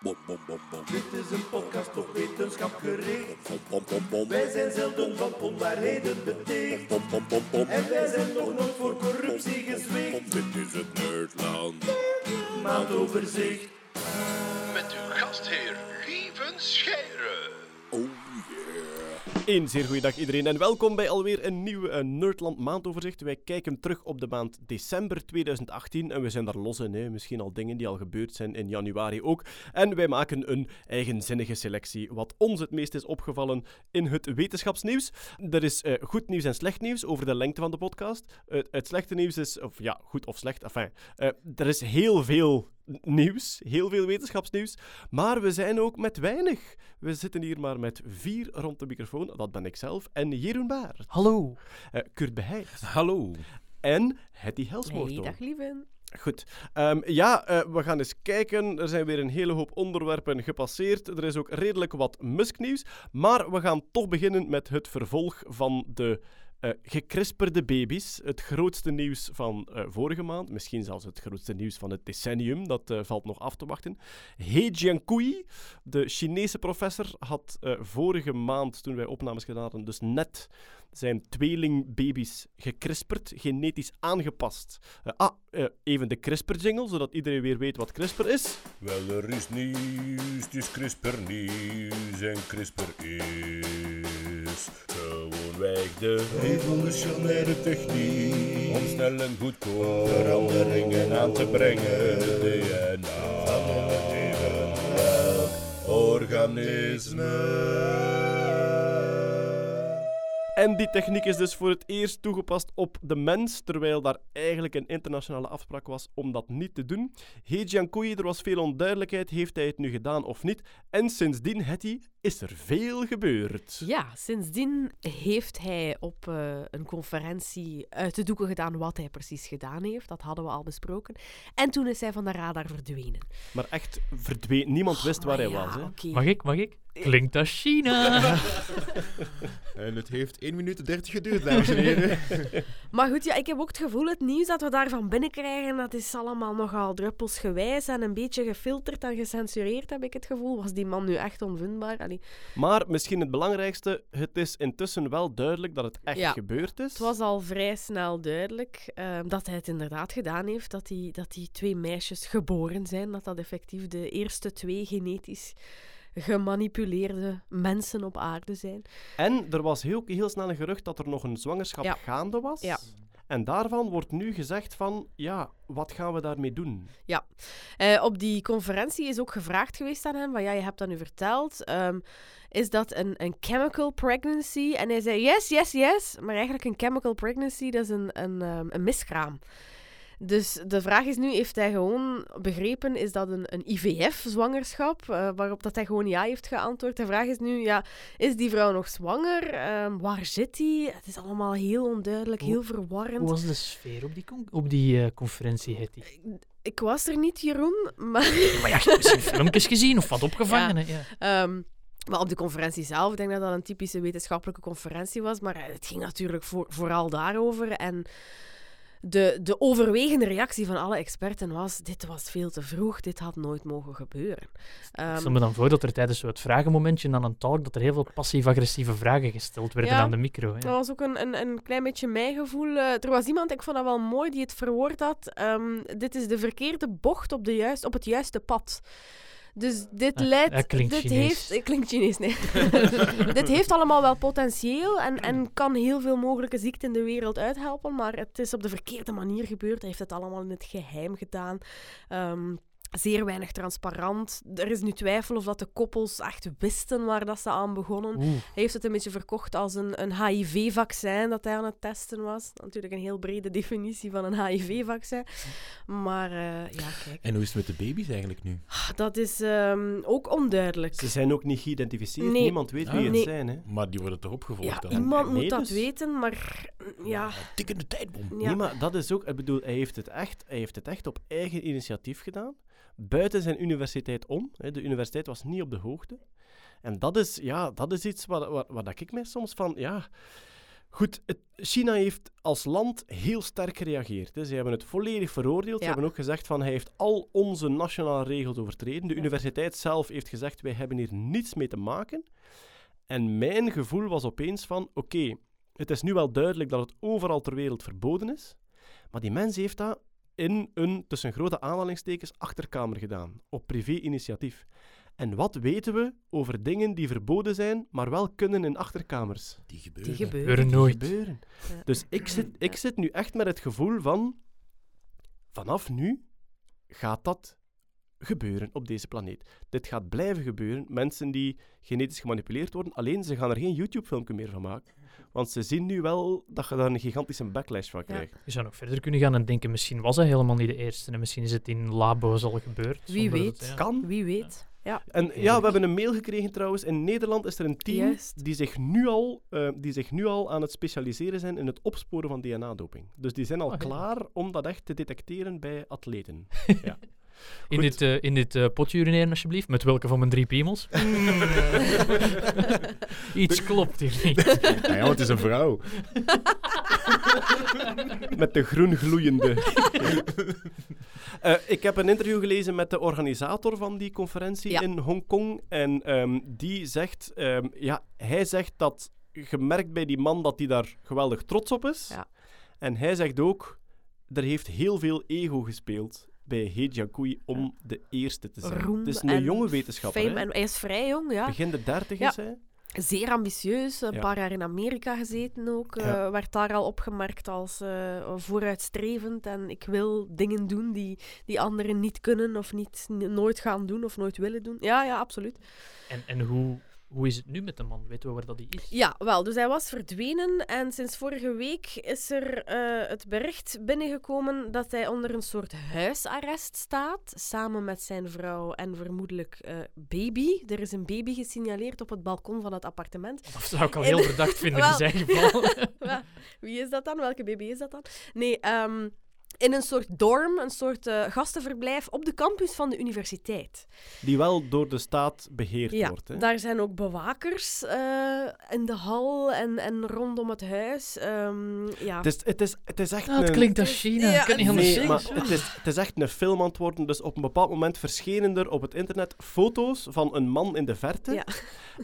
Bom, bom, bom, bom. Dit is een podcast op wetenschap gericht. Bom, bom, bom, bom. Wij zijn zelden van onwaarheden beticht. Bom, bom, bom, bom. En wij zijn nog nooit voor corruptie gezwicht. Dit is het Nerdland. Maandoverzicht. Een zeer goede dag iedereen en welkom bij alweer een nieuwe eh, Nerdland maandoverzicht. Wij kijken terug op de maand december 2018 en we zijn daar los in. Hè. Misschien al dingen die al gebeurd zijn in januari ook. En wij maken een eigenzinnige selectie wat ons het meest is opgevallen in het wetenschapsnieuws. Er is eh, goed nieuws en slecht nieuws over de lengte van de podcast. Het- het slechte nieuws is, of ja, goed of slecht, enfin, eh, er is heel veel nieuws, heel veel wetenschapsnieuws, maar we zijn ook met weinig. We zitten hier maar met vier rond de microfoon, dat ben ik zelf, en Jeroen Baar, Hallo. eh, Kurt Beheid Hallo. en Hetty Helsmoorto. Hey, dag lieven. Goed. Ehm, ja, eh, we gaan eens kijken. Er zijn weer een hele hoop onderwerpen gepasseerd. Er is ook redelijk wat Musk-nieuws. Maar we gaan toch beginnen met het vervolg van de eh gekrisperde baby's. Het grootste nieuws van eh, vorige maand. Misschien zelfs het grootste nieuws van het decennium. Dat eh, valt nog af te wachten. He Jiankui, de Chinese professor, had vorige maand, toen wij opnames gedaan hadden, dus net zijn tweelingbaby's gekrisperd, genetisch aangepast. Eh, ah, eh, even de CRISPR-jingle, zodat iedereen weer weet wat CRISPR is. Wel, er is nieuws, het is CRISPR nieuws en CRISPR is gewoonweg de revolutionaire techniek om snel en goedkoop veranderingen aan te brengen. DNA van leven, organisme. En die techniek is dus voor het eerst toegepast op de mens, terwijl daar eigenlijk een internationale afspraak was om dat niet te doen. He Jiankui, er was veel onduidelijkheid, heeft hij het nu gedaan of niet? En sindsdien, Hetty, is er veel gebeurd. Ja, sindsdien heeft hij op eh, een conferentie uit de doeken gedaan wat hij precies gedaan heeft. Dat hadden we al besproken. En toen is hij van de radar verdwenen. Maar echt verdween, niemand wist waar hij ja, was. Hè? Mag ik? Mag ik? Klinkt als China. En het heeft 1 minuut en 30 geduurd, dames en heren. Maar goed, ja, ik heb ook het gevoel, het nieuws dat we daarvan binnenkrijgen, dat is allemaal nogal druppelsgewijs en een beetje gefilterd en gecensureerd, heb ik het gevoel. Was die man nu echt onvindbaar? Allee, Maar misschien het belangrijkste, het is intussen wel duidelijk dat het echt Ja. gebeurd is. Het was al vrij snel duidelijk eh, dat hij het inderdaad gedaan heeft. Dat die, dat die twee meisjes geboren zijn. Dat dat effectief de eerste twee genetisch gemanipuleerde mensen op aarde zijn. En er was heel, heel snel een gerucht dat er nog een zwangerschap Ja. gaande was. Ja. En daarvan wordt nu gezegd van, ja, wat gaan we daarmee doen? Eh, op die conferentie is ook gevraagd geweest aan hem, van ja, je hebt dat nu verteld. ehm, is dat een, een chemical pregnancy? En hij zei yes, yes, yes. Maar eigenlijk een chemical pregnancy, dat is een, een, ehm, een miskraam. Dus de vraag is nu, heeft hij gewoon begrepen, is dat een, een IVF-zwangerschap? eh, waarop dat hij gewoon ja heeft geantwoord. De vraag is nu, ja, is die vrouw nog zwanger? Ehm, waar zit die? Het is allemaal heel onduidelijk, heel verwarrend. Hoe was de sfeer op die, op die eh, conferentie, Hetty? Ik was er niet, Jeroen, maar... Maar ja, je hebt misschien filmpjes gezien of wat opgevangen. Ja. Ehm, maar op de conferentie zelf, ik denk dat dat een typische wetenschappelijke conferentie was, maar het ging natuurlijk voor, vooral daarover. En de, de overwegende reactie van alle experten was, dit was veel te vroeg, dit had nooit mogen gebeuren. Ik Ehm, stel me dan voor dat er tijdens zo het vragenmomentje aan een talk dat er heel veel passief-agressieve vragen gesteld werden Ja. aan de micro. hè. Dat was ook een, een, een klein beetje mijn gevoel. Eh, er was iemand, ik vond dat wel mooi, die het verwoord had. ehm, dit is de verkeerde bocht op, de juist, op het juiste pad. Dus dit leidt... dat klinkt dit Chinees. heeft, klinkt Chinees, nee. dit heeft allemaal wel potentieel en, en kan heel veel mogelijke ziekten in de wereld uithelpen, maar het is op de verkeerde manier gebeurd. Hij heeft het allemaal in het geheim gedaan. Ehm, zeer weinig transparant. Er is nu twijfel of dat de koppels echt wisten waar dat ze aan begonnen. Oeh. Hij heeft het een beetje verkocht als een, een HIV-vaccin dat hij aan het testen was. Natuurlijk een heel brede definitie van een HIV-vaccin. Maar eh, ja, kijk, En hoe is het met de baby's eigenlijk nu? dat is ehm, ook onduidelijk. Ze zijn ook niet geïdentificeerd, Nee. niemand weet wie Ah. het Nee. zijn. Hè? Maar die worden toch opgevolgd Ja, dan? iemand moet dat dus. weten, maar mm, ja. Tikkende tijdbom. ja. Nee, maar dat is ook, ik bedoel, hij heeft het echt, hij heeft het echt op eigen initiatief gedaan. Buiten zijn universiteit om. Hè. De universiteit was niet op de hoogte. En dat is, ja, dat is iets waar, waar, waar dat ik mij soms van, ja... Goed, het- China heeft als land heel sterk gereageerd. Hè. Ze hebben het volledig veroordeeld. Ze hebben ook gezegd van hij heeft al onze nationale regels overtreden. De Ja. universiteit zelf heeft gezegd wij hebben hier niets mee te maken. En mijn gevoel was opeens van oké, het is nu wel duidelijk dat het overal ter wereld verboden is. Maar die mens heeft dat in een, tussen grote aanhalingstekens, achterkamer gedaan. Op privé-initiatief. En wat weten we over dingen die verboden zijn, maar wel kunnen in achterkamers? Die gebeuren. Die gebeuren. Gebeuren Die nooit. gebeuren. Ja. Dus ik zit, ik zit nu echt met het gevoel van... Vanaf nu gaat dat gebeuren op deze planeet. Dit gaat blijven gebeuren. Mensen die genetisch gemanipuleerd worden, alleen ze gaan er geen YouTube-filmpje meer van maken. Want ze zien nu wel dat je daar een gigantische backlash van Ja. krijgt. Je zou nog verder kunnen gaan en denken, misschien was hij helemaal niet de eerste. En misschien is het in labo's al gebeurd. Wie weet. dat- ja. Kan. Wie weet. Ja. En ja, we hebben een mail gekregen trouwens. In Nederland is er een team Juist. die zich, nu al, eh, die zich nu al aan het specialiseren zijn in het opsporen van DNA-doping. Dus die zijn al Oh, ja. klaar om dat echt te detecteren bij atleten. ja. In Goed. dit, eh, in dit eh, potje urineren, alsjeblieft. Met welke van mijn drie piemels? Iets klopt hier niet. Ja, ja, want het is een vrouw. Met de groen gloeiende. Eh, ik heb een interview gelezen met de organisator van die conferentie Ja. in Hongkong. En ehm, die zegt, ehm, ja, hij zegt dat gemerkt bij die man dat hij daar geweldig trots op is. Ja. En hij zegt ook, er heeft heel veel ego gespeeld bij He Jiankui om de eerste te zijn. Roem het is een en jonge wetenschapper. Fame. hè. En hij is vrij jong, ja. Begin de dertig Ja. is hij. Zeer ambitieus. Een Ja. paar jaar in Amerika gezeten ook. eh, werd daar al opgemerkt als eh, vooruitstrevend. En ik wil dingen doen die, die anderen niet kunnen of niet, nooit gaan doen of nooit willen doen. Ja, ja, absoluut. En, en hoe, hoe is het nu met de man? Weten we waar dat hij is? Ja, wel, dus hij was verdwenen en sinds vorige week is er eh, het bericht binnengekomen dat hij onder een soort huisarrest staat, samen met zijn vrouw en vermoedelijk eh, baby. Er is een baby gesignaleerd op het balkon van het appartement. Dat zou ik al heel verdacht vinden in zijn geval. Ja, Wie is dat dan? Welke baby is dat dan? Nee, ehm, in een soort dorm, een soort eh, gastenverblijf op de campus van de universiteit. Die wel door de staat beheerd Ja, wordt. Hè. daar zijn ook bewakers eh, in de hal en, en rondom het huis. Ehm, ja. Het, is, het, is, het is echt Dat een... klinkt als China. Ja, ik kan niet anders Nee, zeggen. maar het is, het is echt een film aan het worden. Dus op een bepaald moment verschenen er op het internet foto's van een man in de verte. Ja.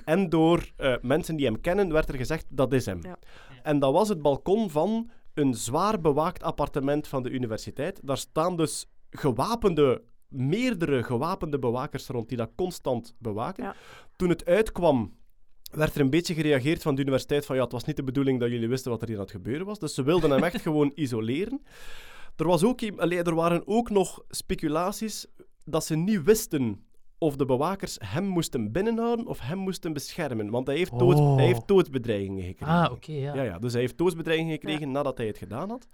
En door eh, mensen die hem kennen werd er gezegd, dat is hem. Ja. En dat was het balkon van een zwaar bewaakt appartement van de universiteit. Daar staan dus gewapende, meerdere gewapende bewakers rond die dat constant bewaken. Ja. Toen het uitkwam werd er een beetje gereageerd van de universiteit van ja, het was niet de bedoeling dat jullie wisten wat er hier aan het gebeuren was. Dus ze wilden hem echt gewoon isoleren. Er, was ook, er waren ook nog speculaties dat ze niet wisten of de bewakers hem moesten binnenhouden of hem moesten beschermen. Want hij heeft, dood, Oh. hij heeft doodsbedreigingen gekregen. Ah, oké, ja. Ja, ja, dus hij heeft doodsbedreigingen gekregen nadat hij het gedaan had.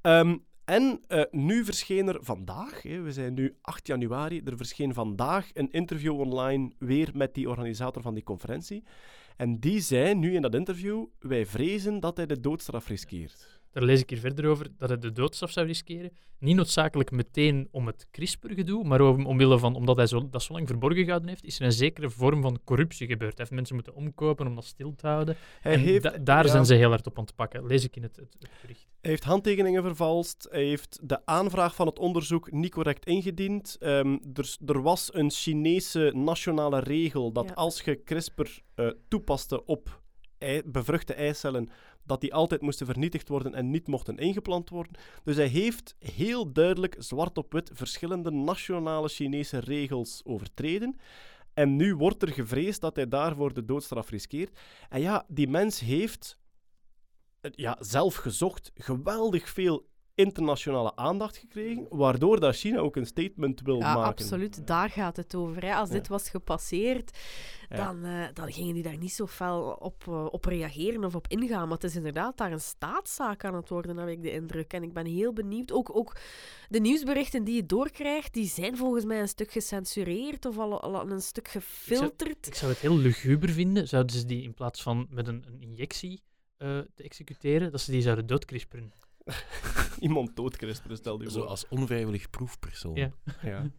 Ehm, en eh, nu verscheen er vandaag, hè, we zijn nu 8 januari, er verscheen vandaag een interview online weer met die organisator van die conferentie. En die zei nu in dat interview, wij vrezen dat hij de doodstraf riskeert. Daar lees ik hier verder over dat hij de doodstraf zou riskeren. Niet noodzakelijk meteen om het CRISPR-gedoe, maar om, omwille van, omdat hij zo, dat zo lang verborgen gehouden heeft, is er een zekere vorm van corruptie gebeurd. Hij heeft mensen moeten omkopen om dat stil te houden. Hij en heeft, da- daar ja, zijn ze heel hard op aan het pakken. Lees ik in het, het, het bericht. Hij heeft handtekeningen vervalst. Hij heeft de aanvraag van het onderzoek niet correct ingediend. Ehm, er, er was een Chinese nationale regel dat Ja. als je CRISPR eh, toepaste op ei- bevruchte eicellen, dat die altijd moesten vernietigd worden en niet mochten ingeplant worden. Dus hij heeft heel duidelijk zwart op wit verschillende nationale Chinese regels overtreden. En nu wordt er gevreesd dat hij daarvoor de doodstraf riskeert. En ja, die mens heeft eh, ja, zelf gezocht geweldig veel internationale aandacht gekregen, waardoor dat China ook een statement wil Ja, maken. absoluut. Daar gaat het over. Hè. Als Ja. dit was gepasseerd, Ja. dan, eh, dan gingen die daar niet zo fel op, eh, op reageren of op ingaan. Maar het is inderdaad daar een staatszaak aan het worden, heb ik de indruk. En ik ben heel benieuwd. Ook, ook de nieuwsberichten die je doorkrijgt, die zijn volgens mij een stuk gecensureerd of al, al een stuk gefilterd. Ik zou het heel luguber vinden, zouden ze die in plaats van met een, een injectie eh, te executeren, dat ze die zouden doodcrisperen. Iemand doodcrisperen, stel je Zo voor. als onvrijwillig proefpersoon. Ja. Ja.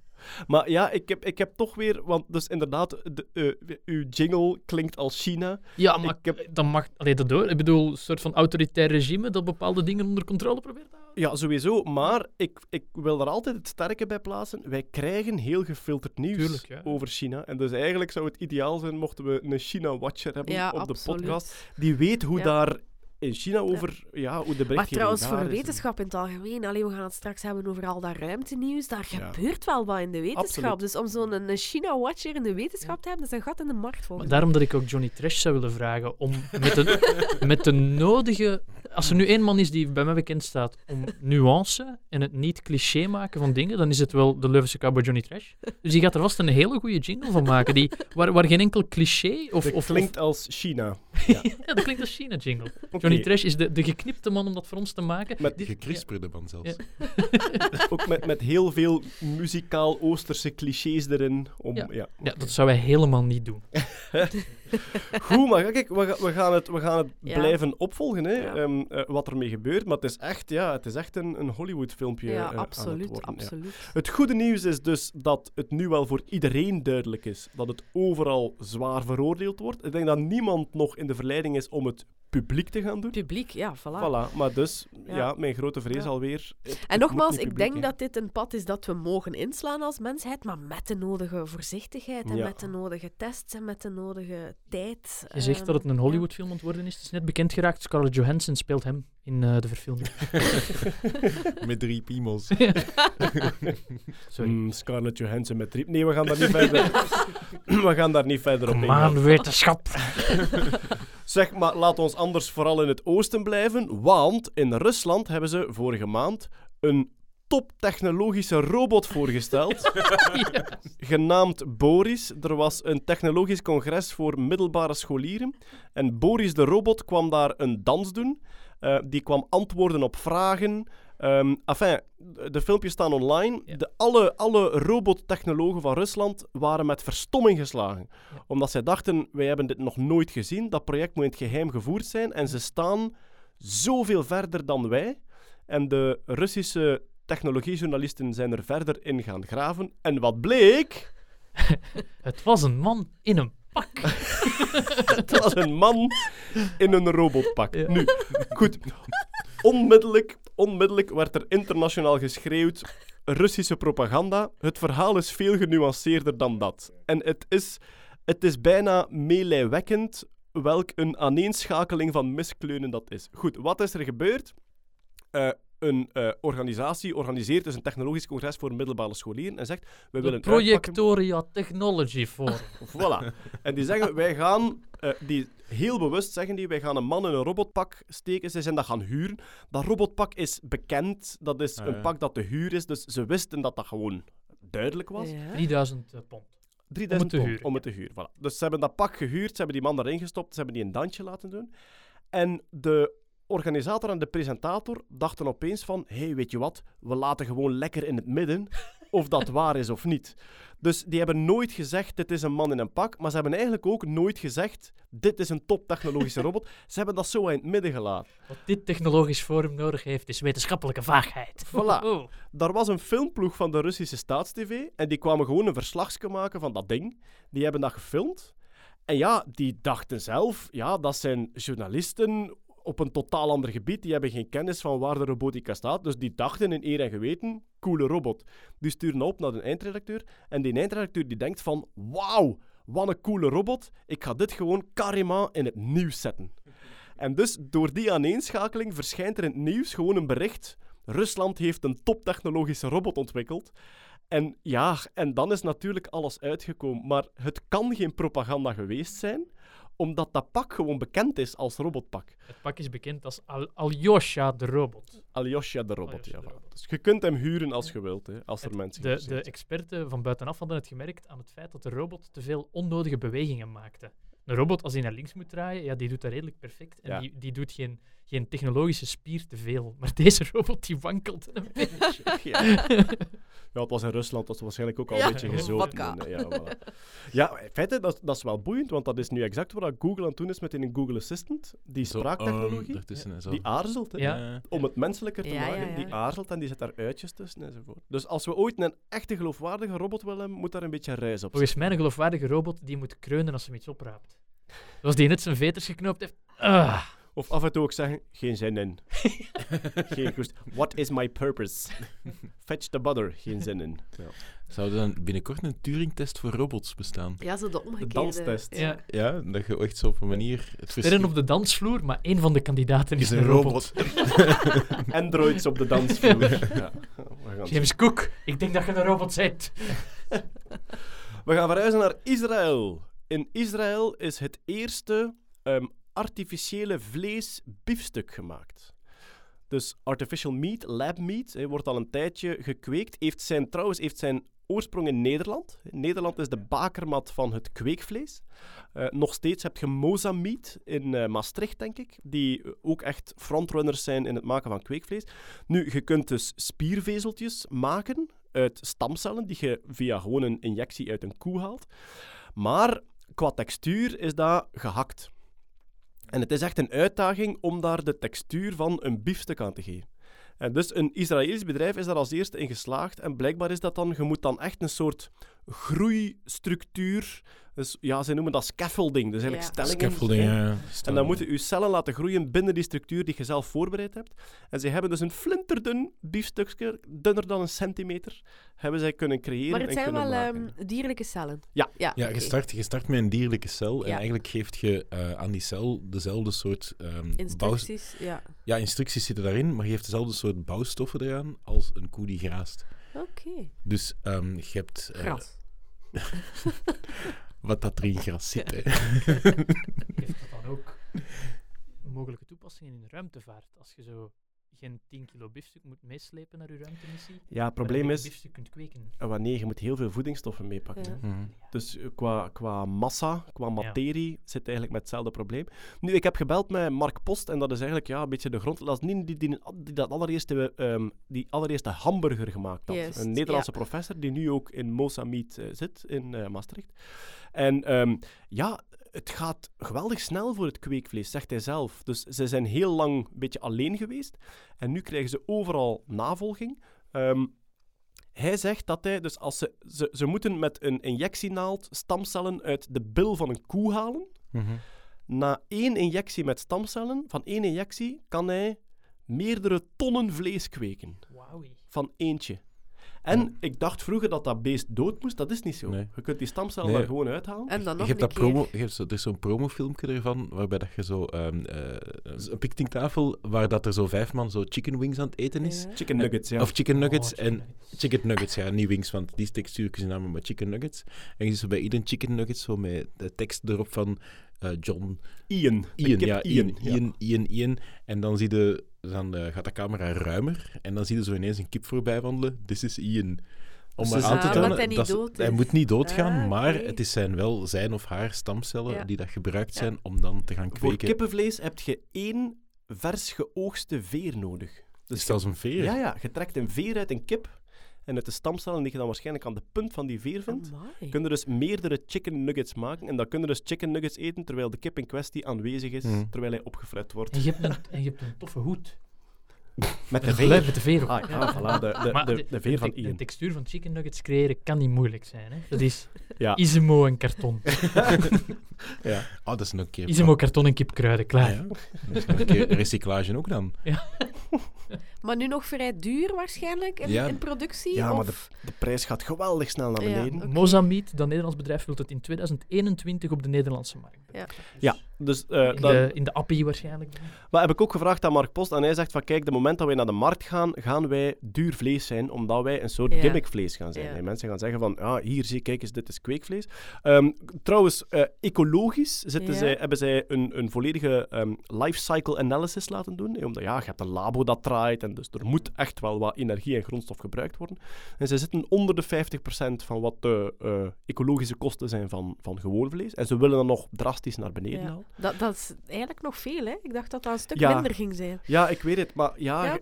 Maar ja, ik heb, ik heb toch weer... Want dus inderdaad, de, eh, uw jingle klinkt als China. Ja, maar Ik heb- dan mag... Allee, dat door. Ik bedoel, een soort van autoritair regime dat bepaalde dingen onder controle probeert te houden. Ja, sowieso. Maar ik, ik wil daar altijd het sterke bij plaatsen. Wij krijgen heel gefilterd nieuws Tuurlijk, ja. over China. En dus eigenlijk zou het ideaal zijn mochten we een China-watcher hebben Ja, op absoluut. de podcast. Die weet hoe Ja. daar in China over... Ja, hoe de berichtgeving Maar trouwens, voor wetenschap in het algemeen, allee, we gaan het straks hebben over al dat ruimtenieuws, daar Ja. gebeurt wel wat in de wetenschap. Absoluut. Dus om zo'n een China-watcher in de wetenschap te hebben, dat is een gat in de markt Maar volgens daarom dat ik ook Johnny Trash zou willen vragen om met de, met de nodige... Als er nu één man is die bij mij bekend staat om nuance en het niet cliché maken van dingen, dan is het wel de Leuvense cowboy Johnny Trash. Dus die gaat er vast een hele goede jingle van maken, die, waar, waar geen enkel cliché of... Dat of, klinkt als China. of- ja, dat klinkt als China-jingle. Johnny Trash is de, de geknipte man om dat voor ons te maken. Met- Dit- Gekrisperde man zelfs. Ja. Ook met, met heel veel muzikaal Oosterse clichés erin. Om, ja. Ja. Ja, dat zou wij helemaal niet doen. Goed, maar kijk, we, we gaan het, we gaan het Ja. blijven opvolgen, hè, Ja. ehm, eh, wat ermee gebeurt. Maar het is echt, ja, het is echt een, een Hollywood-filmpje mij. eh, Ja, aan het absoluut, ja. absoluut. Het goede nieuws is dus dat het nu wel voor iedereen duidelijk is dat het overal zwaar veroordeeld wordt. Ik denk dat niemand nog in de verleiding is om het publiek te gaan doen. Publiek, ja, voilà. Voilà, maar dus, ja, Ja. mijn grote vrees Ja. alweer. het- En nogmaals, ik denk dat dit een pad is dat we mogen inslaan als mensheid, maar met de nodige voorzichtigheid en Ja. met de nodige tests en met de nodige tijd. Je zegt Ehm, dat het een. Hollywood-film aan het worden is. Het is net bekend geraakt. Scarlett Johansson speelt hem in eh, de verfilming. Met drie piemels. Sorry. Mm, Scarlett Johansson met drie... Nee, we gaan daar niet verder... we gaan daar niet verder op ingaan. aan, wetenschap. Zeg, maar laat ons anders vooral in het oosten blijven, want in Rusland hebben ze vorige maand een toptechnologische robot voorgesteld, genaamd Boris. Er was een technologisch congres voor middelbare scholieren en Boris de robot kwam daar een dans doen. Eh, die kwam antwoorden op vragen. Ehm enfin, de filmpjes staan online. Ja. De, alle, alle robottechnologen van Rusland waren met verstomming geslagen. Ja. Omdat zij dachten, wij hebben dit nog nooit gezien. Dat project moet in het geheim gevoerd zijn. En ze staan zoveel verder dan wij. En de Russische technologiejournalisten zijn er verder in gaan graven. En wat bleek? Het was een man in een pak. Het was een man in een robotpak. Ja. Nu, goed. Onmiddellijk, onmiddellijk werd er internationaal geschreeuwd. Russische propaganda. Het verhaal is veel genuanceerder dan dat. En het is, het is bijna meelijwekkend welk een aaneenschakeling van miskleunen dat is. Goed, wat is er gebeurd? Eh, een eh, organisatie organiseert dus een technologisch congres voor middelbare scholieren en zegt: We De willen uitpakken- Projectoria Technology Forum. Voilà. En die zeggen, wij gaan, eh, die heel bewust zeggen die, wij gaan een man in een robotpak steken. Ze zijn dat gaan huren. Dat robotpak is bekend. Dat is Ah, een ja. pak dat te huur is. Dus ze wisten dat dat gewoon duidelijk was. Ja. 3000 eh, pond. 3000 te pond huren, om het te huren. Voilà. Dus ze hebben dat pak gehuurd, ze hebben die man erin gestopt, ze hebben die een dansje laten doen. En de organisator en de presentator dachten opeens van, hé, hey, weet je wat, we laten gewoon lekker in het midden of dat waar is of niet. Dus die hebben nooit gezegd, dit is een man in een pak, maar ze hebben eigenlijk ook nooit gezegd, dit is een toptechnologische robot. Ze hebben dat zo in het midden gelaten. Wat dit technologisch forum nodig heeft, is wetenschappelijke vaagheid. Voilà. Oh. Daar was een filmploeg van de Russische staatstv en die kwamen gewoon een verslagje maken van dat ding. Die hebben dat gefilmd. En ja, die dachten zelf, ja, dat zijn journalisten op een totaal ander gebied. Die hebben geen kennis van waar de robotica staat. Dus die dachten in eer en geweten, coole robot. Die sturen op naar de eindredacteur. En die eindredacteur die denkt van, wauw, wat een coole robot. Ik ga dit gewoon carrément in het nieuws zetten. En dus door die aaneenschakeling verschijnt er in het nieuws gewoon een bericht. Rusland heeft een toptechnologische robot ontwikkeld. En ja, en dan is natuurlijk alles uitgekomen. Maar het kan geen propaganda geweest zijn, omdat dat pak gewoon bekend is als robotpak. Het pak is bekend als Al Alyosha de robot. Alyosha de robot, Alyosha ja. de voilà. robot. Dus je kunt hem huren als je wilt, hè, als er mensen de, de experten van buitenaf hadden het gemerkt aan het feit dat de robot te veel onnodige bewegingen maakte. Een robot, als hij naar links moet draaien, ja, die doet dat redelijk perfect. En Ja. die, die doet geen, geen technologische spier te veel. Maar deze robot, die wankelt een beetje. Ja. Ja, het was in Rusland, dat was waarschijnlijk ook al Ja, een beetje gezopen. En, eh, ja, voilà. ja, in feite, dat, dat is wel boeiend, want dat is nu exact wat Google aan het doen is met een Google Assistant. Die Zo, spraaktechnologie, ehm, die aarzelt, hè, Ja. Om het menselijker te maken. ja. Die aarzelt en die zet daar uitjes tussen enzovoort. Dus als we ooit een echte geloofwaardige robot willen hebben, moet daar een beetje reis op Volgens mij een geloofwaardige robot die moet kreunen als ze hem iets opraapt. Zoals die net zijn veters geknoopt heeft. Ah. Of af en toe ook zeggen, geen zin in. geen koest. What is my purpose? Fetch the butter. Geen zin in. Ja. Zou er dan binnenkort een Turing-test voor robots bestaan? Ja, zo de De omgekeerde. danstest. Ja. Ja, dat je echt zo op een manier... Het Sterren op de dansvloer, maar één van de kandidaten is, is een robot. Androids op de dansvloer. ja. James Cook, ik denk dat je een robot bent. we gaan verhuizen naar Israël. In Israël is het eerste ehm, artificiële vlees biefstuk gemaakt. Dus artificial meat, lab meat, wordt al een tijdje gekweekt. Heeft zijn, trouwens, heeft zijn oorsprong in Nederland. Nederland is de bakermat van het kweekvlees. Eh, nog steeds heb je Moza Meat in eh, Maastricht, denk ik, die ook echt frontrunners zijn in het maken van kweekvlees. Nu, je kunt dus spiervezeltjes maken uit stamcellen die je via gewoon een injectie uit een koe haalt. Maar qua textuur is dat gehakt. En het is echt een uitdaging om daar de textuur van een biefstuk aan te geven. En dus een Israëlisch bedrijf is daar als eerste in geslaagd. En blijkbaar is dat dan, je moet dan echt een soort groeistructuur. Dus ja, ze noemen dat scaffolding. Dus eigenlijk Ja. stellingen. Scaffolding, ja. En dan moeten je cellen laten groeien binnen die structuur die je zelf voorbereid hebt. En ze hebben dus een flinterdun biefstukje, dunner dan een centimeter, hebben zij kunnen creëren Maar het en zijn wel ehm, dierlijke cellen. Ja. Ja, Ja, je, start, je start met een dierlijke cel en eigenlijk geeft je eh, aan die cel dezelfde soort ehm bouw- Instructies, ja. Ja, instructies zitten daarin, maar je geeft dezelfde soort bouwstoffen eraan als een koe die graast. Oké. Dus ehm, je hebt... eh, Gras. wat dat er in gras zit. hè. Heeft dat dan ook mogelijke toepassingen in de ruimtevaart? Als je zo geen 10 kilo biefstuk moet meeslepen naar je ruimtemissie. Ja, het probleem is, biefstuk kunt kweken. eh, wanneer je moet heel veel voedingsstoffen meepakken. Ja. Mhm. Dus eh, qua, qua massa, qua materie, zit eigenlijk met hetzelfde probleem. Nu, ik heb gebeld met Mark Post en dat is eigenlijk ja, een beetje de grond. Dat is niet die, die, die dat allereerste, ehm, die allereerste hamburger gemaakt had. Een Nederlandse ja. professor die nu ook in Mozambique eh, zit, in eh, Maastricht. En ehm, ja, het gaat geweldig snel voor het kweekvlees, zegt hij zelf. Dus ze zijn heel lang een beetje alleen geweest. En nu krijgen ze overal navolging. Ehm, hij zegt dat hij, dus als ze, ze, ze moeten met een injectienaald stamcellen uit de bil van een koe halen. Mhm. Na één injectie met stamcellen, van één injectie, kan hij meerdere tonnen vlees kweken. Wauwie. Van eentje. En ik dacht vroeger dat dat beest dood moest. Dat is niet zo. Nee. Je kunt die stamcellen Nee. daar gewoon uithalen. En dan Je hebt een dat keer. promo, je hebt zo, er is zo'n promofilmpje ervan, waarbij dat je zo ehm, eh, een picknicktafel, waar dat er zo vijf man zo chicken wings aan het eten is. Ja. Chicken nuggets, ja. Of chicken nuggets Oh, chicken en nuggets. chicken nuggets, ja, niet wings, want die textuur zijn namen maar chicken nuggets. En je ziet zo bij ieder chicken nugget zo met de tekst erop van eh, John Ian. Ian, ja, Ian, ja. Ian, Ian, Ian. En dan, zie je, dan eh, gaat de camera ruimer en dan zie je zo ineens een kip voorbij wandelen. This is Ian. Om Dus maar aan te Ah, tonen hij dat hij is. moet niet doodgaan, Ah, maar het is zijn wel zijn of haar stamcellen Ja. die dat gebruikt Ja. zijn om dan te gaan Voor kweken. kippenvlees heb je één vers geoogste veer nodig. Dus als een veer. Ja, ja. Je trekt een veer uit een kip. En uit de stamcellen die je dan waarschijnlijk aan de punt van die veer vindt, Amai. kun je dus meerdere chicken nuggets maken. En dan kun je dus chicken nuggets eten terwijl de kip in kwestie aanwezig is, Mhm. terwijl hij opgefret wordt. En je hebt een, en je hebt een toffe hoed. Met de veer. met de veer op. Ah, ja, voilà, de, de, Maar de, de veer van te- De Ian. textuur van chicken nuggets creëren kan niet moeilijk zijn. Hè? Dat is Ja. Isimo en karton. ja. Oh, dat is nog een keer... Isimo, karton en kipkruiden, klaar. Ah, ja. Dat is een keer recyclage ook dan. Maar nu nog vrij duur waarschijnlijk in, Ja. in productie? Ja, maar de, de prijs gaat geweldig snel naar Ja. beneden. Oké. Mozambique, dat Nederlands bedrijf, wil het in 2021 op de Nederlandse markt brengen. Ja, dus eh, In dan, de, in de appie waarschijnlijk. Maar heb ik ook gevraagd aan Mark Post en hij zegt van kijk, de moment dat wij naar de markt gaan, gaan wij duur vlees zijn, omdat wij een soort Ja. gimmickvlees gaan zijn. Ja. En mensen gaan zeggen van, ja, hier zie kijk eens, dit is kweekvlees. Ehm, trouwens, eh, ecologisch zitten Ja. zij, hebben zij een, een volledige ehm, life cycle analysis laten doen. Omdat ja, je hebt een labo dat draait en Dus er moet echt wel wat energie en grondstof gebruikt worden. En ze zitten onder de 50% van wat de eh, ecologische kosten zijn van, van gewoon vlees. En ze willen dan nog drastisch naar beneden Ja. halen. Dat, dat is eigenlijk nog veel, hè? Ik dacht dat dat een stuk Ja. minder ging zijn. Ja, ik weet het, maar ja,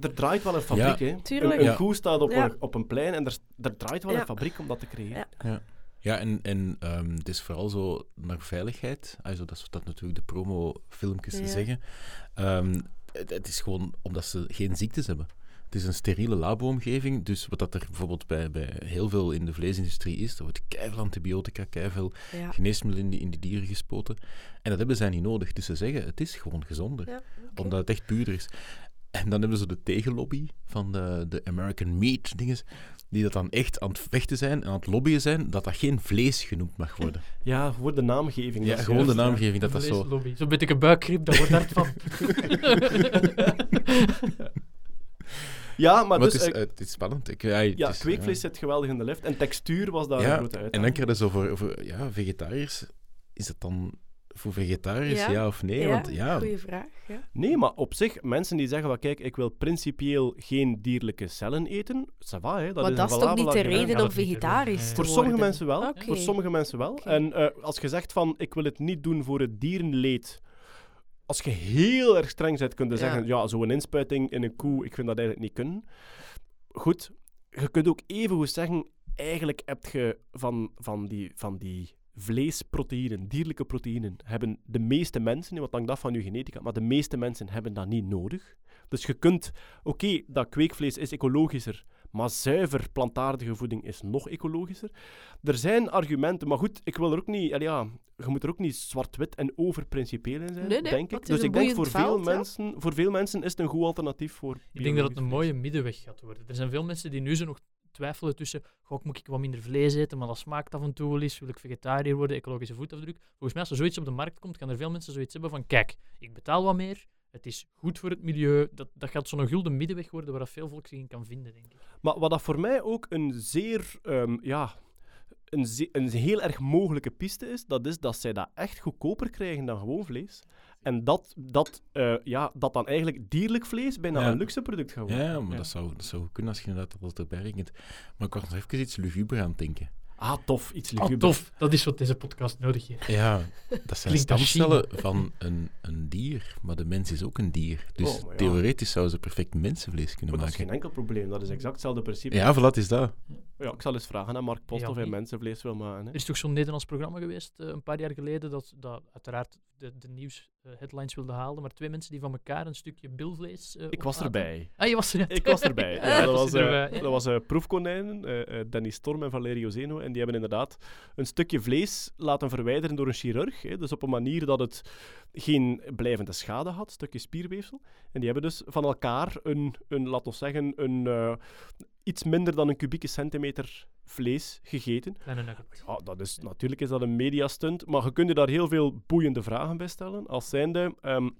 er draait wel een fabriek. hè. Tuurlijk. Een, een Ja. koe staat op, Ja. een, op een plein en er, er draait wel Ja. een fabriek om dat te creëren. Ja. Ja, en, en ehm, het is vooral zo naar veiligheid. Also, dat is wat dat natuurlijk de promo-filmpjes Ja. zeggen. Ehm, het, het is gewoon omdat ze geen ziektes hebben. Het is een steriele labo-omgeving. Dus wat dat er bijvoorbeeld bij, bij heel veel in de vleesindustrie is, er wordt keiveel antibiotica, keiveel Ja. geneesmiddelen in die, in die dieren gespoten. En dat hebben zij niet nodig. Dus ze zeggen, het is gewoon gezonder. Ja. Omdat het echt puurder is. En dan hebben ze de tegenlobby van de, de American Meat dinges, die dat dan echt aan het vechten zijn en aan het lobbyen zijn, dat dat geen vlees genoemd mag worden. Ja, voor de naamgeving. Ja, gewoon de naamgeving, dat dat zo... Vleeslobby. Zo'n beetje een buikgriep, dat wordt hard van. Ja, maar, Maar dus... het, is, eh, het is spannend. Ik, ja, het ja, is, kweekvlees zit geweldig in de lift. En textuur was daar Ja, een grote En uitdaging. dan krijg je zo voor, voor ja, vegetariërs, is dat dan voor vegetariërs Ja. ja, of nee? ja, Want ja, goeie vraag. Ja. Nee, maar op zich, mensen die zeggen van kijk, ik wil principieel geen dierlijke cellen eten, ça va, hè, dat maar is dat een is toch niet de reden om vegetarisch te Voor worden? sommige mensen wel. Voor sommige mensen wel. En eh, als je zegt van ik wil het niet doen voor het dierenleed. Als je heel erg streng bent, kun je Ja. zeggen, ja, zo'n inspuiting in een koe, ik vind dat eigenlijk niet kunnen. Goed, je kunt ook even goed zeggen, eigenlijk heb je van, van, die, van die vleesproteïnen, dierlijke proteïnen, hebben de meeste mensen, wat hangt af van je genetica, maar de meeste mensen hebben dat niet nodig. Dus je kunt, oké, dat kweekvlees is ecologischer, maar zuiver plantaardige voeding is nog ecologischer. Er zijn argumenten, maar goed, ik wil er ook niet, ja, je moet er ook niet zwart-wit en overprincipieel in zijn, Nee, nee, denk ik. Dus ik denk voor veel, ja. mensen, voor veel mensen is het een goed alternatief voor Ik denk dat het een mooie middenweg gaat worden. Er zijn veel mensen die nu zo nog twijfelen tussen, goh, moet ik wat minder vlees eten, maar dat smaakt af en toe wel eens, wil ik vegetariër worden, ecologische voetafdruk. Volgens mij, als er zoiets op de markt komt, gaan er veel mensen zoiets hebben van, kijk, ik betaal wat meer, het is goed voor het milieu. Dat, dat gaat zo'n gulden middenweg worden waar dat veel volk zich in kan vinden, denk ik. Maar wat dat voor mij ook een zeer, ehm, ja, een, een heel erg mogelijke piste is, dat is dat zij dat echt goedkoper krijgen dan gewoon vlees. En dat, dat, eh, ja, dat dan eigenlijk dierlijk vlees bijna Ja. een luxe product gaat worden. ja, maar Dat, zou, dat zou kunnen als je inderdaad dat erbij rekent. Maar ik was nog even iets luguber aan het denken. Ah, tof, iets Oh, luguber. tof. Dat is wat deze podcast nodig heeft. Ja, dat zijn stamcellen van een, een dier, maar de mens is ook een dier. Dus Oh, ja. theoretisch zouden ze perfect mensenvlees kunnen Maar dat is maken. geen enkel probleem, dat is exact hetzelfde principe. Ja, voilà, is dat. Ja, ik zal eens vragen aan Mark Post Ja, of hij mensenvlees wil maken. Hè. Er is toch zo'n Nederlands programma geweest, eh, een paar jaar geleden, dat, dat uiteraard de, de nieuws-headlines wilde halen, maar twee mensen die van elkaar een stukje bilvlees eh Ik was erbij. Ah, je was er net. Ik was erbij. Ja, dat was was, eh, dat was eh, proefkonijnen, eh, eh, Danny Storm en Valerio Zeno. En die hebben inderdaad een stukje vlees laten verwijderen door een chirurg. Hè, dus op een manier dat het geen blijvende schade had, stukje spierweefsel. En die hebben dus van elkaar een, een laten we zeggen, een, eh, iets minder dan een kubieke centimeter vlees gegeten. Ja, dat is, natuurlijk is dat een mediastunt, maar je kunt je daar heel veel boeiende vragen bij stellen. Als zijnde, ehm,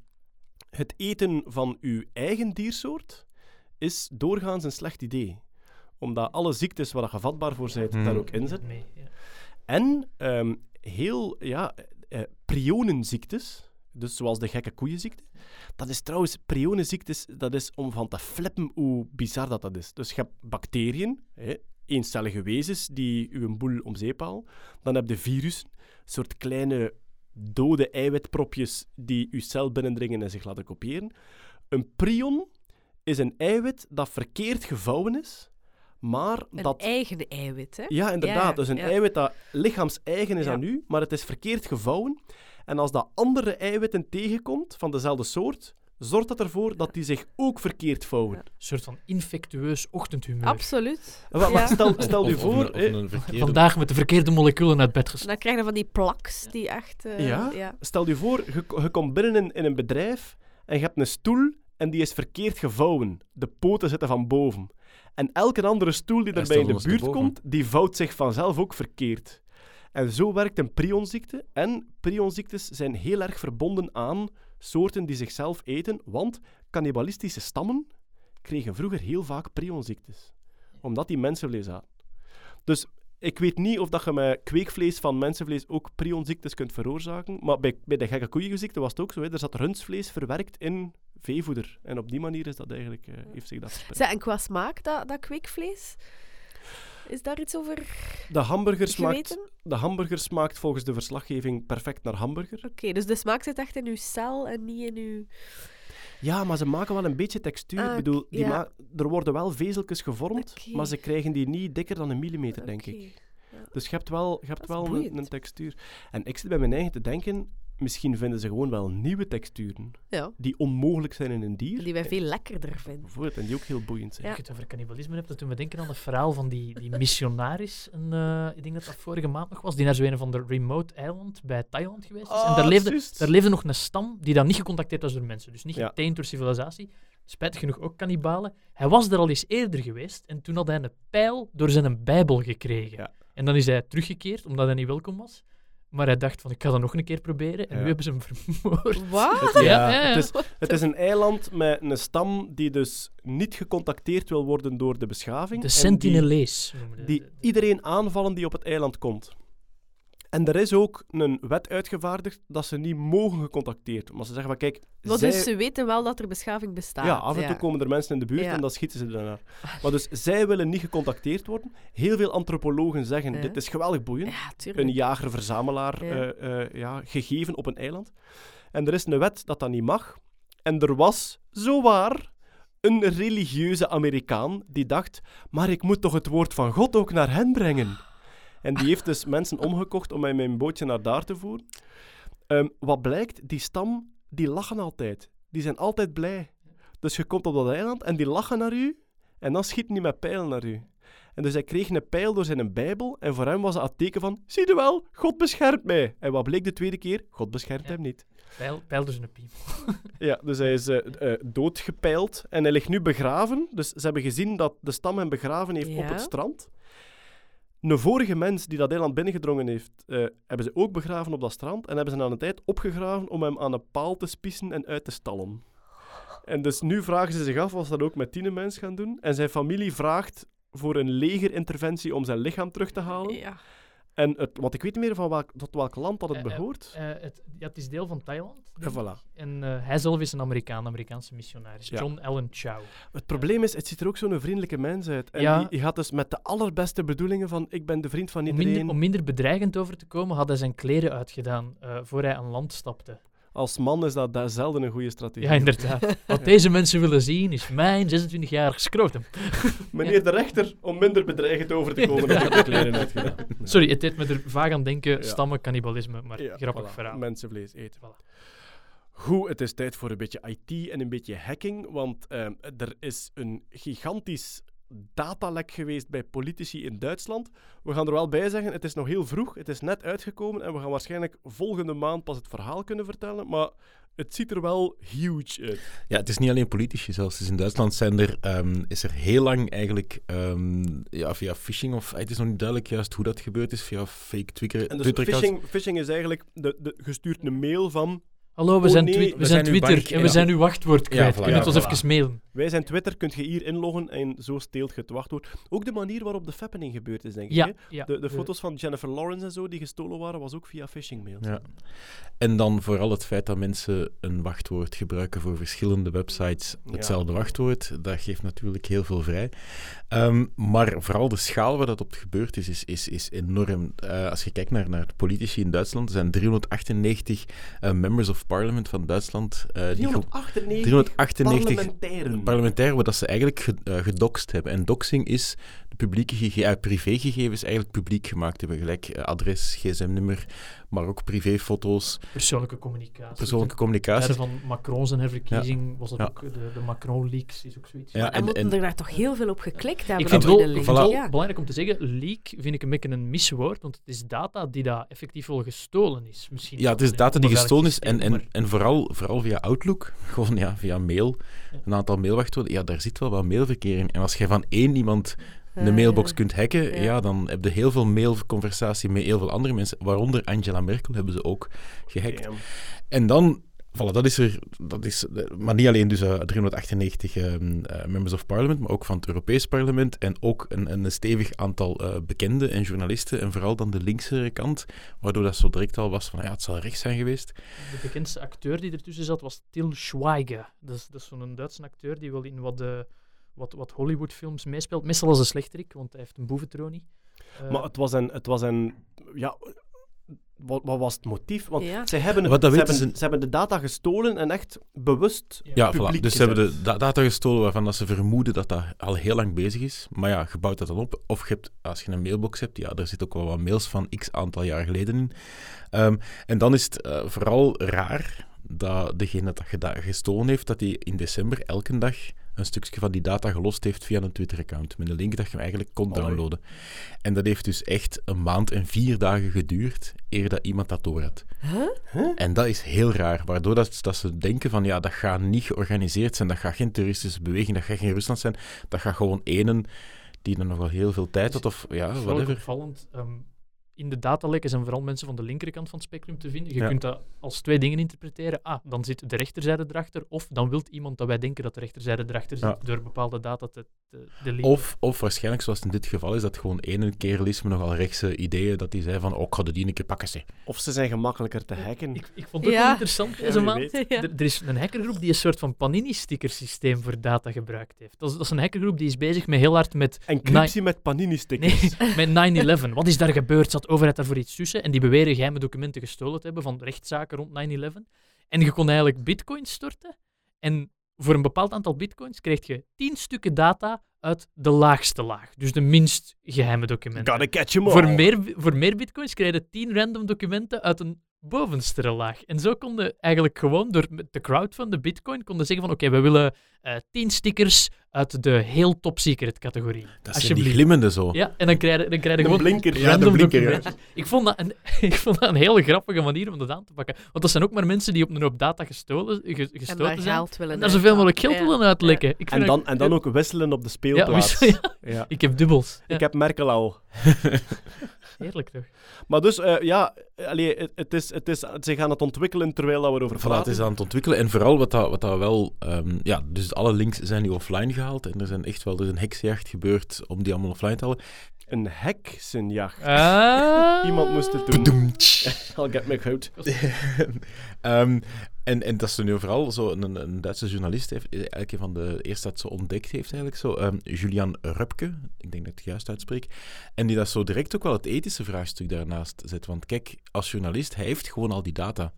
het eten van uw eigen diersoort is doorgaans een slecht idee. Omdat alle ziektes waar je vatbaar voor bent, Hmm. daar ook in zitten. En ehm, heel, ja, eh, prionenziektes, dus zoals de gekke koeienziekte. Dat is trouwens, prionenziektes, dat is om van te flippen hoe bizar dat, dat is. Dus je hebt bacteriën, hè, eencellige wezens, die uw boel om zeep halen. Dan heb je virussen, soort kleine dode eiwitpropjes die uw cel binnendringen en zich laten kopiëren. Een prion is een eiwit dat verkeerd gevouwen is, maar Een dat... eigen eiwit, hè? Ja, inderdaad. Ja, dus een ja. eiwit dat lichaams-eigen is Ja. aan u, maar het is verkeerd gevouwen. En als dat andere eiwitten tegenkomt van dezelfde soort, zorgt dat ervoor dat die zich ook verkeerd vouwen. Ja. Een soort van infectueus ochtendhumeur. Absoluut. Maar, maar Ja. stel, stel of voor... een- of hè, een verkeerde- Vandaag met de verkeerde moleculen uit bed En gestapt. dan krijg je van die plaks die echt... eh, Ja? ja. Stel je voor, je, je komt binnen in, in een bedrijf en je hebt een stoel en die is verkeerd gevouwen. De poten zitten van boven. En elke andere stoel die daarbij in de buurt komt, die vouwt zich vanzelf ook verkeerd. En zo werkt een prionziekte. En prionziektes zijn heel erg verbonden aan soorten die zichzelf eten, want cannibalistische stammen kregen vroeger heel vaak prionziektes. Omdat die mensenvlees aten. Dus ik weet niet of dat je met kweekvlees van mensenvlees ook prionziektes kunt veroorzaken. Maar bij, bij de gekke koeienziekte was het ook zo. Hè. Er zat rundsvlees verwerkt in veevoeder. En op die manier is dat eigenlijk, eh, heeft zich dat verspreid. En qua smaak, dat, dat kweekvlees? Is daar iets over De hamburger, smaakt, de hamburger smaakt volgens de verslaggeving perfect naar hamburger. Oké, dus de smaak zit echt in uw cel en niet in uw... Ja, maar ze maken wel een beetje textuur. Ah, Ik bedoel, die ja. er worden wel vezeltjes gevormd, maar ze krijgen die niet dikker dan een millimeter, denk ik. Dus je hebt wel, je hebt wel een, een textuur. En ik zit bij mijn eigen te denken, misschien vinden ze gewoon wel nieuwe texturen Ja, die onmogelijk zijn in een dier. die wij veel lekkerder vinden. Bijvoorbeeld, en die ook heel boeiend zijn. Ja. Als je het over cannibalisme hebt, dat doen we denken aan het verhaal van die, die missionaris. Een, eh, ik denk dat dat vorige maand nog was, die naar zo'n van de remote eiland bij Thailand geweest is. en Ah, daar leefde, daar leefde nog een stam die dan niet gecontacteerd was door mensen. Dus niet Ja. geteend door civilisatie. Spijtig genoeg ook kannibalen. Hij was er al eens eerder geweest en toen had hij een pijl door zijn bijbel gekregen. Ja. En dan is hij teruggekeerd omdat hij niet welkom was. Maar hij dacht van, ik ga dat nog een keer proberen. En Ja. nu hebben ze hem vermoord. Wat? Het, Ja, ja, ja. Het, is, het is een eiland met een stam die dus niet gecontacteerd wil worden door de beschaving. De die- sentinelees. die de- de- iedereen aanvallen die op het eiland komt. En er is ook een wet uitgevaardigd dat ze niet mogen gecontacteerd worden. Maar ze zeggen van, kijk, Maar zij... dus ze weten wel dat er beschaving bestaat. ja, af en toe komen er mensen in de buurt Ja. en dan schieten ze ernaar. Maar dus zij willen niet gecontacteerd worden. Heel veel antropologen zeggen, Ja. dit is geweldig boeiend. Een jager-verzamelaar Ja. eh, ja, gegeven op een eiland. En er is een wet dat dat niet mag. En er was, zowaar, een religieuze Amerikaan die dacht, maar ik moet toch het woord van God ook naar hen brengen. En die heeft dus mensen omgekocht om mij met mijn bootje naar daar te voeren. Ehm, wat blijkt, die stam, die lachen altijd. Die zijn altijd blij. Dus je komt op dat eiland en die lachen naar u en dan schieten die met pijlen naar u. En dus hij kreeg een pijl door zijn bijbel en voor hem was het het teken van, zie je wel, God beschermt mij. En wat bleek de tweede keer? God beschermt Ja. hem niet. Pijl, pijl dus een piemel. Ja, dus hij is eh, eh, doodgepijld en hij ligt nu begraven. Dus ze hebben gezien dat de stam hem begraven heeft op het strand. Een vorige mens die dat eiland binnengedrongen heeft, eh, hebben ze ook begraven op dat strand. En hebben ze na een tijd opgegraven om hem aan een paal te spissen en uit te stallen. En dus nu vragen ze zich af of ze dat ook met tien mens gaan doen. En zijn familie vraagt voor een legerinterventie om zijn lichaam terug te halen. Ja. En het, want ik weet niet meer van welk, tot welk land dat het Eh, eh, behoort. Eh, het, ja, het is deel van Thailand. En voilà. En hij zelf is een Amerikaan, Amerikaanse missionaris. Ja. John Allen Chow. Het probleem is, het ziet er ook zo'n vriendelijke mens uit. En Ja. die, die gaat dus met de allerbeste bedoelingen van ik ben de vriend van Om iedereen. minder, om minder bedreigend over te komen, had hij zijn kleren uitgedaan voor hij aan land stapte. Als man is dat, dat zelden een goede strategie. Ja, inderdaad. Wat deze mensen willen zien is mijn 26-jarig scrotum. Meneer de rechter, om minder bedreigend over te komen, heb ik de kleren uitgedaan. Sorry, het deed me er vaag aan denken. Stammen, cannibalisme, maar grappig voilà. verhaal. Mensenvlees eten. Voilà. Goed, het is tijd voor een beetje IT en een beetje hacking, want ehm, er is een gigantisch datalek geweest bij politici in Duitsland. We gaan er wel bij zeggen, het is nog heel vroeg, het is net uitgekomen en we gaan waarschijnlijk volgende maand pas het verhaal kunnen vertellen, maar het ziet er wel huge uit. Ja, het is niet alleen politici zelfs. Dus in Duitsland zijn er, ehm, is er heel lang eigenlijk ehm, ja, via phishing, of het is nog niet duidelijk juist hoe dat gebeurd is, via fake Twitter, En dus phishing, phishing is eigenlijk de, de, gestuurd een mail van Hallo, we Oh, zijn, nee, twi- we we zijn Twitter bank- en we ja. zijn uw wachtwoord kwijt. voilà, Kun je het ja, ons voilà. even mailen? wij zijn Twitter, kunt je hier inloggen en zo steelt je het wachtwoord. Ook de manier waarop de fappening gebeurd is, denk ik. Ja, hè? ja. De, de foto's van Jennifer Lawrence en zo die gestolen waren, was ook via phishing mails. Ja. En dan vooral het feit dat mensen een wachtwoord gebruiken voor verschillende websites, Ja. hetzelfde wachtwoord, dat geeft natuurlijk heel veel vrij. Ehm, maar vooral de schaal waar dat op gebeurd is, is, is, is enorm. Eh, als je kijkt naar, naar de politici in Duitsland, er zijn 398 eh, members of parliament van Duitsland ge- 398 398 parlementairen. parlementair, wat dat ze eigenlijk ge, eh, gedoxt hebben. En doxing is publieke gege- eh, privégegevens eigenlijk publiek gemaakt hebben. Gelijk eh, adres, gsm-nummer, maar ook privéfoto's, Persoonlijke communicatie. persoonlijke communicatie. van Macron zijn herverkiezing was dat Ja. ook, de, de Macron-leaks is ook zoiets. Ja, En, en- moeten en- er daar toch heel veel op geklikt hebben? Ik vind het de wel, belangrijk om te zeggen, leak vind ik een beetje een miswoord, want het is data die daar effectief wel gestolen is. Misschien Ja, het is data die gestolen is en, en, en vooral, vooral via Outlook, gewoon ja, via mail, Ja. een aantal mailwachtwoorden, ja, daar zit wel wat mailverkeer in. En als je van één iemand Eh, een mailbox kunt hacken, ja. ja. dan heb je heel veel mailconversatie met heel veel andere mensen, waaronder Angela Merkel hebben ze ook gehackt. Damn. En dan, Voilà, dat is er. Dat is, eh, maar niet alleen dus eh, 398 ehm, eh, members of parliament, maar ook van het Europees Parlement. En ook een, een stevig aantal eh, bekenden en journalisten. En vooral dan de linkse kant, waardoor dat zo direct al was van ja, het zal rechts zijn geweest. De bekendste acteur die ertussen zat was Til Schweiger. Dat is, dat is zo'n Duitse acteur die wel in wat, eh, wat, wat Hollywoodfilms meespeelt. Meestal als een slechterik, want hij heeft een boeventronie. Eh, Maar het was een... Het was een ja, wat, wat was het motief? Want Ja. zij hebben, Wat ze, hebben, ze- ze hebben de data gestolen en echt bewust Ja, publiek voilà. dus ze hebben de da- data gestolen waarvan dat ze vermoeden dat dat al heel lang bezig is. Maar ja, je bouwt dat dan op. Of je hebt, als je een mailbox hebt, ja, daar zit ook wel wat mails van x aantal jaar geleden in. Ehm, en dan is het eh, vooral raar dat degene dat gestolen heeft, dat hij in december elke dag een stukje van die data gelost heeft via een Twitter-account. Met een link dat je hem eigenlijk kon Allee. downloaden. En dat heeft dus echt een maand en vier dagen geduurd eer dat iemand dat door had. En dat is heel raar, waardoor dat, dat ze denken van ja, dat gaat niet georganiseerd zijn, dat gaat geen terroristische beweging, dat gaat geen Rusland zijn, dat gaat gewoon enen die er nog wel heel veel tijd had of ja, whatever. opvallend. ehm, in de datalekken zijn vooral mensen van de linkerkant van het spectrum te vinden. Je Ja. kunt dat als twee dingen interpreteren. Ah, dan zit de rechterzijde erachter. Of dan wil iemand dat wij denken dat de rechterzijde erachter zit Ja. door bepaalde data te, te. Of, of waarschijnlijk, zoals in dit geval is, dat gewoon één kerel is met nogal rechtse ideeën, dat die zei van, oh, ik ga de die een keer pakken, zeg. Of ze zijn gemakkelijker te hacken. Ik, ik vond het Ja. wel interessant. Ja. Er, er is een hackergroep die een soort van Panini-stickersysteem voor data gebruikt heeft. Dat is, dat is een hackergroep die is bezig met heel hard met Encryptie met panini-stickers. Nee, met 9-11. Wat is daar gebeurd? De overheid daarvoor iets tussen? En die beweren geheime documenten gestolen te hebben van rechtszaken rond 9-11. En je kon eigenlijk bitcoins storten. En voor een bepaald aantal bitcoins kreeg je 10 stukken data uit de laagste laag. Dus de minst geheime documenten. Gotta catch 'em all. Voor meer, voor meer bitcoins kreeg je 10 random documenten uit een bovenste laag. En zo konden eigenlijk gewoon door de crowd van de bitcoin konden zeggen van oké, we willen eh 10 stickers uit de heel top secret categorie. Dat zijn die glimmende zo. Ja, en dan krijg je, dan krijg je Een gewoon blinker. Ja, de blinker, ja. Ik vond, dat een, ik vond dat een hele grappige manier om dat aan te pakken. Want dat zijn ook maar mensen die op een hoop data gestolen, ge- En gestoten zijn. geld willen En daar zoveel mogelijk geld willen uitlekken. Ik vind En dan, en dan ook wisselen op de Ja, speelplaats. wissel- ja. Ja. Ik heb dubbels. Ja, Ik heb Merkel al. Heerlijk toch? Maar dus, eh, ja, allee, het, het is, het is, ze gaan het ontwikkelen terwijl dat we erover Voilà, het praten. is aan het ontwikkelen. En vooral wat dat, wat dat wel... ehm, ja, dus alle links zijn nu offline gehaald. En er zijn echt wel... Er is een heksenjacht gebeurd om die allemaal offline te halen. Een heksenjacht. Ah. Iemand moest het doen. I'll get me goed. Ehm, en, en dat is nu vooral zo een, een Duitse journalist, heeft, eigenlijk een van de eerste dat ze ontdekt heeft, eigenlijk zo. ehm, Julian Rupke, ik denk dat ik het juist uitspreek. En die dat zo direct ook wel het ethische vraagstuk daarnaast zet. Want kijk, als journalist, hij heeft gewoon al die data.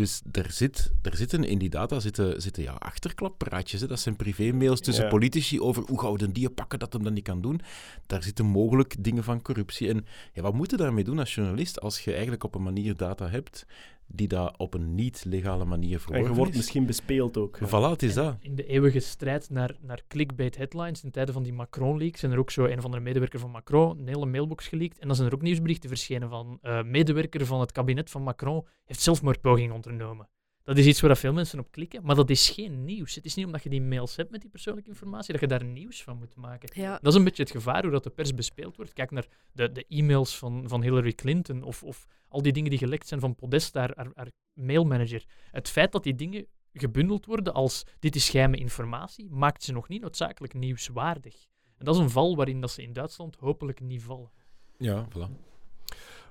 Dus er, zit, er zitten in die data zitten, zitten ja, achterklappraatjes. Hè. Dat zijn privé-mails tussen Ja. politici over hoe gaan we den die pakken dat hem dat niet kan doen. Daar zitten mogelijk dingen van corruptie. En ja, wat moet je daarmee doen als journalist als je eigenlijk op een manier data hebt die dat op een niet-legale manier En je wordt is? misschien bespeeld ook. ja. Voilà, het is dat. In de eeuwige strijd naar, naar clickbait headlines, in tijden van die Macron-leaks, zijn er ook zo een of andere medewerker van Macron een hele mailbox geleakt. En dan zijn er ook nieuwsberichten verschenen van eh medewerker van het kabinet van Macron heeft zelfmoordpoging ondernomen. Dat is iets waar veel mensen op klikken, maar dat is geen nieuws. Het is niet omdat je die mails hebt met die persoonlijke informatie dat je daar nieuws van moet maken. Ja. Dat is een beetje het gevaar hoe dat de pers bespeeld wordt. Kijk naar de, de e-mails van, van Hillary Clinton of, of al die dingen die gelekt zijn van Podesta, haar, haar, haar mailmanager. Het feit dat die dingen gebundeld worden als dit is geheime informatie, maakt ze nog niet noodzakelijk nieuwswaardig. En dat is een val waarin dat ze in Duitsland hopelijk niet vallen. Ja, voilà.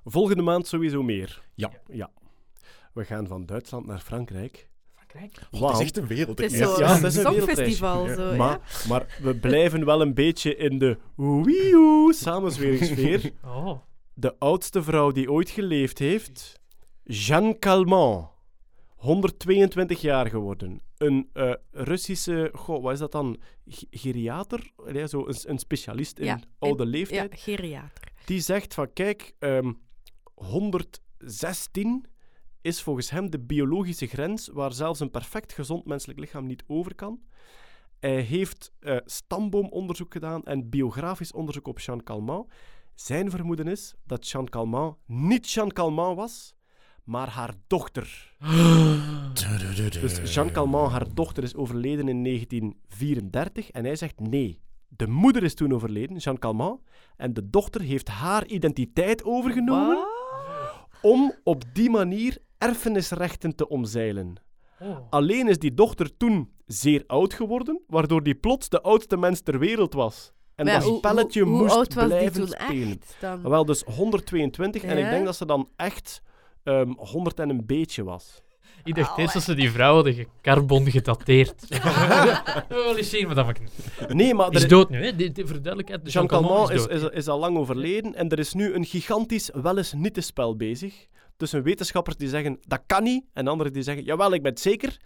Volgende maand sowieso meer. Ja. ja. We gaan van Duitsland naar Frankrijk. Frankrijk? Het is echt een wereld. Het is hè. zo Ja, een dat is een songfestival. wereldreisje. Zo, ja. maar, maar we blijven wel een beetje in de wee samenzweringssfeer. Oh, De oudste vrouw die ooit geleefd heeft, Jeanne Calment. 122 jaar geworden. Een eh, Russische, goh, wat is dat dan? G- Geriater? Ja, zo een, een specialist in Ja, oude leeftijd. Ja, geriater. Die zegt van, kijk, ehm, 116 is volgens hem de biologische grens waar zelfs een perfect gezond menselijk lichaam niet over kan. Hij heeft eh, stamboomonderzoek gedaan en biografisch onderzoek op Jean Calment. Zijn vermoeden is dat Jean Calment niet Jean Calment was, maar haar dochter. Dus Jean Calment, haar dochter, is overleden in 1934 en hij zegt nee. De moeder is toen overleden, Jean Calment, en de dochter heeft haar identiteit overgenomen om op die manier erfenisrechten te omzeilen. Oh. Alleen is die dochter toen zeer oud geworden, waardoor die plots de oudste mens ter wereld was. En Maar dat hoe- spelletje hoe, hoe moest oud was die blijven spelen. echt? Dan? Wel, dus 122. En ik denk dat ze dan echt ehm 100 en een beetje was. Ik dacht eerst dat ze die vrouw hadden gecarbon gedateerd. Wel eens zien, madame Knut. Nee, maar Is er- dood nu, hè? De, Jean Calment is, is, is al lang overleden en er is nu een gigantisch wel eens niet te spel bezig. Tussen wetenschappers die zeggen dat kan niet en anderen die zeggen jawel, ik ben het zeker.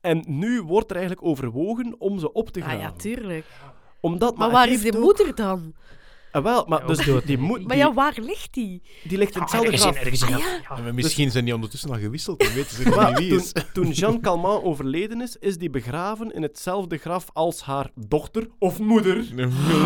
En nu wordt er eigenlijk overwogen om ze op te Ah graven. ja, tuurlijk. Omdat, Maar het waar is de ook- moeder dan? Ah, wel, maar Ja, dus die, die, Maar ja, waar ligt die? die ligt in Ah, hetzelfde graf. Ah, ja. ja. Ja, maar misschien zijn die ondertussen al gewisseld en weten ze niet Maar wie toen, is. toen Jeanne Calment overleden is, is die begraven in hetzelfde graf als haar dochter of moeder.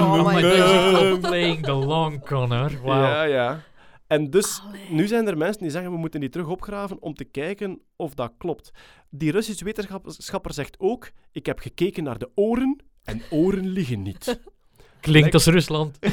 Oh my God. playing the long con, hoor. Wauw. Ja, ja. En dus, Allee. nu zijn er mensen die zeggen, we moeten die terug opgraven om te kijken of dat klopt. Die Russische wetenschapper zegt ook, ik heb gekeken naar de oren en oren liegen niet. Klinkt als Rusland.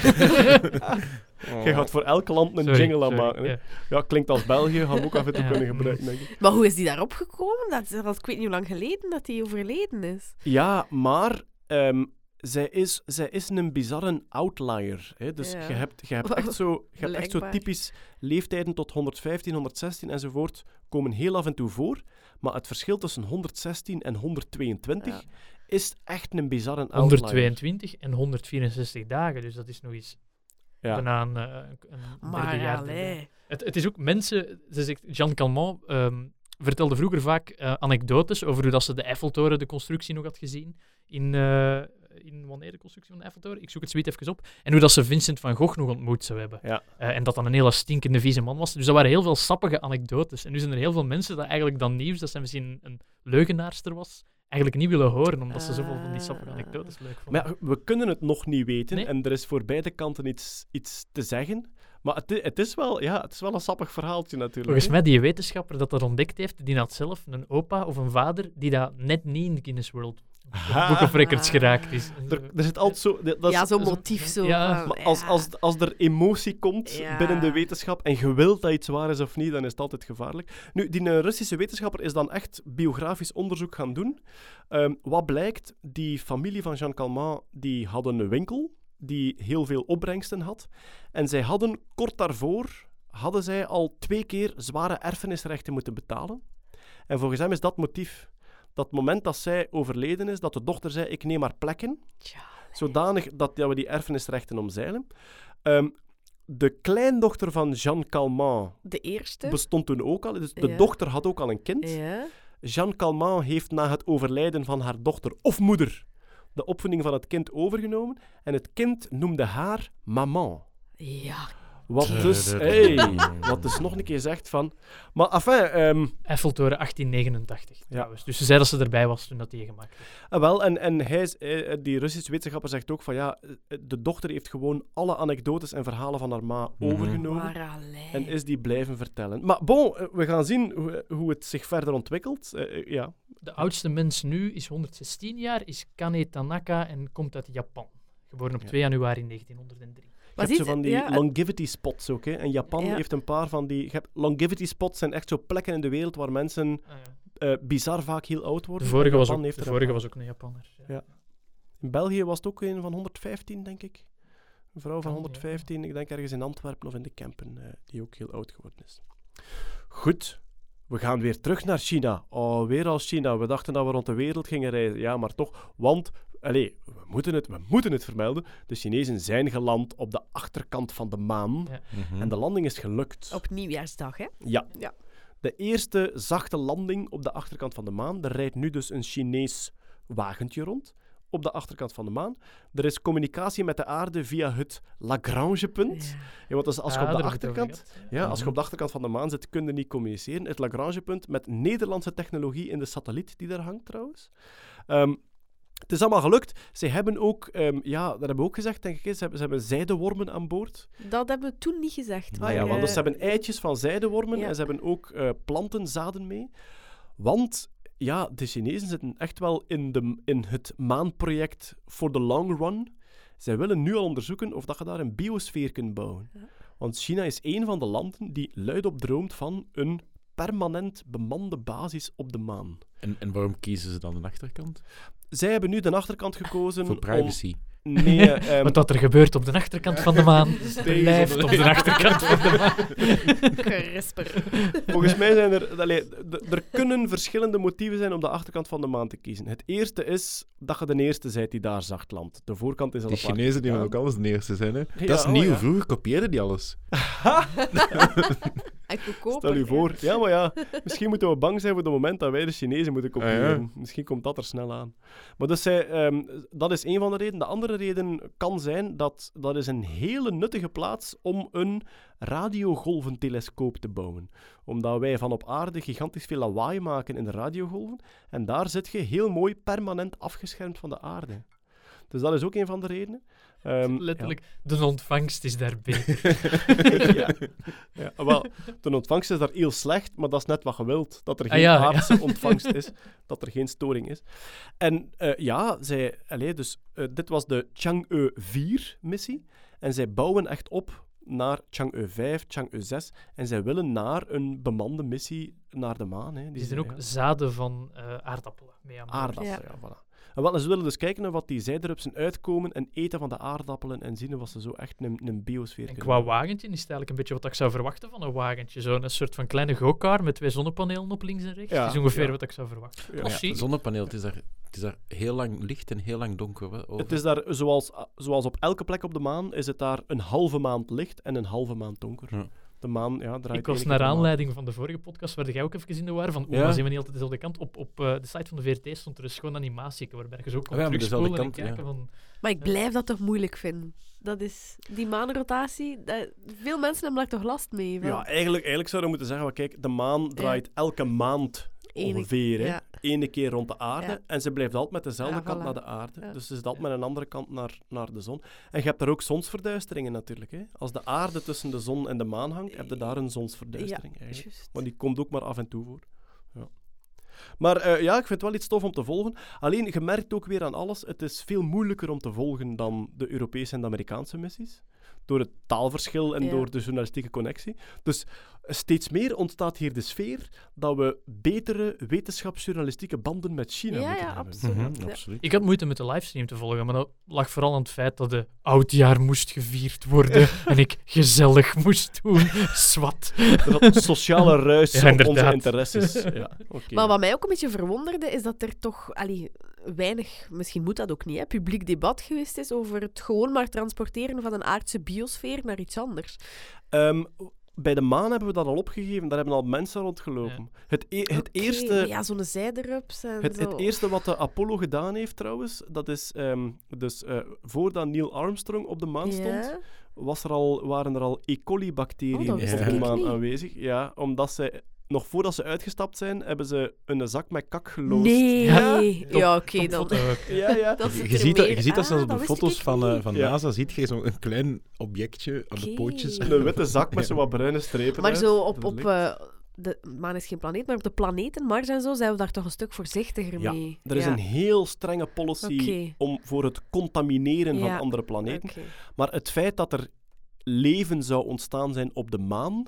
Je gaat voor elk land een Sorry, jingle aan maken. hè. ja. Klinkt als België, gaan we ook af en toe Ja. kunnen gebruiken, denk ik. Maar hoe is die daarop gekomen? Dat, is- dat, ik weet niet hoe lang geleden dat hij overleden is. Ja, maar ehm, zij, is, zij is een bizarre outlier. Hè? Dus Ja. je hebt, je hebt echt zo, je hebt echt zo typisch leeftijden tot 115, 116 enzovoort komen heel af en toe voor. Maar het verschil tussen 116 en 122 Ja. is echt een bizarre outlier. 122 en 164 dagen, dus dat is nog eens Ja. bijna een, eh, een derde Maar jaar. het is ook mensen, ze zegt, Jean Calment ehm, vertelde vroeger vaak eh, anekdotes over hoe dat ze de Eiffeltoren, de constructie nog had gezien. In, eh, in wanneer de constructie van de Eiffeltoren? Ik zoek het zoiets even op. En hoe dat ze Vincent van Gogh nog ontmoet zou hebben. Ja. Eh, en dat dan een hele stinkende vieze man was. Dus dat waren heel veel sappige anekdotes. En nu zijn er heel veel mensen dat eigenlijk dan nieuws, dat zij misschien een leugenaarster was, eigenlijk niet willen horen, omdat ze zoveel van die sappige Ah. anekdotes leuk vonden. Maar ja, we kunnen het nog niet weten Nee. en er is voor beide kanten iets, iets te zeggen. Maar het, het, is wel, ja, het is wel een sappig verhaaltje natuurlijk. Volgens mij, die wetenschapper dat dat ontdekt heeft, die had zelf een opa of een vader die dat net niet in de Guinness World Records geraakt is. Er, er zit altijd zo... dat is- ja, zo'n motief zo. ja, van, als, als, als er emotie komt Ja. binnen de wetenschap en je wilt dat iets waar is of niet, dan is het altijd gevaarlijk. Nu, die eh, Russische wetenschapper is dan echt biografisch onderzoek gaan doen. Ehm, wat blijkt, die familie van Jean Calment, die hadden een winkel die heel veel opbrengsten had. En zij hadden kort daarvoor, hadden zij al twee keer zware erfenisrechten moeten betalen. En volgens hem is dat motief. Dat moment dat zij overleden is, dat de dochter zei, ik neem haar plekken Tja, zodanig dat ja, we die erfenisrechten omzeilen. Ehm, de kleindochter van Jean Calment de eerste. bestond toen ook al. Dus de Ja. dochter had ook al een kind. ja. Jean Calment heeft na het overlijden van haar dochter of moeder de opvoeding van het kind overgenomen. En het kind noemde haar maman. Ja. Wat dus, hey, wat dus nog een keer zegt van... Maar enfin, ehm, Eiffeltoren 1889 trouwens. Dus ze zei dat ze erbij was toen dat die gemaakt werd. Ah, wel, en, en hij, is- eh, die Russische wetenschapper zegt ook van ja, eh, de dochter heeft gewoon alle anekdotes en verhalen van haar ma Mhm. overgenomen. En is die blijven vertellen. Maar bon, eh, we gaan zien hoe, hoe het zich verder ontwikkelt. Eh, eh, ja. De oudste mens nu is 116 jaar, is Kane Tanaka en komt uit Japan. Geboren op Ja. 2 januari 1903. Je hebt zo van die ja, longevity spots ook. Hè. En Japan Ja. heeft een paar van die... Je hebt, longevity spots zijn echt zo plekken in de wereld waar mensen Ah, ja. eh, bizar vaak heel oud worden. De vorige, was ook, heeft de er een vorige paar. was ook een Japanner. Ja. Ja. In België was het ook een van 115, denk ik. Een vrouw van Kan, ja. 115, ik denk ergens in Antwerpen of in de Kempen, eh, die ook heel oud geworden is. Goed, we gaan weer terug naar China. Oh, weer als China. We dachten dat we rond de wereld gingen reizen. Ja, maar toch, want... Allee, we moeten, het, we moeten het vermelden. De Chinezen zijn geland op de achterkant van de maan. Ja. Mhm. En de landing is gelukt. Op nieuwjaarsdag, hè? Ja. Ja. De eerste zachte landing op de achterkant van de maan. Er rijdt nu dus een Chinees wagentje rond op de achterkant van de maan. Er is communicatie met de aarde via het Lagrangepunt. Ja. Ja, want dus als je Ah, op de achterkant... Ja, als je Mhm. op de achterkant van de maan zit, kun je niet communiceren. Het Lagrangepunt met Nederlandse technologie in de satelliet die daar hangt trouwens. Ehm, het is allemaal gelukt. Ze hebben ook, ehm, ja, dat hebben we ook gezegd, denk ik. Ze hebben, ze hebben zijdewormen aan boord. Dat hebben we toen niet gezegd. Ah maar, ja, want dus eh, ze hebben eitjes van zijdewormen ja. en ze hebben ook eh, plantenzaden mee. Want ja, de Chinezen zitten echt wel in, de, in het maanproject voor de long run. Zij willen nu al onderzoeken of dat je daar een biosfeer kunt bouwen. Ja. Want China is een van de landen die luidop droomt van een permanent bemande basis op de maan. En, en waarom kiezen ze dan de achterkant? Zij hebben nu de achterkant gekozen Voor privacy. om... Nee, ehm, Wat dat er gebeurt op de achterkant van de maan, blijft op de- de achterkant van de maan. Crisper. Volgens mij zijn er... allee, er kunnen verschillende motieven zijn om de achterkant van de maan te kiezen. Het eerste is dat je de eerste bent die daar zacht landt. De voorkant is al Die paar Chinezen die willen ook alles de eerste zijn, hè? Ja, dat is oh, nieuw. ja. Vroeger kopieerden die alles. Stel je voor. Ja, maar ja, misschien moeten we bang zijn voor het moment dat wij de Chinezen moeten kopiëren. Ah, ja. Misschien komt dat er snel aan. Maar dus zij, ehm, dat is een van de redenen. De andere reden kan zijn dat dat is een hele nuttige plaats om een radiogolventelescoop te bouwen. Omdat wij van op aarde gigantisch veel lawaai maken in de radiogolven. En daar zit je heel mooi permanent afgeschermd van de aarde. Dus dat is ook een van de redenen. Ehm, Letterlijk, de ontvangst is daar beter. ja. ja. Wel, de ontvangst is daar heel slecht, maar dat is net wat je wilt. Dat er geen Ah, ja, ja. aardse ontvangst is, dat er geen storing is. En eh, ja, zij, allee, dus, eh, dit was de Chang'e 4-missie. En zij bouwen echt op naar Chang'e 5, Chang'e 6. En zij willen naar een bemande missie naar de maan. Hè. Die zijn ook ja, zaden van eh, aardappelen mee aan boord. aardappelen. Ja. Ja. voilà. En wel, ze willen dus kijken naar wat die zijderupsen uitkomen en eten van de aardappelen en zien of ze zo echt een, een biosfeer En kunnen qua wagentje is het eigenlijk een beetje wat ik zou verwachten van een wagentje. Zo'n soort van kleine go-kart met twee zonnepanelen op links en rechts. Ja, dat is ongeveer ja. wat ik zou verwachten. Ja. Ja, zonnepaneel, het is, daar, het is daar heel lang licht en heel lang donker. Over. Het is daar, zoals, zoals op elke plek op de maan, is het daar een halve maand licht en een halve maand donker. De maan, ja, draait Ik was naar aanleiding van de vorige podcast, waar jij ook even in de war van, oeh, Ja. zijn we niet altijd dezelfde kant? Op, op eh, de site van de VRT stond er een schoon animatie waarbij je zo kon Oh ja, en kijken van... Maar ik blijf dat toch moeilijk vinden. Dat is die maanrotatie. Dat, veel mensen hebben daar toch last mee. Van Ja, eigenlijk, eigenlijk zouden we moeten zeggen, kijk, de maan draait elke maand ene- ongeveer, hè. ja. Ene keer rond de aarde. Ja. En ze blijft altijd met dezelfde Ja, kant voilà. naar de aarde. Dus ze zit altijd met een andere kant naar, naar de zon. En je hebt daar ook zonsverduisteringen natuurlijk. Hè. Als de aarde tussen de zon en de maan hangt, heb je daar een zonsverduistering eigenlijk. Maar die komt ook maar af en toe voor. Ja. Maar eh, ja, ik vind het wel iets tof om te volgen. Alleen, je merkt ook weer aan alles, het is veel moeilijker om te volgen dan de Europese en de Amerikaanse missies. Door het taalverschil en Ja. door de journalistieke connectie. Dus steeds meer ontstaat hier de sfeer dat we betere wetenschapsjournalistieke banden met China Ja, moeten ja, hebben. absoluut. Mhm, Ja. absoluut. Ik had moeite met de livestream te volgen, maar dat lag vooral aan het feit dat de oudjaar moest gevierd worden en ik gezellig moest doen. Swat. Zat sociale ruis Ja, op onze interesses. Ja, oké. Maar wat mij ook een beetje verwonderde, is dat er toch allee, weinig, misschien moet dat ook niet, hè, publiek debat geweest is over het gewoon maar transporteren van een aardse biosfeer naar iets anders. Ehm, bij de maan hebben we dat al opgegeven. Daar hebben al mensen rondgelopen. Het, e- het eerste... Ja, zo'n zijderups en Het, zo. het eerste wat de Apollo gedaan heeft trouwens, dat is ehm, dus eh, voordat Neil Armstrong op de maan stond, was er al, waren er al E. coli-bacteriën Oh, op de maan aanwezig. Ja, omdat ze, nog voordat ze uitgestapt zijn, hebben ze een zak met kak geloosd. Nee. Ja, Ja, oké dan. Ja, ja. Dat Je ziet, dat, je ziet dat Ah, zelfs op de foto's van, eh, niet. van Ja. NASA, ziet je zo'n klein objectje aan de pootjes. Een witte zak met zo wat bruine strepen. Maar uit. zo op, op eh, de maan is geen planeet, maar op de planeten Mars en zo zijn we daar toch een stuk voorzichtiger Ja, mee. Er is Ja. een heel strenge policy om, voor het contamineren Ja. van andere planeten. Maar het feit dat er leven zou ontstaan zijn op de maan,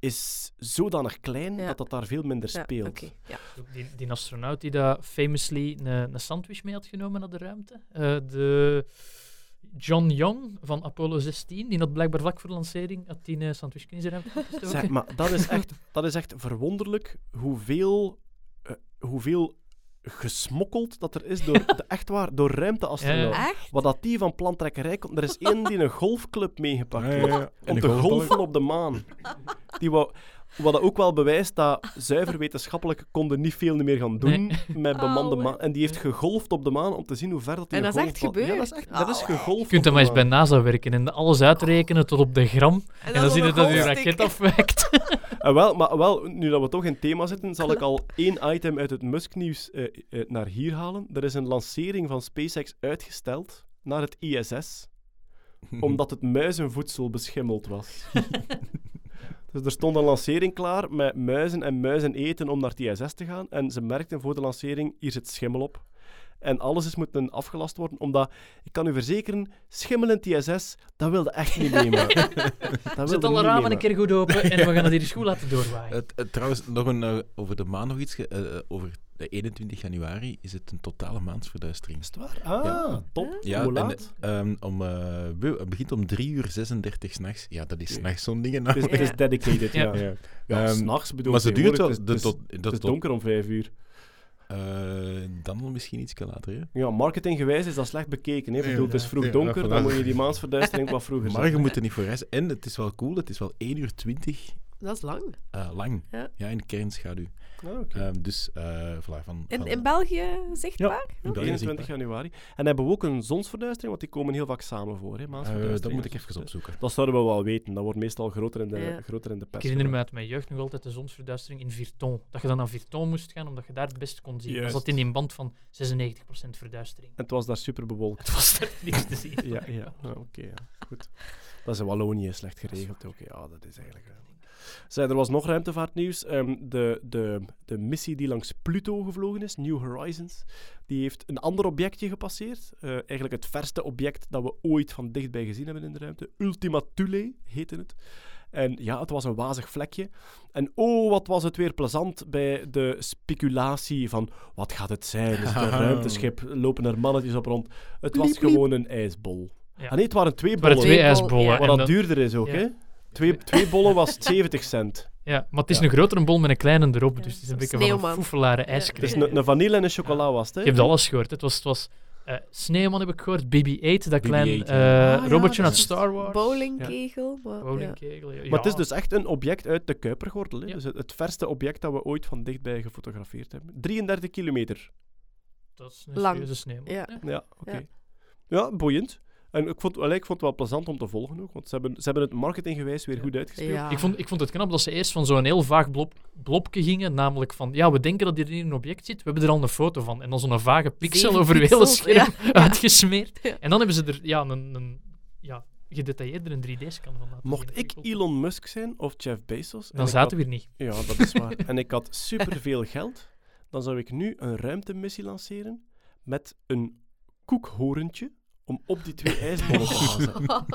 is zodanig klein Ja. dat dat daar veel minder Ja, speelt. oké, ja. Die, die astronaut die daar famously een, een sandwich mee had genomen naar de ruimte. Eh, de John Young van Apollo 16, die had blijkbaar vlak voor de lancering had die een sandwich in zijn ruimte gestoken. Zeg, maar dat is echt, dat is echt verwonderlijk hoeveel, eh, hoeveel gesmokkeld dat er is door, de, echt waar, door ruimteastronauten. Ja. Echt? Wat dat die van plantrekkerij komt. Er is één die een golfclub meegepakt Ja, ja, heeft. ja. En Om te golfballen- golfen op de maan. Die wou, wat ook wel bewijst dat zuiver wetenschappelijk konden niet veel meer gaan doen Nee. met bemande maan. En die heeft gegolfd op de maan om te zien hoe ver dat die En dat is echt. Ja, dat is gebeurd? echt dat is Auwe. gegolfd Je kunt hem maar eens bij. NASA werken en alles uitrekenen tot op de gram. En, dan, zie je dat je raket afwijkt. En wel, maar wel, nu dat we toch in thema zitten, zal ik al één item uit het Musk-nieuws eh, eh, naar hier halen. Er is een lancering van SpaceX uitgesteld naar het ISS, omdat het muizenvoedsel beschimmeld was. Dus er stond een lancering klaar met muizen en muizen eten om naar het ISS te gaan. En ze merkten voor de lancering, hier zit schimmel op. En alles is moeten afgelast worden, omdat, ik kan u verzekeren, schimmelend ISS, dat wilde echt niet wilde Zet alle ramen een keer goed open en we gaan het hier school laten doorwaaien. Trouwens, nog een, eh, over de maan nog iets. eh, eh, over de 21 januari is het een totale maansverduistering. Is het waar? Ah, Ja. top. Ja, Hoe en, ehm, om, eh, het begint om 3 uur 36 s'nachts. Ja, dat is s'nachts zo'n ding. Het is, het is Ja. dedicated, ja. Ja. ja. ja Ehm, s'nachts bedoel maar ik ze duurt wel. de Het is, tot, het dat is tot, donker om vijf uur. Eh, dan misschien iets later. Hè? Ja, marketinggewijs is dat slecht bekeken. Hè. Ik bedoel, het is vroeg donker, dan moet je die maansverduistering wat vroeger Maar je moet er niet voor reizen. En het is wel cool, het is wel 1 uur 20 Dat is lang. eh, lang. Ja. Ja. in kernschaduw. Ah, oké. Ehm, dus eh voilà, van, In, van, in België zichtbaar? in België 21 zichtbaar. januari. En hebben we ook een zonsverduistering, want die komen heel vaak samen voor. Hè, Eh, dat moet ik even opzoeken. Dat zouden we wel weten. Dat wordt meestal groter in de, Ja. groter in de Ik pers. herinner me uit mijn jeugd nog altijd de zonsverduistering in Virton. Dat je dan naar Virton moest gaan, omdat je daar het best kon zien. Dat zat in die band van 96% verduistering. En het was daar super bewolkt. Het was daar niks te zien. Ja, ja. Ah, oké, ja. goed. Dat is in Wallonië slecht geregeld. Oké, ja, dat is eigenlijk... Zij, er was nog ruimtevaartnieuws. Ehm, de, de, de missie die langs Pluto gevlogen is, New Horizons, die heeft een ander objectje gepasseerd. Eh, eigenlijk het verste object dat we ooit van dichtbij gezien hebben in de ruimte. Ultima Thule heette het. En ja, het was een wazig vlekje. En oh, wat was het weer plezant bij de speculatie van wat gaat het zijn? Is het een ruimteschip? Lopen er mannetjes op rond? Het was Bliep, bliep. gewoon een ijsbol. Ja. Ah nee, het waren twee Het waren bollen. twee Twee bol, ijsbollen. ja. Wat en dat duurder is ook, Ja. hè? Twee, twee bollen was 70 cent. Ja, maar het is Ja. een grotere bol met een kleine erop. Dus het is een een beetje van een sneeuwman. foefelare ijscream. Het is een, een vanille en een chocola was het, hè? Je hebt alles gehoord. Het was, het was eh, Sneeuwman heb ik gehoord, BB-8, dat BB-8, klein eh, Ah, robotje uit Star Wars. Bowlingkegel. maar-. Bowlingkegel, ja. Maar het is dus echt een object uit de Kuipergordel. Dus het, het verste object dat we ooit van dichtbij gefotografeerd hebben. 33 kilometer. Dat is een Lang. serieuze Sneeuwman. Ja. Ja, oké. Ja. Ja. boeiend. En ik vond, allee, ik vond het wel plezant om te volgen ook, want ze hebben, ze hebben het marketinggewijs weer goed uitgespeeld. Ja. Ik, vond, ik vond het knap dat ze eerst van zo'n heel vaag blob, blobje gingen, namelijk van, ja, we denken dat hier een object zit, we hebben er al een foto van. En dan zo'n vage pixel over het hele scherm uitgesmeerd. Ja. En dan hebben ze er ja, een, een ja, gedetailleerder een 3D-scan van laten Mocht ik Elon Musk zijn of Jeff Bezos... Dan zaten had- we hier niet. Ja, dat is waar. en ik had superveel geld, dan zou ik nu een ruimtemissie lanceren met een koekhorentje om op die twee ijsbollen te gaan zetten.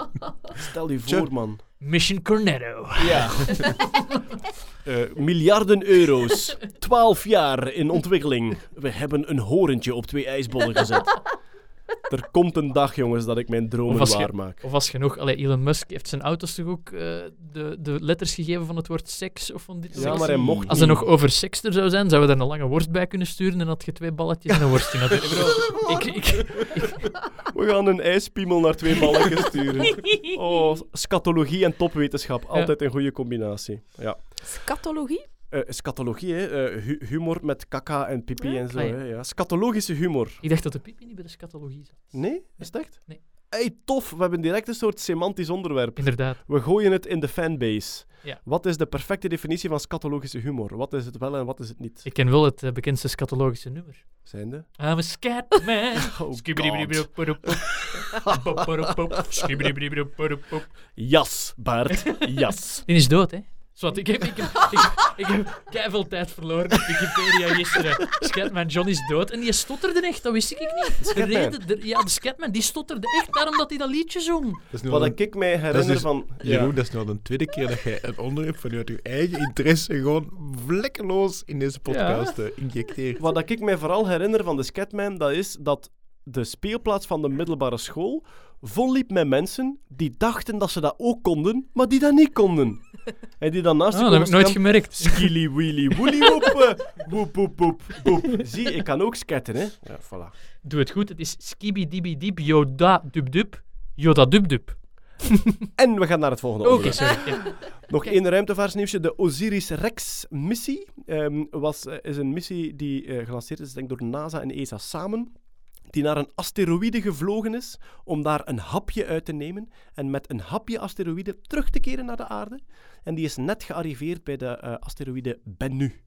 Stel je voor, man. Mission Cornetto. Ja. Eh, miljarden euro's. Twaalf jaar in ontwikkeling. We hebben een horentje op twee ijsbollen gezet. Er komt een dag, jongens, dat ik mijn dromen als je- waarmaak. Of als genoeg, allee, Elon Musk heeft zijn auto's toch ook eh, de, de letters gegeven van het woord seks of van dit Ja, seks? maar hij mocht Als er nog over seks er zou zijn, zouden we daar een lange worst bij kunnen sturen en had je twee balletjes en een worstje natuurlijk. Ik ik, ik, We gaan een ijspiemel naar twee balletjes sturen. Oh, scatologie en topwetenschap. Altijd een goede combinatie. Ja. Scatologie? Eh, scatologie, hè. eh, hu- humor met kaka en pipi Ja. en zo. Ah, ja. Hè, ja. Scatologische humor. ik dacht dat de pipi niet bij de scatologie zat. Nee? Is het echt? Nee. Hey, tof. We hebben direct een soort semantisch onderwerp. Inderdaad. We gooien het in de fanbase. Ja. Wat is de perfecte definitie van scatologische humor? Wat is het wel en wat is het niet? Ik ken wel het eh, bekendste scatologische nummer. Zijnde? I'm a scatman. Oh. Jas, Bart. Jas. Die is dood, hè? Zwat, ik heb, ik heb, ik, ik heb keiveel tijd verloren op Wikipedia gisteren. Scatman John is dood en die stotterde echt, dat wist ik niet. De reden, de- ja, de Scatman, die stotterde echt daarom dat hij dat liedje zong. Dat is nu al een- Wat ik mij dat is herinner dus- van... Jeroen, dat is nu al de tweede keer dat jij een onderwerp vanuit je eigen interesse gewoon vlekkeloos in deze podcast eh, injecteert. Wat ik mij vooral herinner van de Scatman, dat is dat de speelplaats van de middelbare school vol liep met mensen die dachten dat ze dat ook konden, maar die dat niet konden. En die dan naast je dat heb ik nooit gemerkt. Skilly willy woolly woep, eh, woep woep woep woep. Zie, ik kan ook sketten, hè. Ja, voilà. Doe het goed, het is skibi-dibi-dip, yoda dub-dub, yoda dub-dub. En we gaan naar het volgende Oké, onderwerp. sorry. Ja. Nog één ruimtevaarsnieuwsje. De Osiris-Rex-missie ehm, was, eh, is een missie die eh, gelanceerd is denk door NASA en ESA samen. Die naar een asteroïde gevlogen is om daar een hapje uit te nemen. En met een hapje asteroïde terug te keren naar de aarde. En die is net gearriveerd bij de eh, asteroïde Bennu.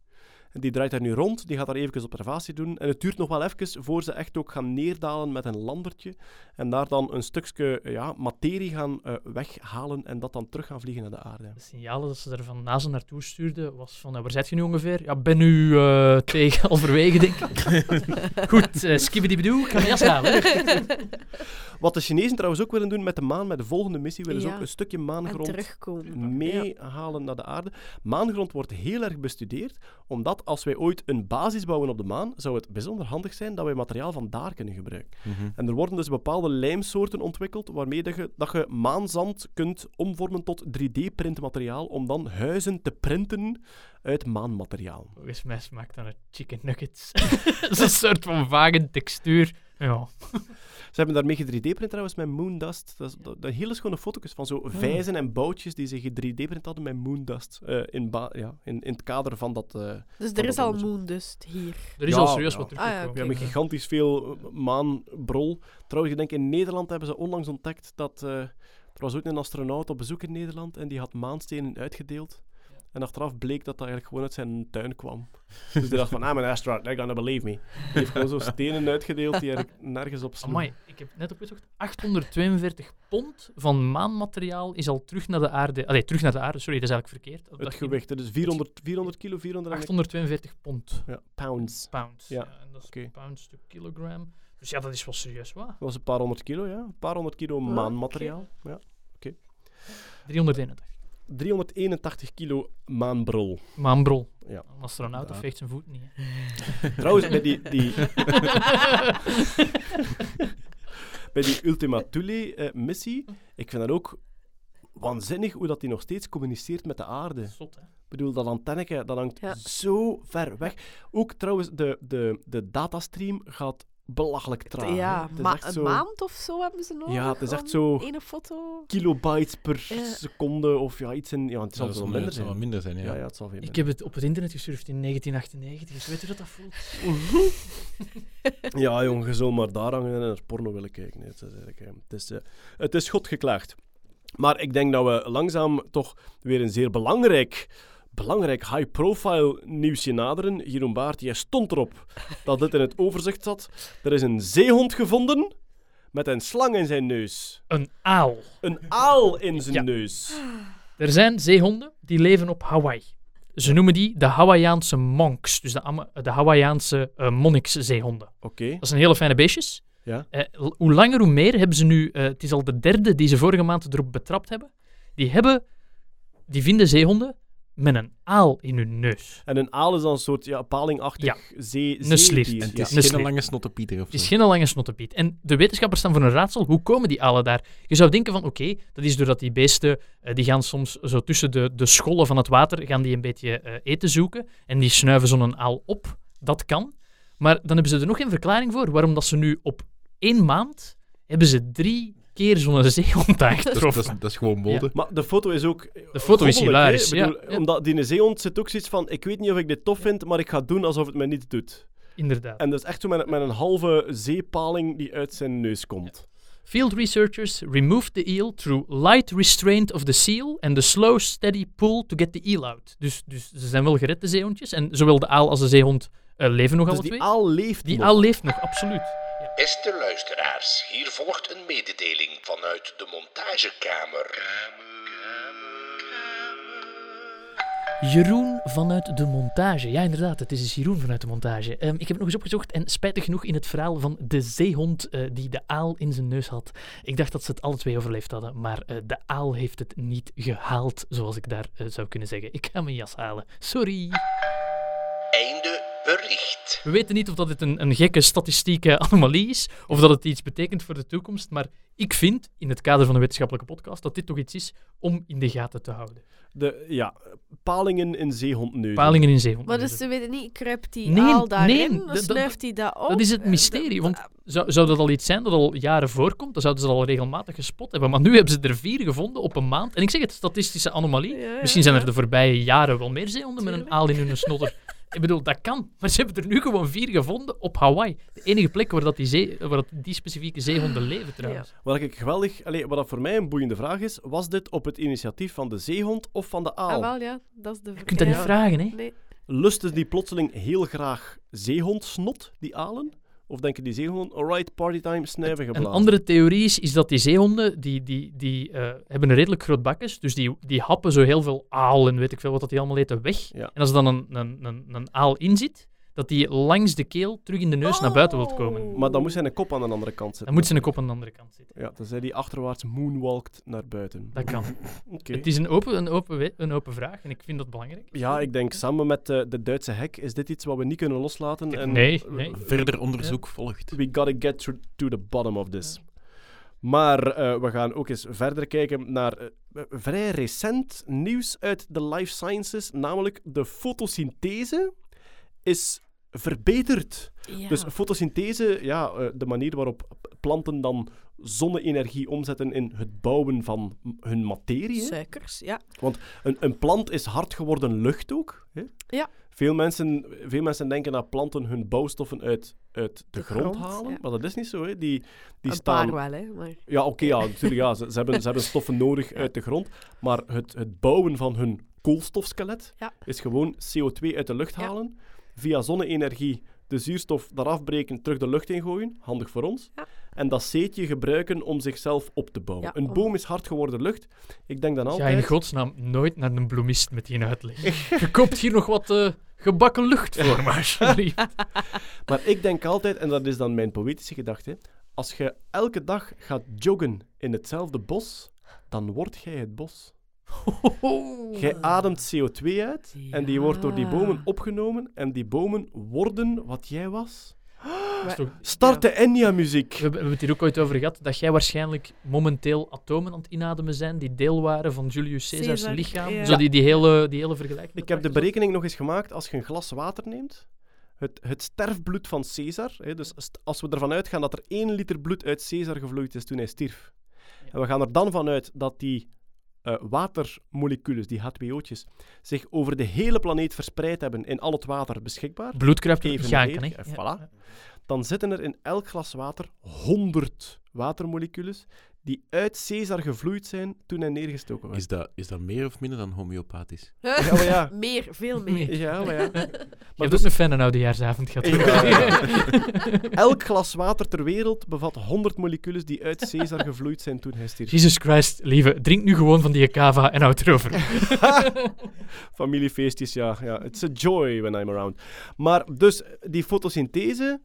Die draait daar nu rond, die gaat daar even observatie doen. En het duurt nog wel even voor ze echt ook gaan neerdalen met een landertje. En daar dan een stukje eh, ja, materie gaan eh, weghalen en dat dan terug gaan vliegen naar de aarde. De signalen dat ze er van NASA naartoe stuurde was van, eh, waar zit je nu ongeveer? Ja, ben nu eh, tegen halverwege, denk ik. Goed, uh, skibbidibidoe, ik ga mijn jas halen. Wat de Chinezen trouwens ook willen doen met de maan, met de volgende missie, willen ze ook een stukje En maangrond meehalen naar de aarde. Maangrond wordt heel erg bestudeerd, omdat als wij ooit een basis bouwen op de maan, zou het bijzonder handig zijn dat wij materiaal van daar kunnen gebruiken. Mhm. En er worden dus bepaalde lijmsoorten ontwikkeld waarmee dat je, dat je maanzand kunt omvormen tot 3D-printmateriaal om dan huizen te printen uit maanmateriaal. Volgens mij smaakt dan een chicken nuggets. Dat is een soort van vage textuur. Ja. Ze hebben daarmee ge-3D-print trouwens met Moondust. Dat, is, dat, dat hele schone foto's van zo vijzen en boutjes die ze ge-3D-print hadden met Moondust. eh, in, ja, in, in het kader van dat... eh, Dus er is al moondust hier. Er is Ja, al serieus ja. wat Ah, ja, teruggekomen. We hebben gigantisch veel eh, maanbrol. Trouwens, ik denk in Nederland hebben ze onlangs ontdekt dat... eh, er was ook een astronaut op bezoek in Nederland en die had maanstenen uitgedeeld. En achteraf bleek dat dat eigenlijk gewoon uit zijn tuin kwam. Dus die dacht van, I'm an astronaut, they're gonna believe me. Die heeft gewoon zo stenen uitgedeeld die eigenlijk nergens op sloegen. Amai, ik heb net opgezocht. 842 pond van maanmateriaal is al terug naar de aarde. Allee, terug naar de aarde, sorry, dat is eigenlijk verkeerd. Dat Het gewicht, dat is 400, 400 kilo, 400 en- 842 pond. ja, pounds. Pounds. Ja, en dat is oké. pounds to kilogram. Dus ja, dat is wel serieus waar. Dat was een paar honderd kilo, ja. Een paar honderd kilo maanmateriaal. Ja. 381. 381 kilo maanbrol. Maanbrol. Ja. Een astronaut Ja. of veegt zijn voet niet. hè. Trouwens, bij die, die, bij die Ultima Thule-missie, ik vind dat ook waanzinnig hoe dat die nog steeds communiceert met de aarde. Zot, hè? Ik bedoel, dat antenneke, dat hangt Ja. zo ver weg. Ook trouwens, de, de, de datastream gaat belachelijk traag. ja, Het is ma- echt een zo maand of zo hebben ze nodig. Ja, het is echt zo- Ene foto. kilobytes per Ja. seconde of ja, iets in... Ja, het zal wel minder het zal zijn. wel minder zijn, ja. Ja, ja, het zal veel Ik heb het op het internet gesurfd in 1998. Dus weet je dat dat voelt? Ja, jong, je zal maar daar hangen en naar porno willen kijken. Het is, eigenlijk, eh, het is, eh, het is God geklaagd. Maar ik denk dat we langzaam toch weer een zeer belangrijk, belangrijk high-profile nieuwsje naderen. Jeroen Baart, jij stond erop dat dit in het overzicht zat. Er is een zeehond gevonden met een slang in zijn neus. Een aal. Een aal in zijn Ja. neus. Er zijn zeehonden die leven op Hawaii. Ze noemen die de Hawaiiaanse monks, dus de, Ama- de Hawaiiaanse eh monnikszeehonden. Oké, Dat zijn hele fijne beestjes. ja. Eh, hoe langer, hoe meer hebben ze nu. eh, het is al de derde die ze vorige maand erop betrapt hebben. Die hebben. Die vinden zeehonden met een aal in hun neus. En een aal is dan een soort ja, palingachtig Ja. zee, Een sliert. zeedier. En het is Een geen lange snottepieter of Het is zo. geen lange snottepiet. En de wetenschappers staan voor een raadsel. Hoe komen die alen daar? Je zou denken van, oké, dat is doordat die beesten, eh, die gaan soms zo tussen de, de schollen van het water, gaan die een beetje eh, eten zoeken. En die snuiven zo'n aal op. Dat kan. Maar dan hebben ze er nog geen verklaring voor waarom dat ze nu op één maand, hebben ze drie keer zo'n zeehond Dat dat, is, dat is gewoon mode. Maar de foto is ook. De foto is hilarisch, ja, bedoel, ja. Omdat die zeehond zit ook zoiets van: ik weet niet of ik dit tof vind, maar ik ga doen alsof het mij niet doet. Inderdaad. En dat is echt zo met, met een halve zeepaling die uit zijn neus komt. Field researchers removed the eel through light restraint of the seal and the slow steady pull to get the eel out. Dus, dus ze zijn wel gered, de zeehondjes. En zowel de aal als de zeehond eh, leven nog Dus alle die twee. aal leeft Die nog. aal leeft nog, absoluut. Beste luisteraars, hier volgt een mededeling vanuit de montagekamer. Jeroen vanuit de montage. Ja, inderdaad, het is Jeroen vanuit de montage. Ehm, ik heb het nog eens opgezocht en spijtig genoeg in het verhaal van de zeehond eh, die de aal in zijn neus had. Ik dacht dat ze het alle twee overleefd hadden, maar eh, de aal heeft het niet gehaald, zoals ik daar eh, zou kunnen zeggen. Ik ga mijn jas halen. Sorry. Bericht. We weten niet of dat het een, een gekke statistieke anomalie is, of dat het iets betekent voor de toekomst, maar ik vind, in het kader van een wetenschappelijke podcast, dat dit toch iets is om in de gaten te houden. De, ja, palingen in zeehondneuzen. Palingen in zeehond. Maar dus ze weten niet, kruipt die Nee, aal daarin? nee, snuift hij dat op? Dat is het Eh, mysterie, dat- want zou, zou dat al iets zijn dat al jaren voorkomt? Dan zouden ze dat al regelmatig gespot hebben. Maar nu hebben ze er vier gevonden op een maand. En ik zeg het, statistische anomalie. Ja, ja, Misschien zijn er de voorbije jaren wel meer zeehonden met een aal in hun snotter. ik bedoel, dat kan. Maar ze hebben er nu gewoon vier gevonden op Hawaii. De enige plek waar, dat die, zee, waar dat die specifieke zeehonden leven, trouwens. Wat ik geweldig, allee, wat dat voor mij een boeiende vraag is: was dit op het initiatief van de zeehond of van de aal? Ah, wel, ja, dat is de Je kunt dat niet vragen, hè? Nee. lusten die plotseling heel graag zeehondsnot, die alen? Of denken die zeehonden, alright, partytime, snijven Een geblazen? andere theorie is, is dat die zeehonden, die, die, die eh, hebben een redelijk groot bakjes, dus die, die happen zo heel veel aal en weet ik veel wat dat die allemaal eten weg. Ja. En als er dan een, een, een, een aal in zit, dat die langs de keel terug in de neus naar buiten wilt komen. Maar dan moet zijn een kop aan de andere kant zitten. Dan moet ze een kop aan de andere kant zitten. Ja, dan zij die achterwaarts moonwalkt naar buiten. Dat kan. Oké. Het is een open, een, open, een open vraag en ik vind dat belangrijk. Ja, ik denk samen met eh, de Duitse hek is dit iets wat we niet kunnen loslaten. En Nee, nee. Verder onderzoek volgt. We gotta get to, to the bottom of this. Maar eh, we gaan ook eens verder kijken naar eh, vrij recent nieuws uit de life sciences, namelijk de fotosynthese is verbeterd. Ja. Dus fotosynthese, ja, eh, de manier waarop planten dan zonne-energie omzetten in het bouwen van hun materie. hè. Suikers, ja. Een, een plant is hard geworden lucht ook. Hè? Ja. Veel mensen, veel mensen denken dat planten hun bouwstoffen uit, uit de, De grond, grond, halen, ja. maar dat is niet zo. Hè? Die, die een staan... paar wel, hè. Maar... Ja, oké, ja, natuurlijk. Ja, ze, ze, hebben, ze hebben stoffen nodig uit de grond, maar het, het bouwen van hun koolstofskelet Ja. is gewoon CO2 uit de lucht Ja. halen, via zonne-energie de zuurstof eraf breken, terug de lucht ingooien, handig voor ons, Ja. en dat zeetje gebruiken om zichzelf op te bouwen. Ja, een om- boom is hard geworden lucht. Ik denk dan Ga altijd... in godsnaam nooit naar een bloemist met die uitleg. Je koopt hier nog wat eh, gebakken lucht voor me, alsjeblieft. Maar ik denk altijd, en dat is dan mijn poëtische gedachte, als je elke dag gaat joggen in hetzelfde bos, dan word jij het bos. Jij ademt CO2 uit en die wordt door die bomen opgenomen en die bomen worden wat jij was. Toch- Start de Enya-muziek. We hebben we hebben het hier ook ooit over gehad, dat jij waarschijnlijk momenteel atomen aan het inademen zijn die deel waren van Julius Caesars Caesar, lichaam. ja. Zo die, die, hele, die hele vergelijking. Ik heb de berekening nog eens gemaakt. Als je een glas water neemt, het, het sterfbloed van Caesar, hè, dus als we ervan uitgaan dat er 1 liter bloed uit Caesar gevloeid is toen hij stierf, en we gaan er dan vanuit dat die eh, watermoleculen, die H2O'tjes, zich over de hele planeet verspreid hebben in al het water beschikbaar, Bloedkruip Even eh, hè. voilà. dan zitten er in elk glas water 100 watermoleculen die uit Caesar gevloeid zijn toen hij neergestoken was. Is dat, is dat meer of minder dan homeopathisch? Ja, maar ja. Meer, veel meer. Ja, maar ja. Je Maar hebt dus- ook een fijne oudejaarsavond gehad. Ja, ja. Elk glas water ter wereld bevat 100 moleculen die uit Caesar gevloeid zijn toen hij stierf. Jesus Christ, lieve, drink nu gewoon van die cava en houd erover. Familiefeestjes, ja. ja. It's a joy when I'm around. Maar dus, die fotosynthese,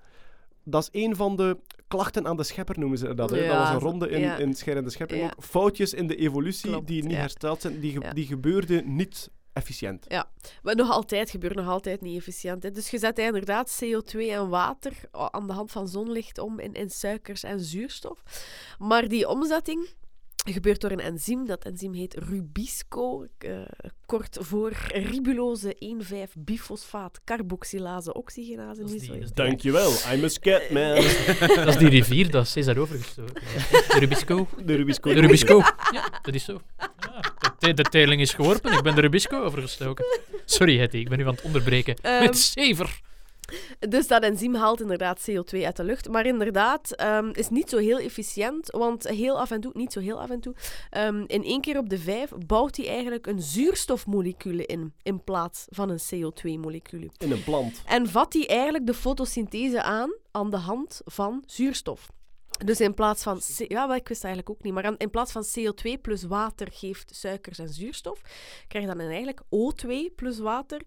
dat is een van de klachten aan de schepper, noemen ze dat. hè. dat Ja, was een ronde in, ja. in Scher en de Schepper Ja. ook. Foutjes in de evolutie Klopt, die niet ja. hersteld zijn, die, ge- Ja. die gebeurden niet efficiënt. Maar nog altijd gebeurt nog altijd niet efficiënt. Hè. Dus je zet inderdaad CO2 en water aan de hand van zonlicht om in, in suikers en zuurstof. Maar die omzetting gebeurt door een enzym. Dat enzym heet Rubisco, eh, kort voor ribulose 1,5-bifosfaat carboxylase oxygenase. Dat is Niet die- is Dankjewel, I'm a scat man. Dat is die rivier dat Caesar overgestoken heeft. De Rubisco. De Rubisco. De Rubisco. Ja, dat is zo. Ja, de, te- de teling is geworpen, ik ben de Rubisco overgestoken. Sorry, Hetty, ik ben u aan het onderbreken. Ehm, Met zever. Dus dat enzym haalt inderdaad CO2 uit de lucht. Maar inderdaad, ehm, is niet zo heel efficiënt. Want heel af en toe, niet zo heel af en toe, ehm, in één keer op de vijf bouwt hij eigenlijk een zuurstofmolecule in. In plaats van een CO2-molecule. In een plant. En vat hij eigenlijk de fotosynthese aan aan de hand van zuurstof. Dus in plaats van... Ja, ik wist eigenlijk ook niet. Maar in plaats van CO2 plus water geeft suikers en zuurstof, krijg je dan eigenlijk O2 plus water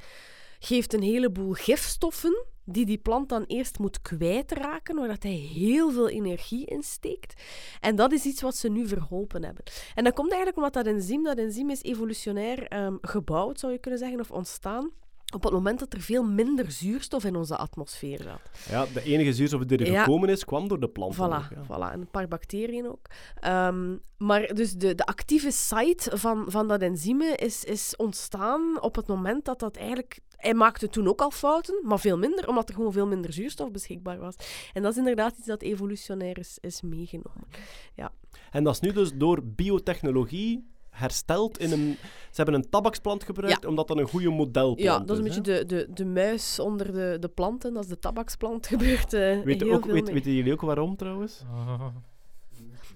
geeft een heleboel gifstoffen die die plant dan eerst moet kwijtraken, waar dat hij heel veel energie in steekt. En dat is iets wat ze nu verholpen hebben. En dat komt eigenlijk omdat dat enzym, dat enzym is evolutionair ehm, gebouwd, zou je kunnen zeggen, of ontstaan, op het moment dat er veel minder zuurstof in onze atmosfeer zat. Ja, de enige zuurstof die er Ja. gekomen is, kwam door de planten. Voilà, ook, ja. voilà, en een paar bacteriën ook. Ehm, maar dus de, de actieve site van, van dat enzyme is, is ontstaan op het moment dat dat eigenlijk... Hij maakte toen ook al fouten, maar veel minder, omdat er gewoon veel minder zuurstof beschikbaar was. En dat is inderdaad iets dat evolutionair is, is meegenomen. En dat is nu dus door biotechnologie hersteld in een... Ze hebben een tabaksplant gebruikt, omdat dat een goede modelplant Ja, dat is een beetje de, de, de muis onder de, de planten. Dat is de tabaksplant gebeurt eh Weet, heel ook, veel weet, weten jullie ook waarom trouwens? Oh.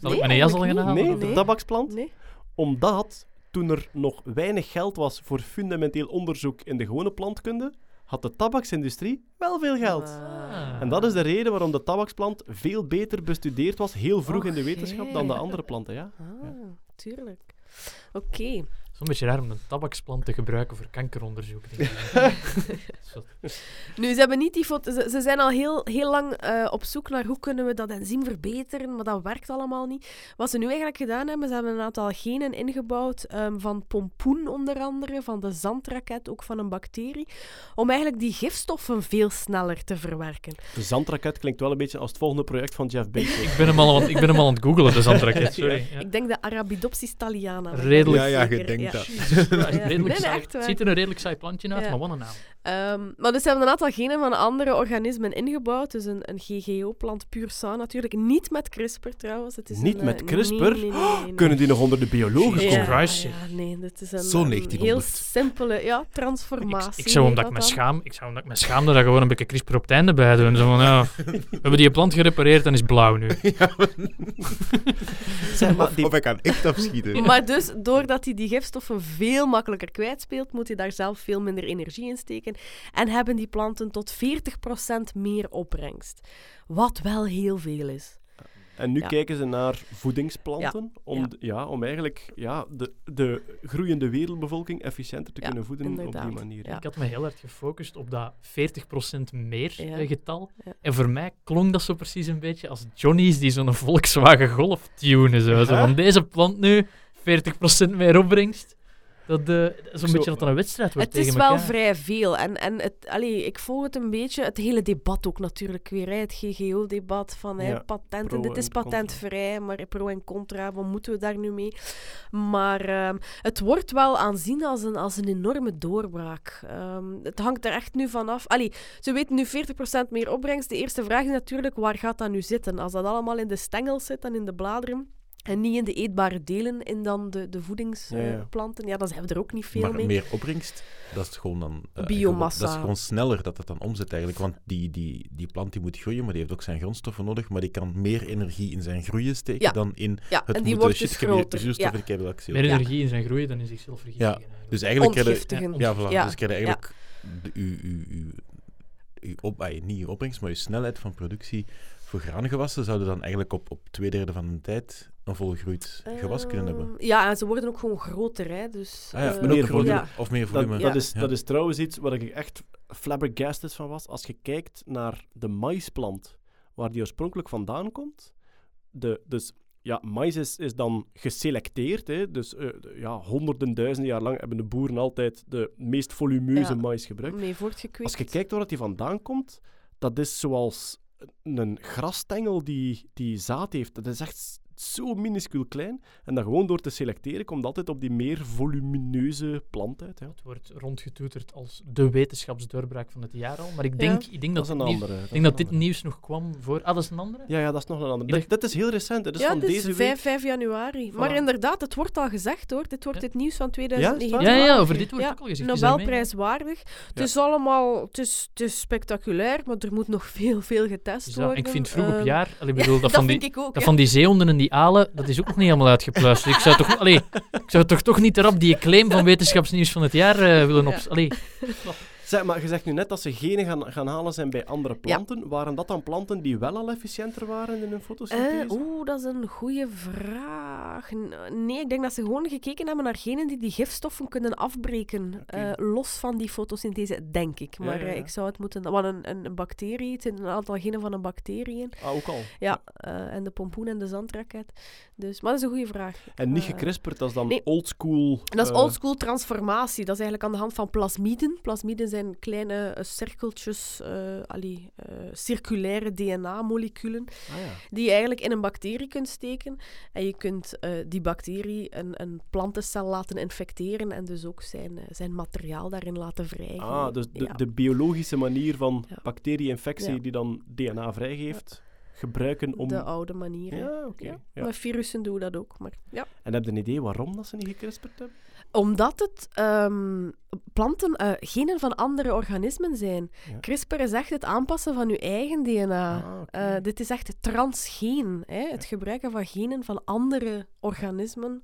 Zal Nee, ik mijn jas al gaan halen? nee, of- de tabaksplant. Nee? Omdat toen er nog weinig geld was voor fundamenteel onderzoek in de gewone plantkunde, had de tabaksindustrie wel veel geld. Ah. En dat is de reden waarom de tabaksplant veel beter bestudeerd was, heel vroeg in de wetenschap, dan de andere planten. Ja? Ah, tuurlijk. Oké. Het is een beetje raar om een tabaksplant te gebruiken voor kankeronderzoek. Denk ik. Nu, ze hebben niet die foto... Ze, ze zijn al heel, heel lang eh, op zoek naar hoe kunnen we dat enzym verbeteren, maar dat werkt allemaal niet. Wat ze nu eigenlijk gedaan hebben, ze hebben een aantal genen ingebouwd ehm, van pompoen onder andere, van de zandraket, ook van een bacterie, om eigenlijk die gifstoffen veel sneller te verwerken. De zandraket klinkt wel een beetje als het volgende project van Jeff Bezos. ik, ben hem al aan, ik ben hem al aan het googelen, de zandraket. Sorry. Ja. Ik denk de Arabidopsis thaliana. Redelijk. Ja, ja, je denkt ja. dat. Ja, Ja. redelijk Nee, nee, saai. echt waar. Het ziet er een redelijk saai plantje uit, Ja. maar wat een naam. Ehm, maar dus ze hebben een aantal genen van andere organismen ingebouwd. Dus een, een GGO-plant puur sang natuurlijk. Niet met CRISPR trouwens. Het is Niet een, met eh, CRISPR? Nee, nee, nee, nee, nee. Kunnen die nog onder de biologen komen? Zeg. ja, nee, dit is een, Zo een 1900. heel simpele ja, Ik, transformatie. ik, zou omdat ik me dat schaam, ik zou omdat ik me schaamde daar gewoon een beetje CRISPR op het einde bij doen. Zo van, ja, we hebben die plant gerepareerd en is blauw nu. Zeg maar, die Of ik kan echt afschieten. Maar dus, doordat hij die gifstoffen veel makkelijker kwijtspeelt, moet hij daar zelf veel minder energie in steken. En hebben die planten tot 40% meer opbrengst. Wat wel heel veel is. En nu Ja. kijken ze naar voedingsplanten om, Ja. om eigenlijk ja, de, de groeiende wereldbevolking efficiënter te Ja, kunnen voeden op die manier. Ja. Ik had me heel erg gefocust op dat 40% meer Ja. eh, getal. Ja. En voor mij klonk dat zo precies een beetje als Johnny's die zo'n Volkswagen Golf tunen. Zo. Zo van deze plant nu 40% meer opbrengst. Dat, eh, Zo'n Zo- beetje dat er een wedstrijd wordt Het is wel elkaar. vrij veel. En, en het, allee, ik volg het een beetje, het hele debat ook natuurlijk weer. hè, Het GGO-debat van hè, Ja, patenten. pro Dit is contra. patentvrij, maar pro en contra, wat moeten we daar nu mee? Maar ehm, het wordt wel aanzien als een, als een enorme doorbraak. Ehm, het hangt er echt nu vanaf. Allee, ze weten nu 40% meer opbrengst. De eerste vraag is natuurlijk, waar gaat dat nu zitten? Als dat allemaal in de stengels zit en in de bladeren... En niet in de eetbare delen, in dan de, de voedingsplanten. Ja, dan zijn we er ook niet veel Maar mee. meer opbrengst, dat is gewoon dan... eh, Biomassa. gewoon- Dat is gewoon sneller dat het dan omzet eigenlijk. Want die, die, die plant die moet groeien, maar die heeft ook zijn grondstoffen nodig. Maar die kan meer energie in zijn groeien steken Ja. dan in Ja, het en die moeten wordt dus hier groter. Meer Ja. energie in zijn groei dan in zichzelf vergiftigen. Ja, eigenlijk. Dus eigenlijk krijg je... Ontgiftigen. Ja, voilà. Ja. Dus krijg je eigenlijk de, uw, uw, uw, uw op, ah, niet uw opbrengst, maar uw snelheid van productie voor graangewassen zouden dan eigenlijk op, op twee derde van de tijd een volgroeid gewas kunnen hebben. Ehm, Ja, en ze worden ook gewoon groter, hè. Dus, Ah ja, eh, meer volume, ja. of meer Dat, volume. dat, is, Ja. dat is trouwens iets waar ik echt flabbergasted van was. Als je kijkt naar de maisplant, waar die oorspronkelijk vandaan komt. De, dus ja, mais is, is dan geselecteerd. Hè, dus eh, ja, honderden, duizenden jaar lang hebben de boeren altijd de meest volumeuze Ja. mais gebruikt. mee. Als je kijkt waar dat die vandaan komt, dat is zoals een grasstengel die, die zaad heeft. Dat is echt zo minuscuul klein. En dan gewoon door te selecteren komt altijd op die meer volumineuze plant uit. Ja. Het wordt rondgetoeterd als de wetenschapsdoorbraak van het jaar al. Maar ik denk, ik denk Dat dat, is een andere. ik denk dat dit nieuws nog kwam voor... Ah, dat is een andere? Ja, ja, dat is nog een andere. Dit is heel recent. Dit is ja, van dit is deze 5, week. 5 januari. Maar inderdaad, het wordt al gezegd, hoor. Dit wordt Ja. het nieuws van Ja, 2019. is het Ja, ja, over dit wordt Ja, ook al gezegd. Dat mee? Nobelprijswaardig. Het Ja. is allemaal... Het is, het is spectaculair, maar er moet nog veel, veel getest dat- worden. ik vind vroeg op Ehm, jaar... allee, bedoel, dat, dat van vind die, ik ook, dat ja. van die zeehonden en die alen, dat is ook nog niet helemaal uitgepluisterd. Ik zou toch, allee, ik zou toch, toch niet erop die claim van wetenschapsnieuws van het jaar eh, willen op... Allee, Zeg, maar je zegt nu net dat ze genen gaan, gaan halen zijn bij andere planten. Waren dat dan planten die wel al efficiënter waren in hun fotosynthese? Eh, Oeh, dat is een goede vraag. Nee, ik denk dat ze gewoon gekeken hebben naar genen die die gifstoffen kunnen afbreken. Eh, los van die fotosynthese, denk ik. Ja, Maar ja, eh, ja. ik zou het moeten... Want een, een, een bacterie, het zijn een aantal genen van een bacterie in. Ah, ook al. Ja, en de pompoen en de zandraket. Dus, maar dat is een goede vraag. En niet gekrisperd, dat is dan nee. oldschool. Dat is oldschool transformatie. Dat is eigenlijk aan de hand van plasmiden. Plasmiden zijn kleine eh, cirkeltjes, eh, allee, eh, circulaire DNA-moleculen, Ah, ja. die je eigenlijk in een bacterie kunt steken. En je kunt die bacterie een, een plantencel laten infecteren en dus ook zijn, zijn materiaal daarin laten vrijgeven. Ah, dus de, Ja. de biologische manier van Ja. bacterie-infectie die dan DNA vrijgeeft, gebruiken om... De oude manier. Ja, oké. Ja, ja. Met virussen doen we dat ook. Maar, ja. En heb je een idee waarom dat ze niet gekrisperd hebben? Omdat het ehm, planten, eh, genen van andere organismen zijn. Ja. CRISPR is echt het aanpassen van je eigen DNA. Ah. Eh, dit is echt transgeen. Hè? Het gebruiken van genen van andere organismen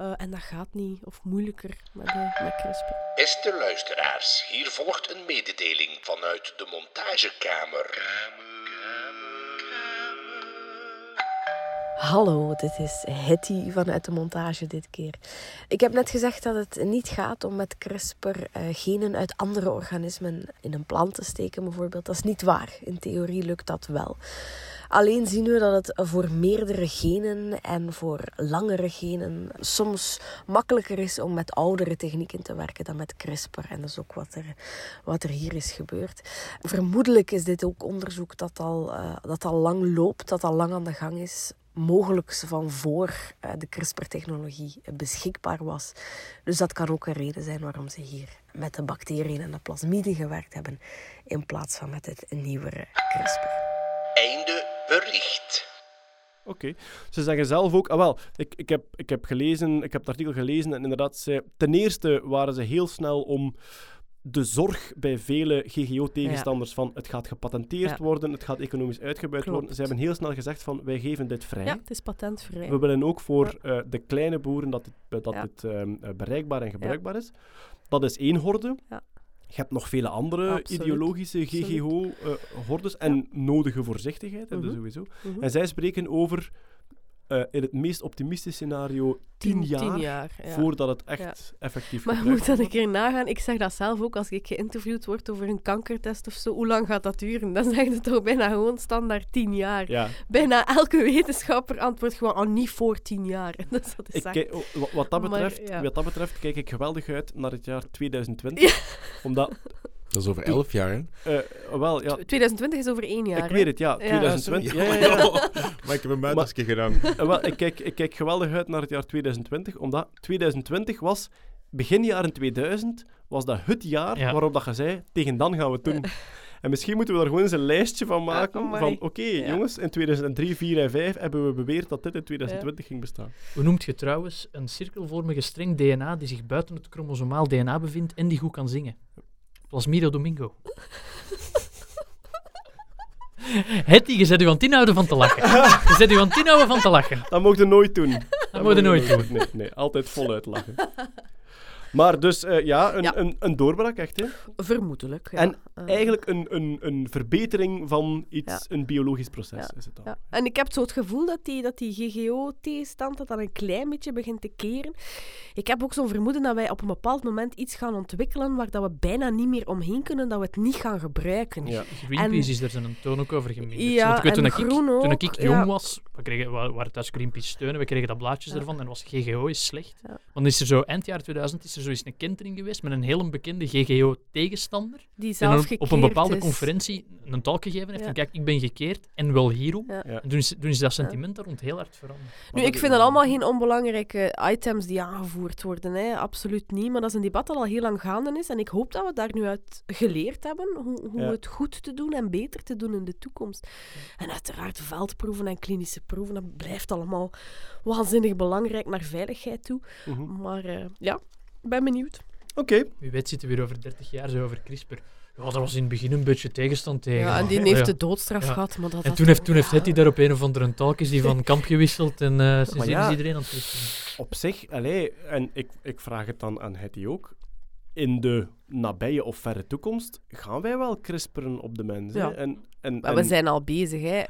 Eh, en dat gaat niet, of moeilijker met, eh, met CRISPR. Beste luisteraars, hier volgt een mededeling vanuit de montagekamer. Hallo, dit is Hetty vanuit de montage dit keer. Ik heb net gezegd dat het niet gaat om met CRISPR eh, genen uit andere organismen in een plant te steken, bijvoorbeeld. Dat is niet waar. In theorie lukt dat wel. Alleen zien we dat het voor meerdere genen en voor langere genen soms makkelijker is om met oudere technieken te werken dan met CRISPR. En dat is ook wat er, wat er hier is gebeurd. Vermoedelijk is dit ook onderzoek dat al, eh, dat al lang loopt, dat al lang aan de gang is mogelijk van voor eh, de CRISPR-technologie beschikbaar was. Dus dat kan ook een reden zijn waarom ze hier met de bacteriën en de plasmiden gewerkt hebben, in plaats van met het nieuwere CRISPR. Einde bericht. Oké. Ze zeggen zelf ook... Ah, wel, ik, ik, heb, ik heb gelezen, ik heb het artikel gelezen en inderdaad, ze, ten eerste waren ze heel snel om de zorg bij vele GGO-tegenstanders van het gaat gepatenteerd Ja. worden, het gaat economisch uitgebuit Klopt. worden. Ze hebben heel snel gezegd van, wij geven dit vrij. Ja, het is patentvrij. We willen ook voor eh, de kleine boeren dat het, dat Ja. het ehm, eh, bereikbaar en gebruikbaar is. Dat is één horde. Ja. Je hebt nog vele andere Absoluut. ideologische. GGO-hordes en nodige voorzichtigheid, dus Mhm. sowieso. Mhm. En zij spreken over, eh, in het meest optimistische scenario, tien, jaar, Tien jaar, ja. voordat het echt effectief Maar je moet dat een keer nagaan. Ik zeg dat zelf ook als ik geïnterviewd word over een kankertest of zo. Hoe lang gaat dat duren? Dan zeg je toch bijna gewoon standaard tien jaar. Ja, Bijna elke wetenschapper antwoordt gewoon al niet voor tien jaar. Dus dat is kijk- oh, wa- wat, dat betreft, wat dat betreft kijk ik geweldig uit naar het jaar 2020. Omdat, Dat is over elf jaar, hè? eh, wel, ja, 2020 is over één jaar. ik hè? weet het, ja, Ja. 2020. Ja, ja, ja. maar ik heb een buitenstje gedaan. Eh, wel, ik, kijk, ik kijk geweldig uit naar het jaar 2020, omdat 2020 was, begin jaren 2000, was dat het jaar Ja. waarop dat je zei, tegen dan gaan we het doen. En misschien moeten we daar gewoon eens een lijstje van maken, amai. van oké, Ja. jongens, in 2003, 4 en 5 hebben we beweerd dat dit in 2020 ging bestaan. Hoe noemt je trouwens een cirkelvormige streng DNA die zich buiten het chromosomaal DNA bevindt en die goed kan zingen? Plasmido Domingo. Hetty, je zet u aan het inhouden van te lachen. Je zet u aan het inhouden van te lachen. Dat mocht je nooit doen. Dat moet je nooit doen. Nee, nee, altijd voluit lachen. Maar dus, eh, ja, een, Ja. Een, een doorbraak echt, hè. Vermoedelijk, ja. En Eh, Eigenlijk een, een, een verbetering van iets, Ja. een biologisch proces Ja. is het dan. Ja. En ik heb zo het gevoel dat die, dat die GGO-tegenstand dat dan een klein beetje begint te keren. Ik heb ook zo'n vermoeden dat wij op een bepaald moment iets gaan ontwikkelen waar dat we bijna niet meer omheen kunnen, dat we het niet gaan gebruiken. Ja. Greenpeace En- is er zijn toon ook over geminderd. Ja, Want ik weet, toen, en ik, toen ik ja. jong was, we kregen, we waren thuis Greenpeace steunen, we kregen dat blaadjes Ja. ervan en was GGO is slecht. Ja. Want is er zo, eind jaar 2000 is er zo eens een kentering geweest met een heel begekende GGO-tegenstander. Die En zelf dan op gekeerd een bepaalde is. conferentie een talk gegeven heeft Ja. van kijk, ik ben gekeerd en wel hierom. Ja. En toen is, toen is dat sentiment daar rond heel hard veranderd. Nu, ik vind dat allemaal geen onbelangrijke items die aangevoerd worden. Hè. Absoluut niet. Maar dat is een debat dat al heel lang gaande is. En ik hoop dat we daar nu uit geleerd hebben. Hoe, hoe Ja. het goed te doen en beter te doen in de toekomst. En uiteraard veldproeven en klinische proeven. Dat blijft allemaal waanzinnig belangrijk naar veiligheid toe. Mhm. Maar eh, ja, ben benieuwd. Oké, Wie weet zitten we weer over 30 jaar zo over CRISPR. Ja, daar was in het begin een beetje tegenstand tegen. Ja, en die heeft de doodstraf Ja. gehad. Maar dat En dat toen heeft, toen heeft. Hetty daar op een of andere talk is die van kamp gewisseld en eh sindsdien ja. is iedereen aan het CRISPR. op zich, allee, en ik, ik vraag het dan aan Hetty ook. In de nabije of verre toekomst gaan wij wel crisperen op de mens. hè? Ja. En, en, we zijn al bezig, hè.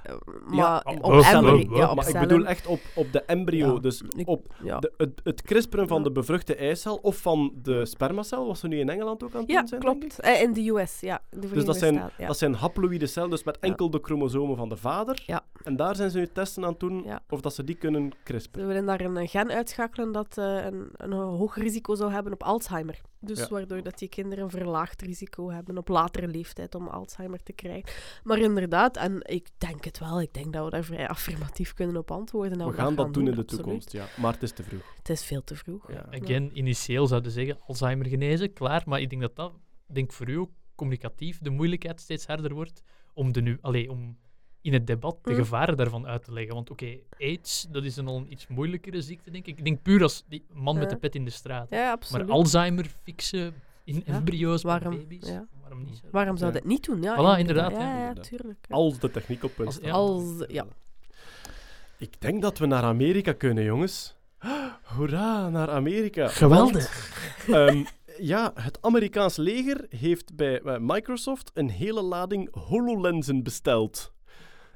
Maar Ja, op oh, embryo- ja, op maar ik bedoel echt op, op de embryo. Dus Ik- op de, het, het crisperen van de bevruchte eicel of van de spermacel, wat ze nu in Engeland ook aan het doen zijn. denk ik. klopt. Eh, in de US, ja. De Dus dat zijn, dat zijn haploïde cellen, dus met enkel de chromosomen van de vader. En daar zijn ze nu testen aan het doen of dat ze die kunnen crisperen. Ze willen daar een gen uitschakelen dat eh, een, een hoog risico zou hebben op Alzheimer. Dus waardoor dat die kinderen een verlaagd risico hebben op latere leeftijd om Alzheimer te krijgen. Maar inderdaad, en ik denk het wel, ik denk dat we daar vrij affirmatief kunnen op antwoorden. dat We gaan dat doen in de absoluut. toekomst, ja. Maar het is te vroeg. Het is veel te vroeg. Ja. Again, initieel zouden zeggen Alzheimer genezen, klaar. Maar ik denk dat dat, denk voor u ook communicatief, de moeilijkheid steeds harder wordt om, de nu, allee, om in het debat de Mm. gevaren daarvan uit te leggen. Want oké, AIDS, dat is een al een iets moeilijkere ziekte, denk ik. Ik denk puur als die man met de pet in de straat. Ja, absoluut. Maar Alzheimer fixen in Ja, embryo's waarom- baby's, ja. waarom niet? Waarom zou Ja. dat niet doen? Ja, Voilà, inderdaad, Ja, inderdaad. tuurlijk. ja. Als de techniek op punt Als- staat. ja. Als, ja. Ik denk dat we naar Amerika kunnen, jongens. Hoera, naar Amerika. Geweldig. Want, ehm, ja, het Amerikaans leger heeft bij Microsoft een hele lading HoloLensen besteld.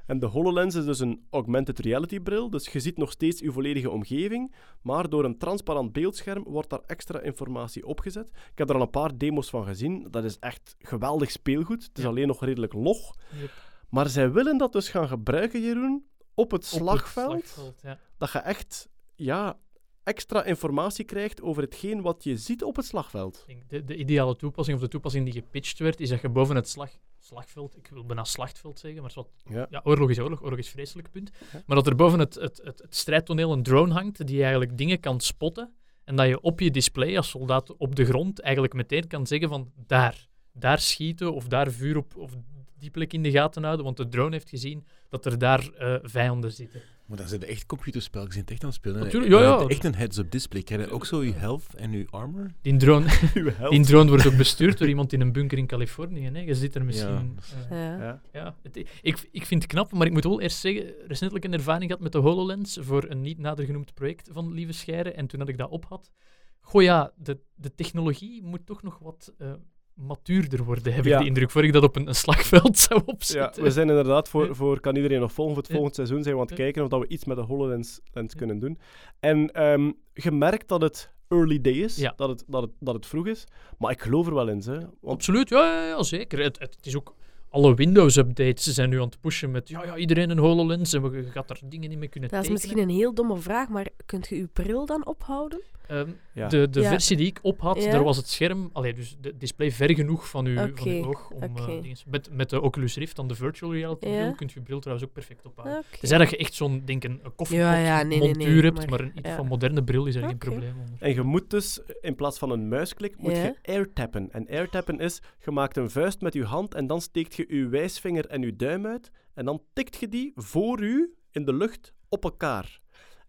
En de HoloLens is dus een augmented reality bril, dus je ziet nog steeds je volledige omgeving, maar door een transparant beeldscherm wordt daar extra informatie opgezet. Ik heb er al een paar demos van gezien. Dat is echt geweldig speelgoed. Het is Ja. alleen nog redelijk log. Yep. Maar zij willen dat dus gaan gebruiken, Jeroen, op het Op het slagveld. slagveld, ja. Dat je echt ja, extra informatie krijgt over hetgeen wat je ziet op het slagveld. De, de ideale toepassing, of de toepassing die gepitcht werd, is dat je boven het slag, slagveld, ik wil bijna slachtveld zeggen, maar wat, Ja. ja, oorlog is oorlog, oorlog is vreselijk, punt. Ja. Maar dat er boven het, het, het, het strijdtoneel een drone hangt die eigenlijk dingen kan spotten en dat je op je display als soldaat op de grond eigenlijk meteen kan zeggen van daar, daar schieten of daar vuur op of die plek in de gaten houden, want de drone heeft gezien dat er daar eh, vijanden zitten. Maar dan zijn de echt computerspellen. Je bent echt aan het spelen. Natuurlijk, ja, ja. Je hebt Echt een heads-up display. Krijg je ook zo je health en je armor? Die drone, die drone wordt ook bestuurd door iemand in een bunker in Californië. Hè? Je zit er misschien... eh, Ja. Ja. Ja, het, ik, ik vind het knap, maar ik moet wel eerst zeggen, recentelijk een ervaring gehad met de HoloLens voor een niet nader genoemd project van Lieve Scheire. En toen dat ik dat op had, goh ja, de, de technologie moet toch nog wat eh, matuurder worden, heb Ja. ik de indruk, voor ik dat op een, een slagveld zou Ja, opzetten. we zijn inderdaad voor, Ja. voor kan iedereen nog volgen voor het Ja. volgend seizoen zijn we aan het Ja. kijken of dat we iets met de HoloLens lens Ja. kunnen doen. En ehm je merkt dat het early day is, Ja. dat, het, dat, het, dat het vroeg is, maar ik geloof er wel in. Hè. Want Absoluut, ja, ja, ja zeker. Het, het, het is ook... Alle Windows-updates zijn nu aan het pushen met ja, ja, iedereen een HoloLens en we je gaat er dingen niet mee kunnen Dat is tekenen. misschien een heel domme vraag, maar kunt je uw bril dan ophouden? Ehm, ja. De, de Ja. versie die ik op had, Ja. daar was het scherm, allee, dus de display ver genoeg van uw, van uw oog. Om, eh, met, met de Oculus Rift, dan de virtual reality Ja. bril, kunt je je bril trouwens ook perfect ophouden. Oké. Tenzij dat je echt zo'n, denk een, een koffiepot Ja, ja, nee, nee, montuur nee, hebt, maar- maar, een iets ja. van moderne bril is er geen probleem onder. En je moet dus, in plaats van een muisklik, moet Ja. je airtappen. En airtappen is, je maakt een vuist met je hand en dan steekt je je wijsvinger en je duim uit en dan tikt je die voor u in de lucht op elkaar.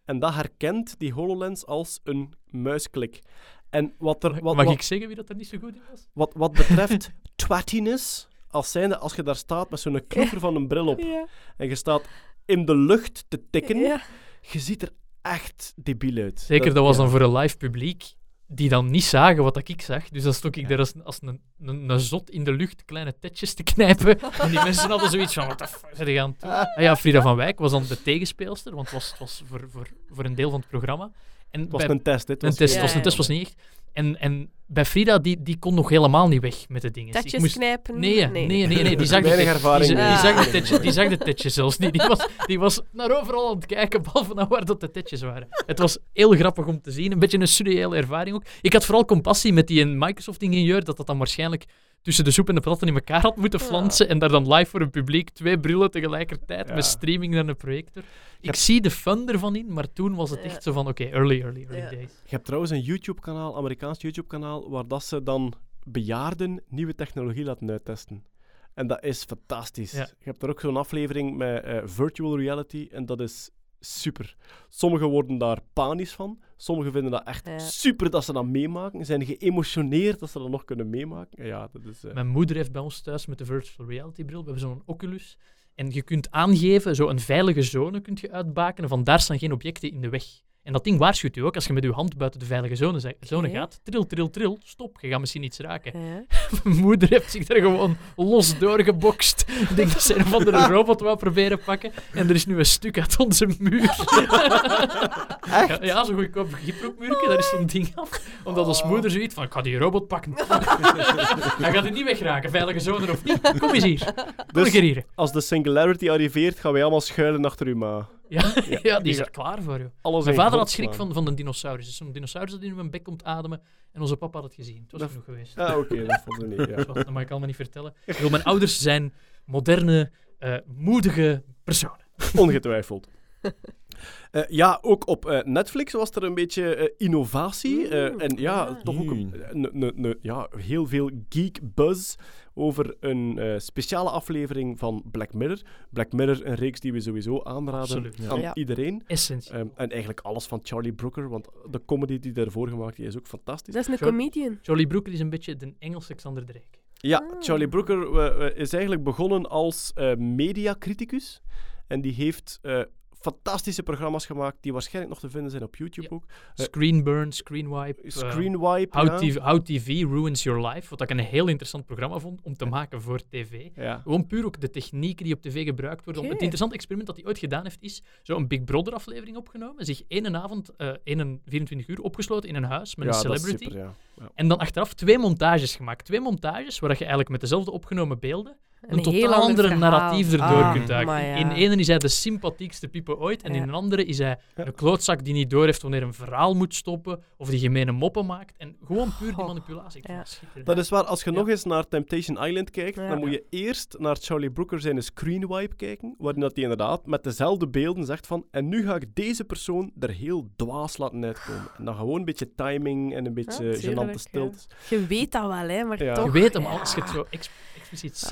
En dat herkent die HoloLens als een muisklik. En wat, er, Mag, wat, mag wat, ik zeggen wie dat er niet zo goed in was? wat, wat betreft twattiness, als, zijnde, als je daar staat met zo'n knoeper van een bril op Ja. en je staat in de lucht te tikken, Ja. je ziet er echt debiel uit. Zeker, dat was dan voor een live publiek die dan niet zagen wat ik zag. Dus dan stond ik Ja. daar als, als een, een, een zot in de lucht kleine tetjes te knijpen. En die mensen hadden zoiets van, wat de fuck zijn die aan het doen? Ah ja, Frida van Wijk was dan de tegenspeelster, want het was, het was voor, voor, voor een deel van het programma. En Het was bij- een test, dit een was test, Ja, het was een test, was niet echt. En, en bij Frida, die, die kon nog helemaal niet weg met de dingen. Ik Tetjes moest- knijpen? Nee, nee, nee, nee, die zag de, ervaring die, zag de die zag de tetjes zelfs niet. Die was, die was naar overal aan het kijken, behalve naar waar dat de tetjes waren. Het was heel grappig om te zien, een beetje een surreële ervaring ook. Ik had vooral compassie met die Microsoft-ingenieur, dat dat dan waarschijnlijk tussen de soep en de platten in elkaar had moeten flansen en daar dan live voor een publiek twee brillen tegelijkertijd Ja. met streaming naar een projector. Ik zie de fun ervan in, maar toen was het Ja. echt zo van, oké, early, early, early Ja. days. Je hebt trouwens een YouTube-kanaal, Amerikaans YouTube-kanaal, waar dat ze dan bejaarden nieuwe technologie laten uittesten. En dat is fantastisch. Ja. Je hebt er ook zo'n aflevering met eh, virtual reality en dat is super. Sommigen worden daar panisch van. Sommigen vinden dat echt Ja. super dat ze dat meemaken. Zijn geëmotioneerd dat ze dat nog kunnen meemaken. Ja, dat is... eh, Mijn moeder heeft bij ons thuis met de virtual reality bril. We hebben zo'n Oculus. En je kunt aangeven, zo een veilige zone kunt je uitbakenen. Van daar staan geen objecten in de weg. En dat ding waarschuwt u ook als je met je hand buiten de veilige zone, zone gaat. Tril, tril, tril. Stop. Je gaat misschien iets raken. Ja. Mijn moeder heeft zich daar gewoon los doorgebokst. Ik denk dat ze een of andere robot wou proberen pakken. En er is nu een stuk uit onze muur. Ja, ja zo'n goedkoop gyprookmuurtje, daar is zo'n ding af. Omdat ons moeder zoiets van, ik ga die robot pakken. Hij gaat er niet wegraken, veilige zone of niet. Kom eens hier. Kom Dus- eens hier. Als de singularity arriveert, gaan wij allemaal schuilen achter uw ma. Ja, ja, die is er klaar voor, joh. Alles Mijn vader had schrik van, van een dinosaurus. Dus zo'n dinosaurus dat in mijn bek komt ademen. En onze papa had het gezien. Het was Dat- genoeg geweest. Ah, oké, dat vond ik niet. Ja. Dat, dat mag ik allemaal niet vertellen. Mijn ouders zijn moderne, eh, moedige personen. Ongetwijfeld. Eh, ja, ook op eh, Netflix was er een beetje eh, innovatie. eh, en ja, ah. toch ook een, een- een- een- ja, heel veel geek buzz over een eh, speciale aflevering van Black Mirror. Black Mirror, een reeks die we sowieso aanraden Absoluut. aan Ja. iedereen. Ehm, en eigenlijk alles van Charlie Brooker, want de comedy die daarvoor gemaakt die is ook fantastisch. Dat is een comedian. Jolie Brooker is een beetje de Engelse Xander de Rijk. Ja, Ah. Charlie Brooker is eigenlijk begonnen als eh mediacriticus. En die heeft eh, fantastische programma's gemaakt die waarschijnlijk nog te vinden zijn op YouTube Ja. ook. Eh, Screenburn, Screenwipe. eh, Screenwipe, How, ja. TV, How TV Ruins Your Life. Wat ik een heel interessant programma vond om te maken voor tv. Ja. Gewoon puur ook de technieken die op tv gebruikt worden. Het interessante experiment dat hij ooit gedaan heeft, is zo'n Big Brother aflevering opgenomen. Zich één avond, eh één 24 uur opgesloten in een huis met een celebrity. super. En dan achteraf twee montages gemaakt. Twee montages waar je eigenlijk met dezelfde opgenomen beelden een, totaal ander andere verhaal. narratief erdoor Ah, kunt duiken. ja. In ene is hij de sympathiekste pipo ooit, en Ja. in een andere is hij Ja. een klootzak die niet doorheeft wanneer een verhaal moet stoppen, of die gemene moppen maakt. En gewoon puur die manipulatie. Ja. dat is waar, als je Ja. nog eens naar Temptation Island kijkt, Ja. dan moet je eerst naar Charlie Brooker zijn screenwipe kijken, waarin dat hij inderdaad met dezelfde beelden zegt van en nu ga ik deze persoon er heel dwaas laten uitkomen. En dan gewoon een beetje timing en een beetje Ja, gênante stiltes. Je weet dat wel, hè, maar Ja. toch. Je weet hem als je het zo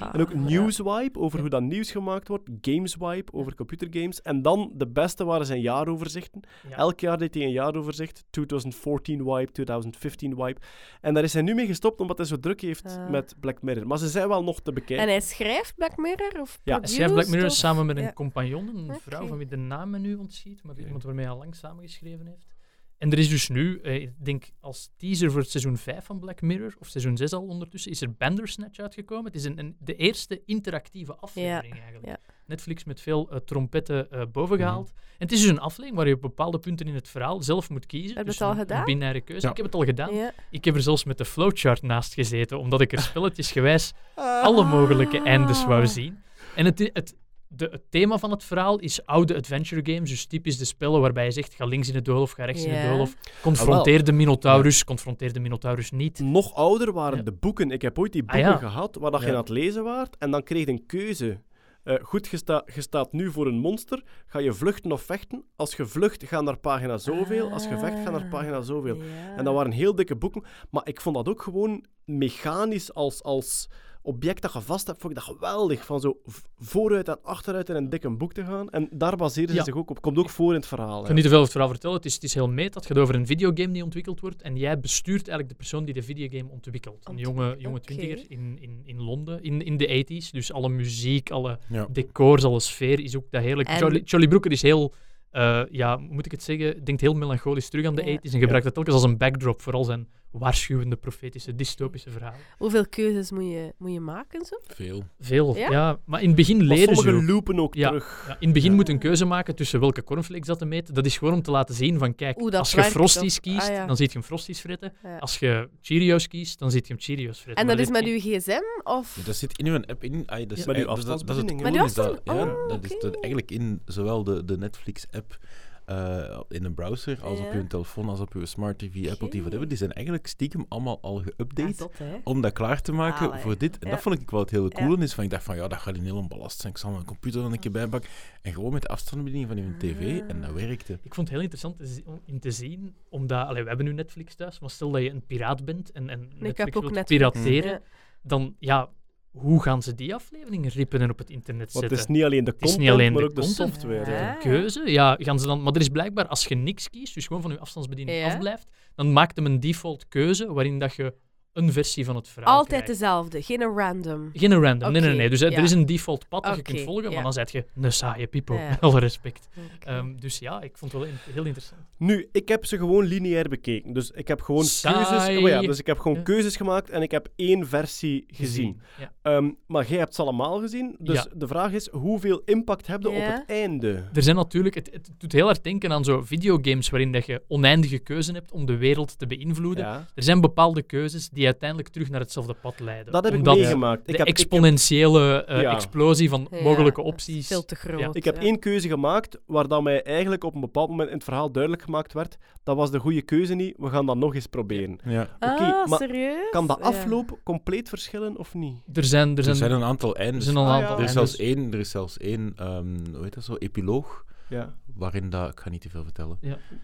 Ah. En ook Ja. Newswipe, over hoe dat nieuws gemaakt wordt. Gameswipe, over computergames. En dan, de beste waren zijn jaaroverzichten. Ja. Elk jaar deed hij een jaaroverzicht. 2014 wipe, 2015 wipe. En daar is hij nu mee gestopt, omdat hij zo druk heeft met Black Mirror. Maar ze zijn wel nog te bekijken. En hij schrijft Black Mirror? Of Ja. Hij schrijft Black Mirror of- samen met een Ja. compagnon, een vrouw van wie de naam me nu ontschiet, maar iemand waarmee hij al lang samengeschreven heeft. En er is dus nu, eh, ik denk als teaser voor het seizoen 5 van Black Mirror, of seizoen 6 al ondertussen, is er Bandersnatch uitgekomen. Het is een, een, de eerste interactieve aflevering eigenlijk. ja. Netflix met veel eh, trompetten eh, bovengehaald. En het is dus een aflevering waar je op bepaalde punten in het verhaal zelf moet kiezen. Heb je dus het al een- gedaan? Een binaire keuze. Ja. Ik heb het al gedaan. Ja. Ik heb er zelfs met de flowchart naast gezeten, omdat ik er spelletjesgewijs alle mogelijke eindes wou zien. En het, het, de, het thema van het verhaal is oude adventure games, dus typisch de spellen waarbij je zegt ga links in het doolhof, ga rechts in het doolhof. Confronteer Ah, de Minotaurus, confronteer de Minotaurus niet. Nog ouder waren Ja. de boeken. Ik heb ooit die Ah, boeken ja. gehad waar dat je aan het lezen waart en dan kreeg je een keuze. Eh, goed, je, sta- je staat nu voor een monster. Ga je vluchten of vechten? Als je vlucht, ga naar pagina zoveel. Als je vecht, ga naar pagina zoveel. Ja. En dat waren heel dikke boeken. Maar ik vond dat ook gewoon mechanisch als, als object dat je vast hebt. Vond ik dat geweldig. Van zo vooruit en achteruit in een dikke boek te gaan. En daar baseren ze Ja. zich ook op. Komt ook voor in het verhaal. Ik ga niet te veel over het verhaal vertellen, het is, het is heel meet. Het gaat over een videogame die ontwikkeld wordt en jij bestuurt eigenlijk de persoon die de videogame ontwikkelt. Een jonge, jonge oké. twintiger in, in, in Londen, in, in de 80s. Dus alle muziek, alle Ja. decors, alle sfeer is ook dat heerlijk. En- Charlie, Charlie Brooker is heel, eh, ja, moet ik het zeggen, denkt heel melancholisch terug aan de Ja. 80s en gebruikt dat telkens als een backdrop voor al zijn waarschuwende, profetische, dystopische verhalen. Hoeveel keuzes moet je, moet je maken? Zo? Veel. Veel, ja. Ja? Maar in het begin leren ze sommige ook. loopen ook Ja. terug. Ja, in het begin Ja. moet je een keuze maken tussen welke cornflakes dat te meten. Dat is gewoon om te laten zien van, kijk, Hoe dat als je Frosties kiest, ah, ja. dan ziet je hem Frosties fretten. Ja. Als je Cheerios kiest, dan ziet je hem Cheerios fretten. En dat is met uw gsm? Of... Ja, dat zit in uw app in. Ah, dat is, Ja. Met uw eh, dat is- dat is het is dat, dat is dat eigenlijk in zowel de, de Netflix-app eh, in een browser als op uw telefoon, als op uw smart TV, Apple TV, whatever. Die zijn eigenlijk stiekem allemaal al geüpdate om dat klaar te maken Allee. voor dit. En Ja. dat vond ik wel het hele Ja. coole is. Van, ik dacht van, ja, dat gaat een heel belast zijn. Ik zal mijn computer dan een keer bijpakken. En gewoon met de afstandsbediening van uw tv. En dat werkte. Ik vond het heel interessant om in te zien, omdat allee, we hebben nu Netflix thuis, maar stel dat je een piraat bent en, en Netflix heb ook wilt Netflix. pirateren, Ja. dan ja, hoe gaan ze die afleveringen rippen en op het internet Want zetten? het is niet alleen de Het is content, niet alleen maar de ook de software. Ja. Ah. keuze. Ja, gaan ze dan, maar er is blijkbaar, als je niks kiest, dus gewoon van je afstandsbediening Ja. afblijft, dan maakt hem een default keuze waarin dat je een versie van het verhaal Altijd krijgt. dezelfde, geen random. Geen random, nee, nee, nee. Dus eh, ja. er is een default pad dat je kunt volgen, ja. maar dan zet je een saaie pipo, Ja. met alle respect. Ehm, dus ja, ik vond het wel in- heel interessant. Nu, ik heb ze gewoon lineair bekeken. Dus ik heb gewoon Saai. keuzes... Oh ja, dus ik heb gewoon Ja. keuzes gemaakt en ik heb één versie gezien. Ja. Ehm, maar jij hebt ze allemaal gezien. Dus Ja. de vraag is, hoeveel impact heb je op het einde? Er zijn natuurlijk, het, het doet heel hard denken aan zo videogames waarin dat je oneindige keuzen hebt om de wereld te beïnvloeden. Ja. Er zijn bepaalde keuzes die uiteindelijk terug naar hetzelfde pad leiden. Dat heb ik meegemaakt. De Ik heb, ik heb, exponentiële eh, Ja. explosie van Ja, mogelijke opties. Veel te groot. Ja. ik heb ja. één keuze gemaakt waar dat mij eigenlijk op een bepaald moment in het verhaal duidelijk gemaakt werd. Dat was de goede keuze niet. We gaan dat nog eens proberen. Ja. Ah, maar serieus? Kan de Ja. afloop compleet verschillen of niet? Er zijn, er Er zijn, zijn een aantal er eindes. zijn al een Ah, aantal. Er is zelfs één, er is zelfs één ehm, hoe heet dat zo, epiloog, Ja. waarin dat... Ik ga niet te veel vertellen.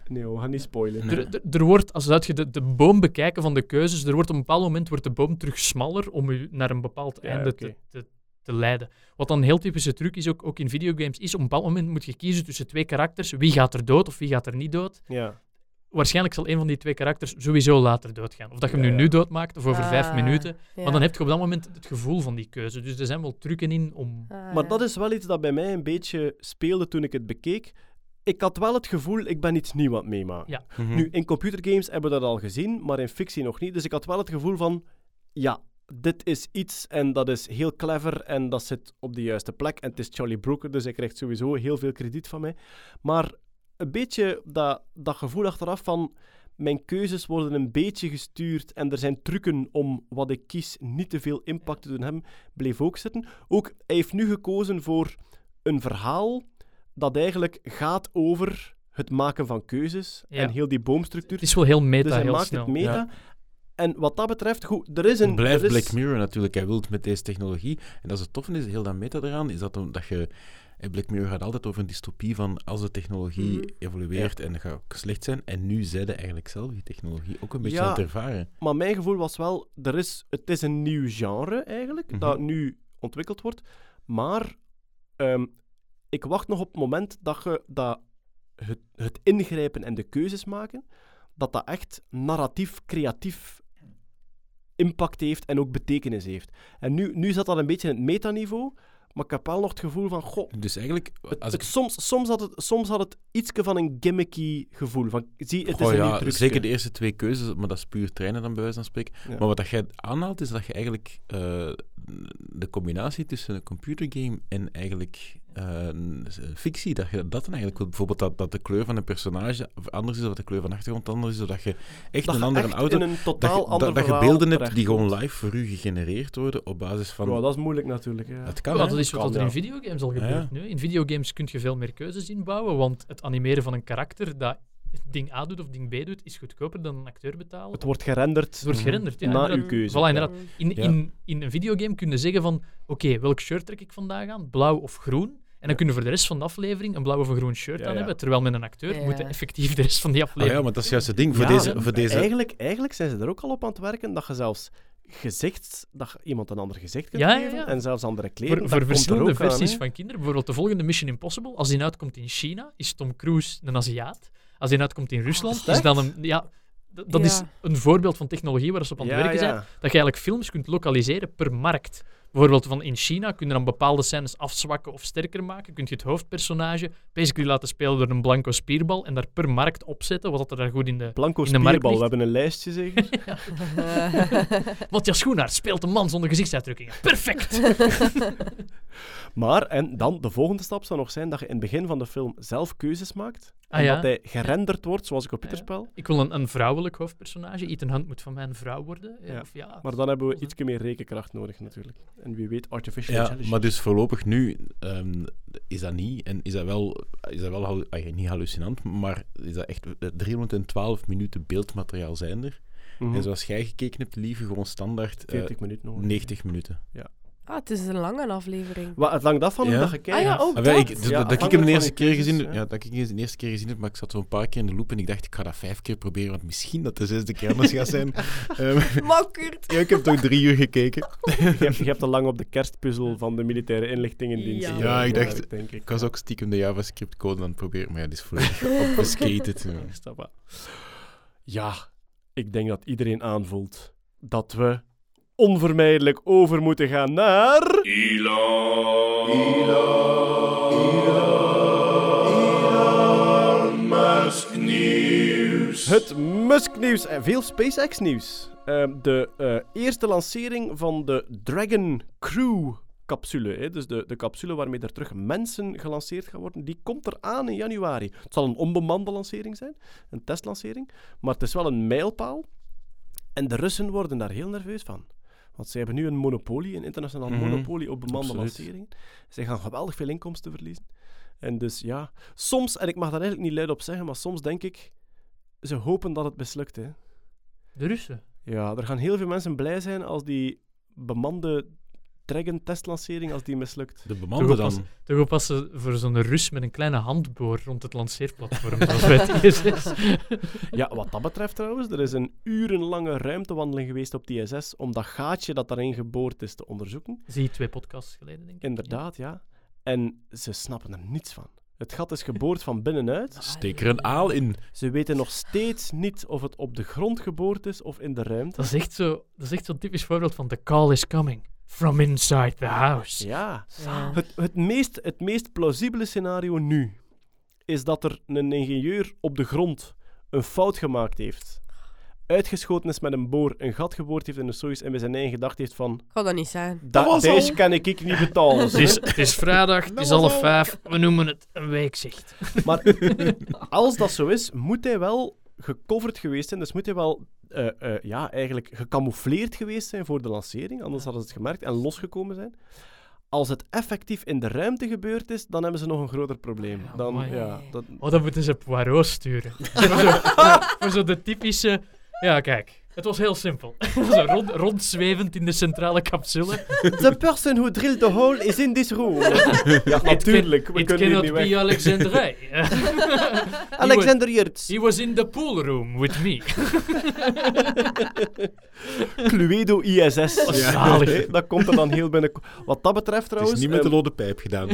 Nee, we gaan niet spoilen. Nee. Er, er, er wordt, als uit je de, de boom bekijken van de keuzes, er wordt op een bepaald moment wordt de boom terug smaller om u naar een bepaald Ja, einde te, te, te leiden. Wat dan een heel typische truc is, ook, ook in videogames, is op een bepaald moment moet je kiezen tussen twee karakters. Wie gaat er dood of wie gaat er niet dood? Ja. Waarschijnlijk zal een van die twee karakters sowieso later doodgaan. Of dat je hem Ja, nu ja. nu doodmaakt of over vijf Ah, minuten. ja. Maar dan heb je op dat moment het gevoel van die keuze. Dus er zijn wel trucken in om... Ah, Maar ja. dat is wel iets dat bij mij een beetje speelde toen ik het bekeek. ik had wel het gevoel, ik ben iets nieuws aan het meemaken. Ja. Mhm. Nu, in computergames hebben we dat al gezien, maar in fictie nog niet. Dus ik had wel het gevoel van, ja, dit is iets en dat is heel clever en dat zit op de juiste plek. En het is Charlie Brooker, dus hij krijgt sowieso heel veel krediet van mij. Maar een beetje dat, dat gevoel achteraf van, mijn keuzes worden een beetje gestuurd en er zijn trucken om wat ik kies niet te veel impact te doen hebben, bleef ook zitten. Ook, hij heeft nu gekozen voor een verhaal dat eigenlijk gaat over het maken van keuzes Ja. en heel die boomstructuur. Het is wel heel meta, Dus hij heel maakt snel. het meta. Ja. En wat dat betreft, goed, er is een... Het blijft er is- Black Mirror natuurlijk. Hij wil met deze technologie. En dat is het toffe is, heel dat meta eraan, is dat, dat je... Black Mirror gaat altijd over een dystopie van als de technologie Mhm. evolueert en dat gaat ook slecht zijn. En nu zeiden eigenlijk zelf die technologie ook een beetje Ja. aan het ervaren. Maar mijn gevoel was wel, er is, het is een nieuw genre eigenlijk, Mhm. dat nu ontwikkeld wordt. Maar ehm, ik wacht nog op het moment dat, je, dat het, het ingrijpen en de keuzes maken, dat dat echt narratief, creatief impact heeft en ook betekenis heeft. En nu, nu zat dat een beetje in het metaniveau, maar ik heb wel nog het gevoel van, goh, Dus eigenlijk, als het- ik soms, soms, had het, soms had het iets van een gimmicky gevoel. Van, zie, het is Goh, een nieuw ja, trucje. zeker de eerste twee keuzes, maar dat is puur trainen dan bij wijze van spreken. Ja. Maar wat dat jij aanhaalt, is dat je eigenlijk eh, de combinatie tussen een computergame en eigenlijk een fictie, dat je dat dan eigenlijk. Bijvoorbeeld dat, dat de kleur van een personage anders is, of dat de kleur van de achtergrond anders is, of dat je echt dat een andere echt auto... in een Dat totaal je, ander dat, dat je beelden hebt die gewoon live voor u gegenereerd worden op basis van... Ja, dat is moeilijk natuurlijk. Ja. Het kan, Ja, dat is wat Kan, er in ja. videogames al Ja, gebeurt nu. In videogames kun je veel meer keuzes inbouwen, want het animeren van een karakter dat ding A doet of ding B doet, is goedkoper dan een acteur betalen. Het wordt gerenderd Het wordt gerenderd, ja. na uw keuze. Voilà, inderdaad. In, Ja. in, in een videogame kun je zeggen van, oké, welk shirt trek ik vandaag aan? Blauw of groen? En dan kun je voor de rest van de aflevering een blauw of een groen shirt Ja, aan ja. hebben, terwijl met een acteur Ja. moet effectief de rest van die Ah, aflevering... ja, maar dat is juist het ding. Voor Ja, deze... Voor deze Eigenlijk, eigenlijk zijn ze er ook al op aan het werken dat je zelfs gezicht, dat je iemand een ander gezicht kunt Ja, geven ja. en zelfs andere kleren. Voor, voor er verschillende aan, versies van kinderen. Bijvoorbeeld de volgende Mission Impossible, als die uitkomt in China, is Tom Cruise een Aziat. Als die uitkomt in Rusland, is is dan een... Ja, dat is een voorbeeld van technologie waar ze op aan het Ja, werken zijn. ja. Dat je eigenlijk films kunt lokaliseren per markt. Bijvoorbeeld van in China kun je dan bepaalde scènes afzwakken of sterker maken. Kun je het hoofdpersonage basically laten spelen door een blanco spierbal en daar per markt opzetten, wat er daar goed in de... Blanco in de markt spierbal, we hebben een lijstje zeker. Matthias Schoenaert speelt een man zonder gezichtsuitdrukkingen. Perfect! maar, en dan, de volgende stap zou nog zijn dat je in het begin van de film zelf keuzes maakt. Ah, en ja. dat hij gerenderd wordt, zoals een ja. computerspel. Ik wil een, een vrouwelijk hoofdpersonage. Ethan Hunt moet van mij een vrouw worden. eh, Ja. Of ja. Maar dan hebben we iets meer rekenkracht nodig natuurlijk. En wie weet, artificial Ja, intelligence. maar dus voorlopig nu ehm, is dat niet. En is dat wel, is dat wel hallu- niet hallucinant, maar is dat echt eh, 312 minuten beeldmateriaal zijn er. Mhm. En zoals jij gekeken hebt, lieve, gewoon standaard eh, 40 minuten nodig. 90 minuten. Ah, het is een lange aflevering. Wat, het hangt af van hoe Ja. dat je kijkt. Ah ja, ook Ah, wel, ik, dat. dat, dat ik hem afhankelijk de van eerste je keer keuzes, gezien heb, ja. ja, dat ik hem de eerste keer gezien heb, maar ik zat zo een paar keer in de loop en ik dacht, ik ga dat vijf keer proberen, want misschien dat de zesde keer anders gaat zijn. Ehm, Makkerd. ja, ik heb toch drie uur gekeken. je, hebt, je hebt te lang op de kerstpuzzel van de militaire inlichtingendienst. Ja. Ja, ik dacht- denk ik. Ik was ook stiekem de JavaScript-code aan het proberen, maar ja, die is volledig obfuscated. ja. Dat wel? Ja, ik denk dat iedereen aanvoelt dat we onvermijdelijk over moeten gaan naar... Elon. Elon Musk nieuws. Het Musk-nieuws en veel SpaceX-nieuws. Ehm, de eh, eerste lancering van de Dragon Crew capsule, hè, dus de, de capsule waarmee er terug mensen gelanceerd gaan worden, die komt eraan in januari. Het zal een onbemande lancering zijn, een testlancering, maar het is wel een mijlpaal. En de Russen worden daar heel nerveus van. Want ze hebben nu een monopolie, een internationaal Mhm. monopolie op bemande lanceringen. Zij gaan geweldig veel inkomsten verliezen. En dus ja, soms, en ik mag daar eigenlijk niet luid op zeggen, maar soms denk ik, ze hopen dat het mislukt. Hè. De Russen. Ja, er gaan heel veel mensen blij zijn als die bemande Dragon testlancering, als die mislukt. De oppassen, dan. toch oppassen voor zo'n Rus met een kleine handboor rond het lanceerplatform, zoals bij het ISS. Ja, wat dat betreft trouwens, er is een urenlange ruimtewandeling geweest op die ISS om dat gaatje dat daarin geboord is te onderzoeken. Zie je twee podcasts geleden, denk ik. Inderdaad, ja. En ze snappen er niets van. Het gat is geboord van binnenuit. Steek er een aal in. Ze weten nog steeds niet of het op de grond geboord is of in de ruimte. Dat is echt zo- dat is echt zo'n typisch voorbeeld van the call is coming from inside the house. Ja. Ja. Het, het, meest, het meest plausibele scenario nu is dat er een ingenieur op de grond een fout gemaakt heeft. Uitgeschoten is met een boor, een gat geboord heeft in de Soyuz en bij zijn eigen gedacht heeft van... Kan dat niet zijn. "Da- was Deze al." kan ik ik niet betalen. Het is, het is vrijdag, het is half vijf. We noemen het een weekzicht. Maar als dat zo is, moet hij wel gecoverd geweest zijn. Dus moet hij wel eh, eh, ja, eigenlijk gecamoufleerd geweest zijn voor de lancering. Anders hadden ze het gemerkt en losgekomen zijn. Als het effectief in de ruimte gebeurd is, dan hebben ze nog een groter probleem. Dan, amai. ja, dat, Oh, dan moeten ze Poirot sturen. voor, zo, voor zo de typische... Ja, kijk. Het was heel simpel. zo rond, rondzwevend in de centrale capsule. The person who drilled the hole is in this room. ja, natuurlijk. We It cannot niet be weg. Alexandrij. Alexander Jurts. He was in the pool room with me. Cluedo ISS. Oh, zalig. Hè, Dat komt er dan heel binnen. Wat dat betreft Het trouwens... is niet met de ehm, lode pijp gedaan.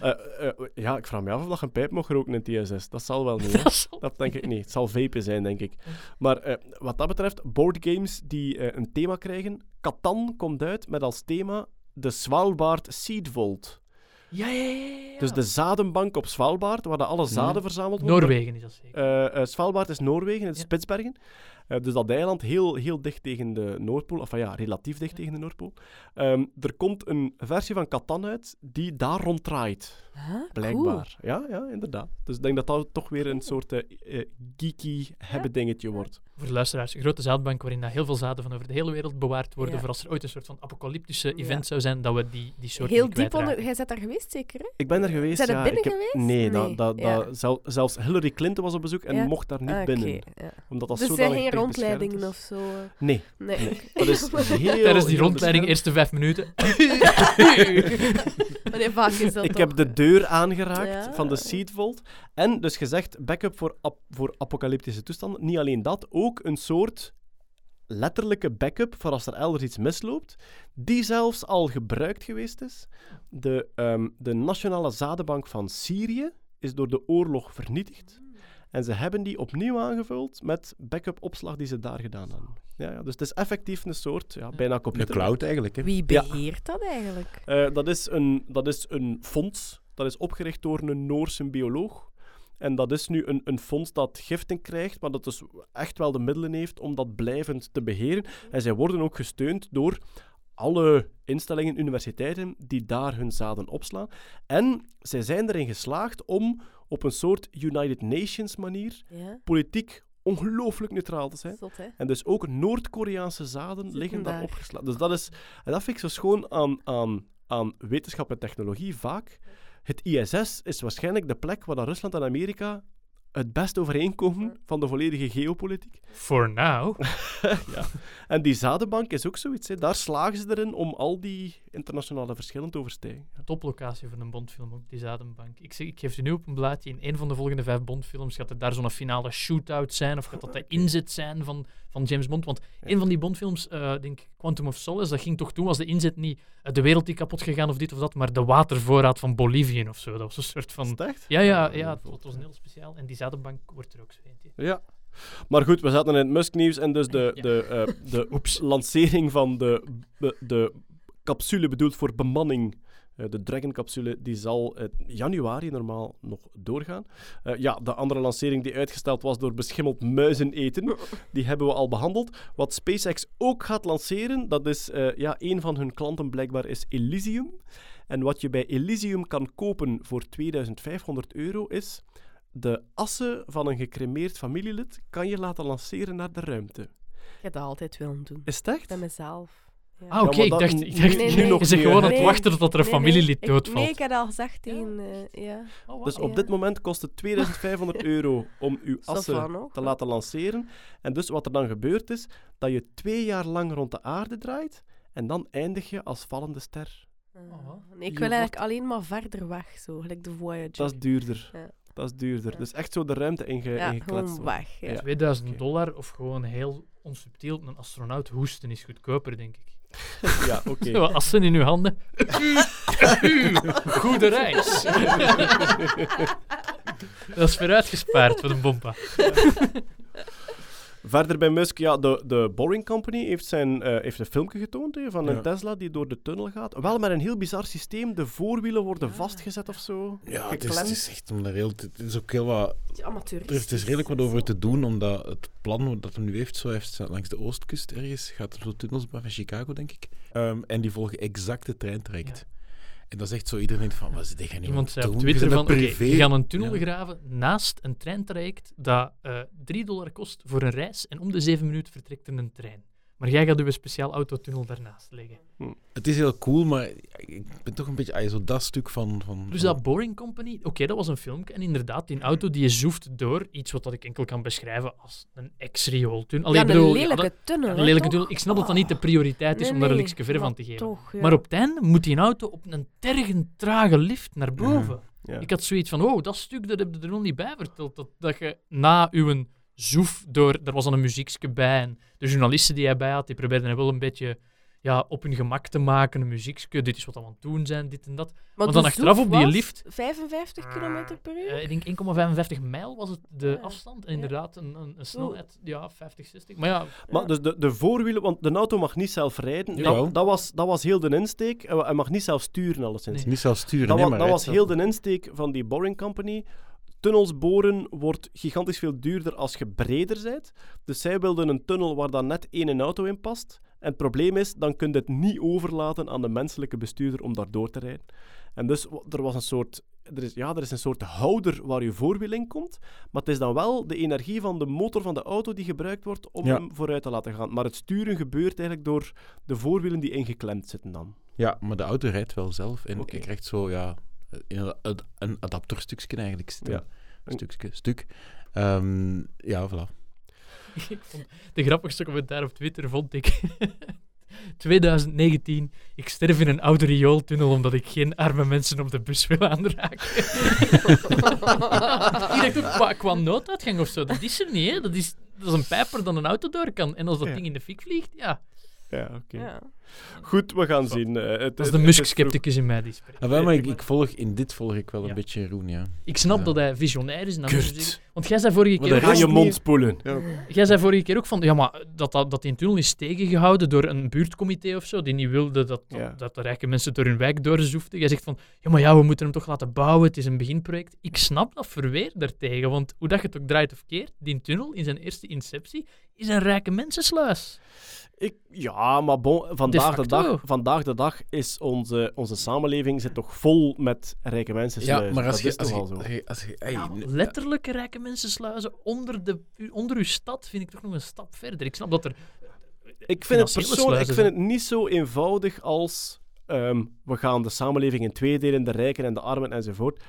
Eh, eh, ja, ik vraag me af of dat je een pijp mag roken in het ISS. Dat zal wel niet. Dat denk ik niet. Het zal vapen zijn, denk ik. Maar eh, wat dat betreft, boardgames die een thema krijgen. Catan komt uit met als thema de Svalbard Seed Vault. Ja, ja, ja, ja. Dus de zadenbank op Svalbard, waar de alle zaden verzameld worden. Noorwegen is dat zeker. Svalbard is Noorwegen, het is. Spitsbergen. Eh, dus dat eiland heel, heel dicht tegen de Noordpool. Of ja, relatief dicht tegen de Noordpool. Ehm, er komt een versie van Catan uit die daar ronddraait. Huh? Blijkbaar. Ja, ja, inderdaad. Dus ik denk dat dat toch weer een soort eh, eh, geeky hebben dingetje wordt. Voor de luisteraars, een grote zaadbank waarin dat heel veel zaden van over de hele wereld bewaard worden. Ja. Voor als er ooit een soort van apocalyptische Ja. event zou zijn, dat we die, die soort Heel niet diep onder... Jij bent daar geweest, zeker? Hè? Ik ben er geweest. Zijn er ja, binnen ik heb- geweest? Nee, dat, dat, zelfs Hillary Clinton was op bezoek en Ja. mocht daar niet Ah, oké, binnen. ja. Omdat dat Dus er rondleidingen of zo? eh? Nee, Nee. nee. dat is heel, Tijdens die rondleiding, eerste vijf minuten. Wanneer vaak is dat Ik toch? heb de deur aangeraakt Ja. van de Seed Vault. En dus gezegd, backup voor, ap- voor apocalyptische toestanden. Niet alleen dat, ook een soort letterlijke backup voor als er elders iets misloopt, die zelfs al gebruikt geweest is. De, ehm, de Nationale Zadenbank van Syrië is door de oorlog vernietigd. En ze hebben die opnieuw aangevuld met backup-opslag die ze daar gedaan hadden. Ja, ja, dus het is effectief een soort, ja, bijna Een computer. cloud eigenlijk. Hè. Wie Ja. beheert dat eigenlijk? Eh, dat, is een, dat is een fonds. Dat is opgericht door een Noorse bioloog. En dat is nu een, een fonds dat giften krijgt, maar dat dus echt wel de middelen heeft om dat blijvend te beheren. En zij worden ook gesteund door alle instellingen, universiteiten, die daar hun zaden opslaan. En zij zijn erin geslaagd om op een soort United Nations manier Ja, politiek ongelooflijk neutraal te zijn. zot? En dus ook Noord-Koreaanse zaden liggen daar daar. opgeslagen. Dus dat is, en dat vind ik zo schoon aan, aan, aan wetenschap en technologie vaak. Het ISS is waarschijnlijk de plek waar dan Rusland en Amerika het best overeenkomen van de volledige geopolitiek. For now. ja. En die zadenbank is ook zoiets. Hè. Daar slagen ze erin om al die internationale verschillen te overstijgen. Ja. Toplocatie voor een Bondfilm ook, die Zadenbank. Ik, zeg, ik geef je nu op een blaadje. In een van de volgende vijf Bondfilms gaat er daar zo'n finale shootout zijn. Of gaat dat de inzet zijn van, van James Bond? Want een van die Bondfilms, eh denk ik, Quantum of Solace, dat ging toch toen, was de inzet niet eh, de wereld die kapot gegaan of dit of dat, maar de watervoorraad van Bolivie of zo. Dat was een soort Is van... Ja, ja, ja het was heel speciaal. En die Zadenbank wordt er ook zo eentje. Ja. Maar goed, we zaten in het Musk-nieuws en dus de, Ja. de, eh, de lancering van de, de, de capsule bedoeld voor bemanning, eh, de Dragon-capsule, die zal eh, januari normaal nog doorgaan. Eh, ja, de andere lancering die uitgesteld was door beschimmeld muizen eten, die hebben we al behandeld. Wat SpaceX ook gaat lanceren, dat is, ja, een van hun klanten blijkbaar is Elysium. En wat je bij Elysium kan kopen voor 2500 euro is de assen van een gecremeerd familielid kan je laten lanceren naar de ruimte. Ik heb dat altijd willen doen. Is het echt? Bij mezelf. Ja. Ah, oké. ik dat- dacht, nu- ik dacht nee, nu nee. nog je zegt Nee, gewoon aan het wachten tot er een familielid doodvalt. Nee, ik had al gezegd tegen... eh, ja. Dus op Ja. dit moment kost het 2500 euro om uw assen te laten lanceren. En dus wat er dan gebeurt is, dat je twee jaar lang rond de aarde draait en dan eindig je als vallende ster. Ah, Oh. nee, ik wil wordt- eigenlijk alleen maar verder weg, zo. Gelijk de Voyager. Dat is duurder. Ja. Dat is duurder. Ja. Dus echt zo de ruimte inge ja, ingekletst gewoon worden. weg. Ja. Ja. 2000 Oké. dollar of gewoon heel onsubtiel een astronaut hoesten is goedkoper, denk ik. Ja, oké. Zo, assen in uw handen. Goede reis. dat is vooruitgespaard voor de bompa. Verder bij Musk, ja, de, de Boring Company heeft, zijn, eh, heeft een filmpje getoond hè, van een Ja. Tesla die door de tunnel gaat. Wel met een heel bizar systeem. De voorwielen worden vastgezet of zo. Ja, het is, het is echt om daar heel... Het is ook heel wat... Amateuristisch. Er is, het is redelijk wat over te doen, omdat het plan dat hij nu heeft, zo heeft langs de oostkust ergens, gaat er zo tunnels bij van Chicago, denk ik. Ehm, en die volgen exact het treintraject. En dat is echt zo, iedereen van, wat jij nu Iemand zei op? Twitter van, privé. we gaan een tunnel Ja. graven naast een treintraject dat eh 3 dollar kost voor een reis en om de 7 minuten vertrekt er een trein. Maar jij gaat uw speciaal autotunnel daarnaast leggen. Het is heel cool, maar ik ben toch een beetje... ah, zo dat stuk van... van Dus dat Boring Company, oké, dat was een filmpje. En inderdaad, die auto die je zoeft door iets wat dat ik enkel kan beschrijven als een ex-riooltunnel. Allee, Ja, ik een bedoel, ja, lelijke dat- tunnel. een lelijke toch? tunnel. Ik snap dat dat niet de prioriteit is Nee, om daar likje ver van te geven. Toch, ja. Maar op het einde moet die auto op een tergend trage lift naar boven. Ja. Ik had zoiets van, oh, dat stuk dat heb je er nog niet bij verteld. Dat, dat je na uw zoef door... Er was dan een muziekje bij en de journalisten die hij bij had, die probeerden hem wel een beetje ja, op hun gemak te maken. Een muziekje, dit is wat we aan het doen zijn, dit en dat. Want dan achteraf op die was lift- 55 km per uur? Eh, ik denk 1,55 mijl was het de Ja. afstand. En inderdaad, een, een, een snelheid, ja, 50, 60. Maar ja, Maar dus de, de voorwielen, want de auto mag niet zelf rijden. Jawel. Dat, dat, was, dat was heel de insteek. Hij hij mag niet zelf sturen, alleszins. Nee. Niet zelf sturen, Dat, nee, maar dat was heel de insteek van die Boring Company. Tunnels boren wordt gigantisch veel duurder als je breder bent. Dus zij wilden een tunnel waar dan net één auto in past. En het probleem is, dan kun je het niet overlaten aan de menselijke bestuurder om daar door te rijden. En dus er was een soort... Er is, ja, er is een soort houder waar je voorwiel in komt. Maar het is dan wel de energie van de motor van de auto die gebruikt wordt om Ja. hem vooruit te laten gaan. Maar het sturen gebeurt eigenlijk door de voorwielen die ingeklemd zitten dan. Ja, maar de auto rijdt wel zelf. En Oké. je krijgt zo, ja, een, adapterstukje eigenlijk. Stel. Ja. Stukje, stuk. Ehm, ja, voilà. ik vond, de grappigste commentaar op Twitter vond ik... 2019, ik sterf in een oude riooltunnel omdat ik geen arme mensen op de bus wil aanraken. ik dacht ook, qua, qua nooduitgang of zo, dat is er niet, hè. Dat is, dat is een pijper dan een auto door kan. En als dat Ja. ding in de fik vliegt, ja. Ja, oké. Ja. Goed, we gaan zien. Eh, het, Dat is de. Musk-scepticus in mij die spreekt. Ah, wel, maar ik, ik volg, in dit volg ik wel een beetje Roen, ja. Ik snap Ja. dat hij visionair is. En dat want jij zei vorige Maar keer... Ga je mond spoelen. Jij zei vorige keer ook van, ja, maar dat, dat, dat die tunnel is tegengehouden door een buurtcomité of zo, die niet wilde dat, dat, Ja. dat de rijke mensen door hun wijk doorzoefden. Jij zegt van, ja, maar ja, we moeten hem toch laten bouwen, het is een beginproject. Ik snap dat verweer daartegen, want hoe dat je het ook draait of keert, die tunnel in zijn eerste inceptie is een rijke mensensluis. Ik, ja, maar bon, vandaag, de dag, vandaag de dag is onze, onze samenleving zit toch vol met rijke mensen. Ja, maar als dat je... is Als toch je, al zo. als je, als je- ey, Ja, n- letterlijke rijke mensensluizen onder, de, onder uw stad vind ik toch nog een stap verder. Ik snap dat er... Ik vind het persoonlijk ik sluizen vind het niet zo eenvoudig als ehm, we gaan de samenleving in twee delen, de rijken en de armen enzovoort.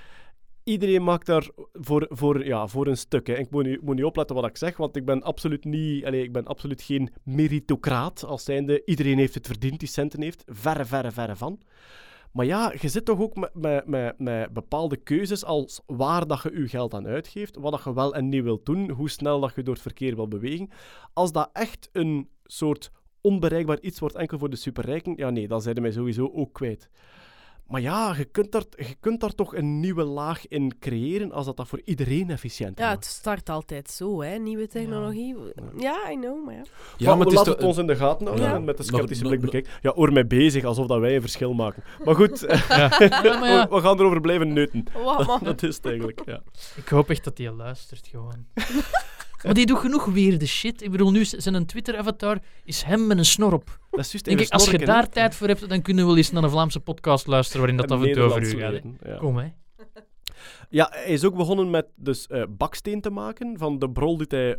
Iedereen maakt daar voor, voor, ja, voor een stuk. Hè. Ik moet nu, moet niet opletten wat ik zeg, want ik ben absoluut, niet, allee, ik ben absoluut geen meritocraat. Als zijnde, iedereen heeft het verdiend die centen heeft. Verre, verre, verre van. Maar ja, je zit toch ook met, met, met, met bepaalde keuzes als waar dat je je geld aan uitgeeft, wat dat je wel en niet wilt doen, hoe snel dat je door het verkeer wil bewegen. Als dat echt een soort onbereikbaar iets wordt enkel voor de superrijken, ja nee, dan zijn mij sowieso ook kwijt. Maar ja, je kunt, daar, je kunt daar toch een nieuwe laag in creëren als dat, dat voor iedereen efficiënt Ja, is. het start altijd zo, hè. Nieuwe technologie. Ja, I know, maar ja. ja, maar het het ons in de gaten houden Ja. en met de Nog- sceptische blik bekijken. Ja, oor mij bezig, alsof dat wij een verschil maken. Maar goed, Ja, maar ja, we, we gaan erover blijven neuten. Wat, man. Dat is het eigenlijk, ja. Ik hoop echt dat hij luistert gewoon. Maar die doet genoeg weer de shit. Ik bedoel, nu is zijn een Twitter-avatar is hem met een snor op. Dat is juist Denk ik, als je daar tijd voor hebt, dan kunnen we wel eens naar een Vlaamse podcast luisteren waarin dat af en toe over u gaat. ja. Kom, hè. Ja, hij is ook begonnen met dus, eh, baksteen te maken van de brol die hij